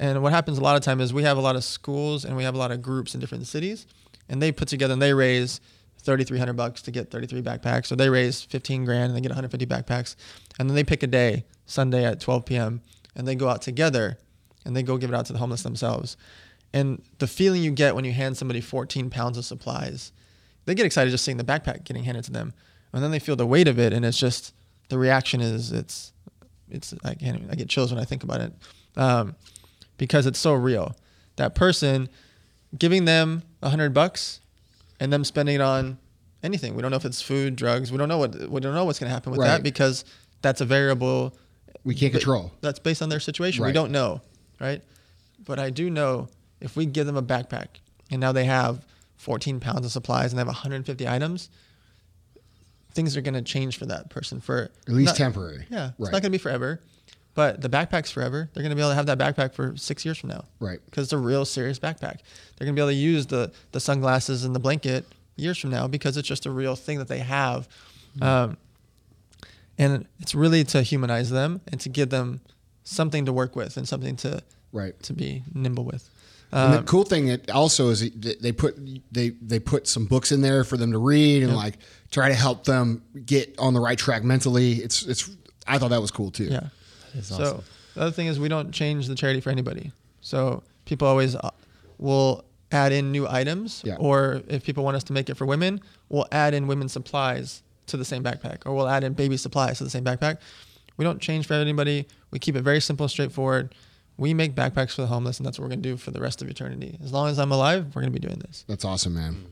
And what happens a lot of time is we have a lot of schools and we have a lot of groups in different cities, and they put together and they raise 3,300 bucks to get 33 backpacks, or they raise 15 grand and they get 150 backpacks, and then they pick a day, Sunday at 12 p.m., and they go out together and they go give it out to the homeless themselves. And the feeling you get when you hand somebody 14 pounds of supplies, they get excited just seeing the backpack getting handed to them, and then they feel the weight of it, and it's just the reaction is it's it's I can't even, I get chills when I think about it, um, because it's so real. That person giving them a hundred bucks and them spending it on anything. We don't know if it's food, drugs. We don't know what we don't know what's going to happen with
Right.
that because that's a variable
We can't control.
that's based on their situation. We don't know, right? But I do know if we give them a backpack and now they have 14 pounds of supplies and they have 150 items, things are going to change for that person for
At least
not-
temporary.
Yeah, it's not going to be forever. But the backpack's forever. They're going to be able to have that backpack for six years from now.
Right.
Because it's a real serious backpack. They're going to be able to use the, the sunglasses and the blanket years from now because it's just a real thing that they have.
Mm-hmm.
Um, and it's really to humanize them and to give them something to work with and something to
Right.
to be nimble with.
And
Um,
the cool thing it also is they put they they put some books in there for them to read and like try to help them get on the right track mentally. It's it's I thought that was cool too.
yeah.
That is
So
awesome.
the other thing is we don't change the charity for anybody. So people always uh, we'll add in new items,
Yeah.
or if people want us to make it for women, we'll add in women's supplies to the same backpack, or we'll add in baby supplies to the same backpack. We don't change for anybody. We keep it very simple, straightforward. We make backpacks for the homeless, and that's what we're gonna do for the rest of eternity. As long as I'm alive, we're gonna be doing this.
That's awesome, man.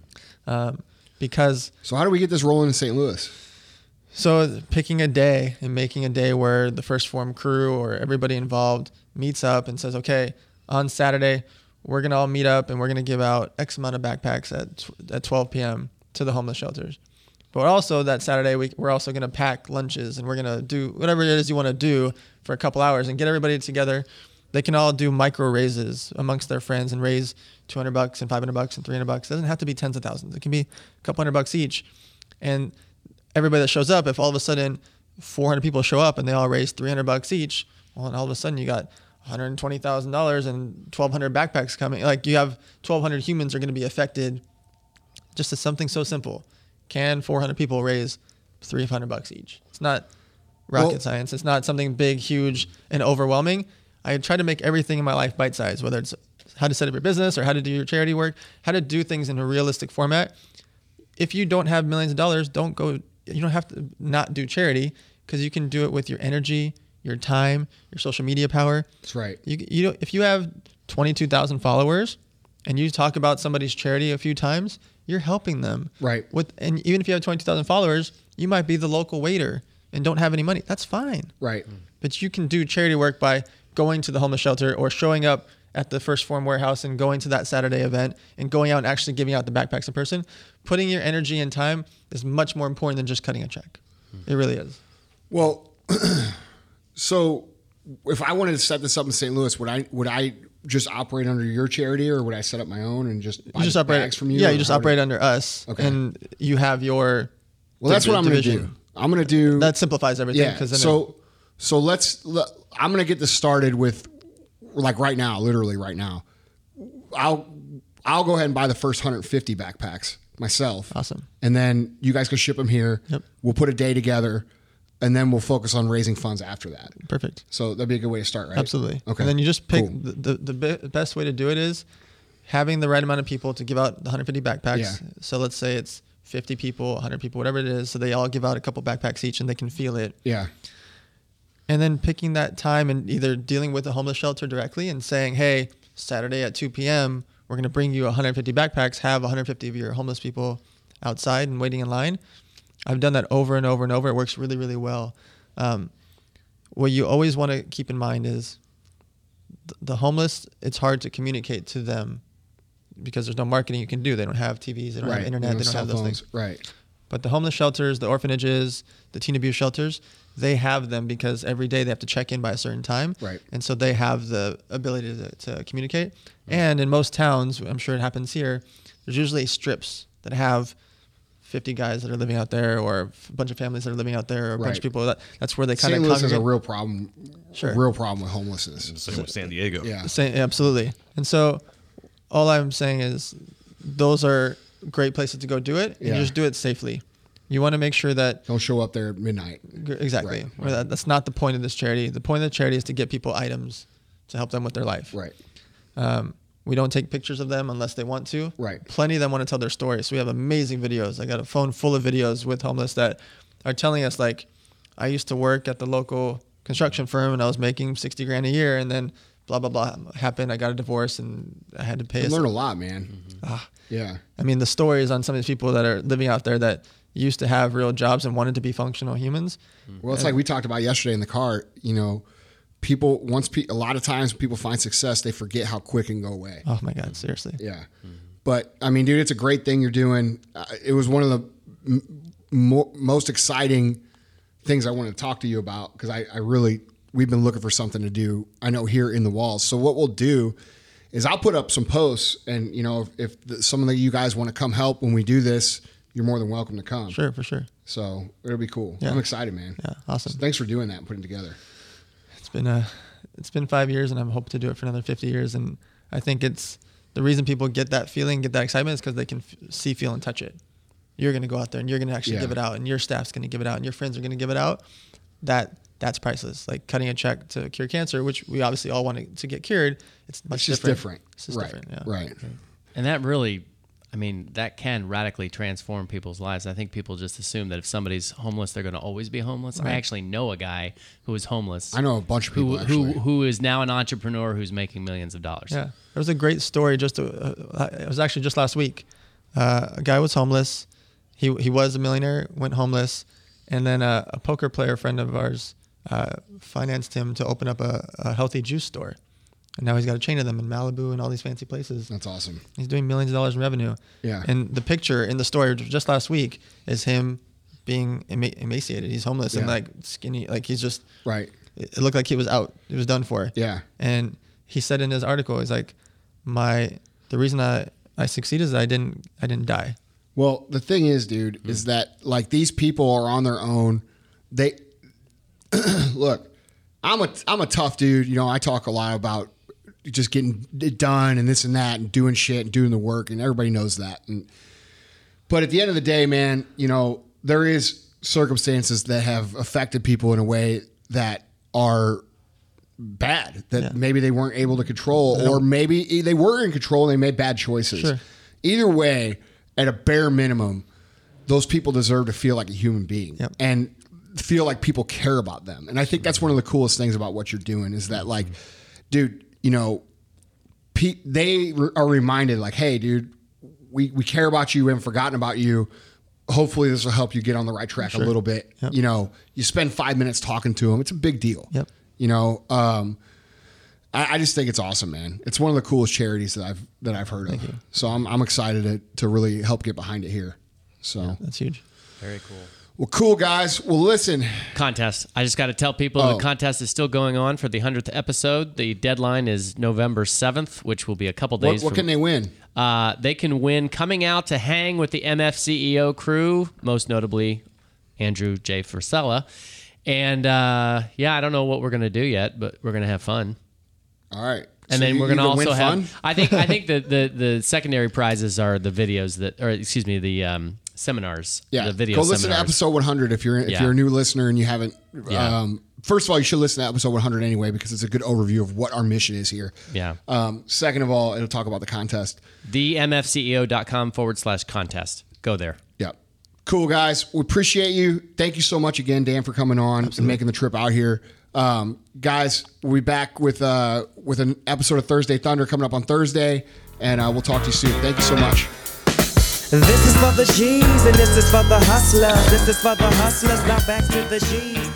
Um, because
So how do we get this rolling in St. Louis?
So picking a day and making a day where the 1st Phorm crew or everybody involved meets up and says, okay, on Saturday we're gonna all meet up and we're gonna give out X amount of backpacks at at 12 p.m. to the homeless shelters. But also that Saturday we, we're also gonna pack lunches and we're gonna do whatever it is you want to do for a couple hours and get everybody together. They can all do micro raises amongst their friends and raise 200 bucks and 500 bucks and 300 bucks. It doesn't have to be tens of thousands. It can be a couple hundred bucks each. And everybody that shows up, if all of a sudden 400 people show up and they all raise 300 bucks each, well, and all of a sudden you got $120,000 and 1,200 backpacks coming. Like you have 1,200 humans are going to be affected. Just as something so simple, can 400 people raise 300 bucks each? It's not rocket
Well-
science. It's not something big, huge, and overwhelming. I try to make everything in my life bite sized, whether it's how to set up your business or how to do your charity work, how to do things in a realistic format if you don't have millions of dollars, don't go. You don't have to not do charity because you can do it with your energy, your time, your social media power.
That's right.
You you if you have twenty two thousand followers and you talk about somebody's charity a few times, you're helping them.
Right.
With and even if you have twenty two thousand followers, you might be the local waiter and don't have any money. That's fine.
Right.
But you can do charity work by going to the homeless shelter or showing up at the 1st Phorm warehouse and going to that Saturday event and going out and actually giving out the backpacks in person. Putting your energy and time is much more important than just cutting a check. It really is.
Well, so if I wanted to set this up in St. Louis, would I would I just operate under your charity, or would I set up my own and just buy
You just operate
from you?
Yeah, you just operate under us
Okay.
and you have your
Well, that's what I'm going to do. I'm going to do
That simplifies everything
Yeah. So so let's. Let, I'm going to get this started with like right now, literally right now. I'll I'll go ahead and buy the first 150 backpacks myself.
Awesome.
And then you guys can ship them here.
Yep.
We'll put a day together, and then we'll focus on raising funds after that.
perfect.
So that'd be a good way to start, right?
Absolutely.
Okay.
And then you just pick
Cool.
the, the, the best way to do it is having the right amount of people to give out the 150 backpacks.
Yeah.
So let's say it's 50 people, 100 people, whatever it is. So they all give out a couple backpacks each and they can feel it.
Yeah.
And then picking that time and either dealing with the homeless shelter directly and saying, hey, Saturday at 2 p.m., we're going to bring you 150 backpacks, have 150 of your homeless people outside and waiting in line. I've done that over and over and over. It works really, really well. Um, what you always want to keep in mind is th- the homeless, it's hard to communicate to them because there's no marketing you can do. They don't have TVs, they don't
right.
have internet, they don't
cell
have those
phones.
things.
Right.
But the homeless shelters, the orphanages, the teen abuse shelters, they have them because every day they have to check in by a certain time.
Right.
And so they have the ability to, to communicate. Mm-hmm. And in most towns, I'm sure it happens here, there's usually strips that have 50 guys that are living out there or a bunch of families that are living out there or a bunch of people that that's where they kind
St.
of
Louis has a real problem.
Sure.
Real problem with homelessness.
Same with San Diego.
Yeah.
Say, absolutely. And so all I'm saying is those are great places to go do it and
Yeah.
just do it safely. You want to make sure that
Don't show up there at midnight.
Exactly.
Right,
that, that's not the point of this charity. The point of the charity is to get people items to help them with their life.
Right.
Um, we don't take pictures of them unless they want to.
Right.
Plenty of them want to tell their story. So we have amazing videos. I got a phone full of videos with homeless that are telling us like, I used to work at the local construction firm and I was making sixty grand a year, and then blah blah blah happened. I got a divorce and I had to pay.
You learn a lot, man.
Ah.
Yeah.
I mean, the stories on some of these people that are living out there that used to have real jobs and wanted to be functional humans.
Well, it's like we talked about yesterday in the car. You know, people once pe- a lot of times when people find success, they forget how quick and go away.
Oh my God, seriously.
Yeah. But I mean, dude, it's a great thing you're doing. Uh, it was one of the m- mo- most exciting things I wanted to talk to you about because I, I really we've been looking for something to do. I know here in the walls. So what we'll do is I'll put up some posts, and you know, if, if the, some of the, you guys want to come help when we do this, you're more than welcome to come.
Sure, for sure.
So it'll be cool.
Yeah.
I'm excited, man.
Yeah, awesome.
So thanks for doing that and putting it together.
It's been a, it's been five years, and I'm hoping to do it for another 50 years. And I think it's the reason people get that feeling, get that excitement, is because they can f- see, feel, and touch it. You're going to go out there and you're going to actually
Yeah.
give it out, and your staff's going to give it out, and your friends are going to give it out. That that's priceless. Like cutting a check to cure cancer, which we obviously all want to, to get cured. It's much
It's just
different.
different.
It's just
right.
different. Yeah.
Right.
And that really, I mean, that can radically transform people's lives. I think people just assume that if somebody's homeless, they're going to always be homeless. I actually know a guy who is homeless.
I know a bunch of people
who who who is now an entrepreneur who's making millions of dollars.
Yeah, there was a great story. Just uh, uh, it was actually just last week. Uh, a guy was homeless. He he was a millionaire, went homeless, and then uh, a poker player friend of ours uh, financed him to open up a, a healthy juice store, and now he's got a chain of them in Malibu and all these fancy places.
That's awesome.
He's doing millions of dollars in revenue.
Yeah.
And the picture in the story just last week is him being ema- emaciated. He's homeless and like skinny. Like he's just
Right.
it it looked like he was out. It was done for.
Yeah.
And he said in his article, he's like, my the reason I I succeeded is I didn't I didn't die.
Well, the thing is, dude, mm. is that like these people are on their own. They look. I'm a I'm a tough dude. You know, I talk a lot about just getting it done and this and that and doing shit and doing the work, and everybody knows that. And but at the end of the day, man, you know, there is circumstances that have affected people in a way that are bad that
Yeah.
maybe they weren't able to control or maybe they were in control and they made bad choices.
Sure.
Either way, at a bare minimum, those people deserve to feel like a human being
Yep.
and feel like people care about them. And I think that's one of the coolest things about what you're doing is that like, dude, you know, pe- they re- are reminded like, hey, dude, we, we care about you. We haven't forgotten about you. Hopefully this will help you get on the right track a little bit.
Yep.
You know, you spend five minutes talking to them. It's a big deal.
Yep.
You know, um, I, I just think it's awesome, man. It's one of the coolest charities that I've that I've heard of. So I'm I'm excited to to really help get behind it here. So
That's huge.
Very cool.
Well, cool guys. Well, listen,
Contest. I just got to tell people
Oh.
the contest is still going on for the 100th episode. The deadline is November 7th, which will be a couple days
what
from
can they win?
Uh, they can win coming out to hang with the MF CEO crew, most notably Andrew J. Frisella. And uh, yeah, I don't know what we're gonna do yet, but we're gonna have fun.
All right.
And
So
then we're gonna
can win
also have.
fun?
I think I think the, the the secondary prizes are the videos that, or excuse me, the um, seminars.
Yeah,
the video
go listen to episode 100 if you're if
Yeah.
you're a new listener and you haven't.
Yeah.
Um, first of all, you should listen to episode 100 anyway because it's a good overview of what our mission is here.
Yeah.
Um, second of all, it'll talk about the contest.
themfceo.com forward slash contest. Go there.
Yeah. Cool guys. We appreciate you. Thank you so much again, Dan, for coming on and making the trip out here. Um, guys, we'll be back with uh, with an episode of Thursday Thunder coming up on Thursday, and uh, we'll talk to you soon. Thank you so much.
This is for the G's and this is for the hustlers. This is for the hustlers. Now back to the G's.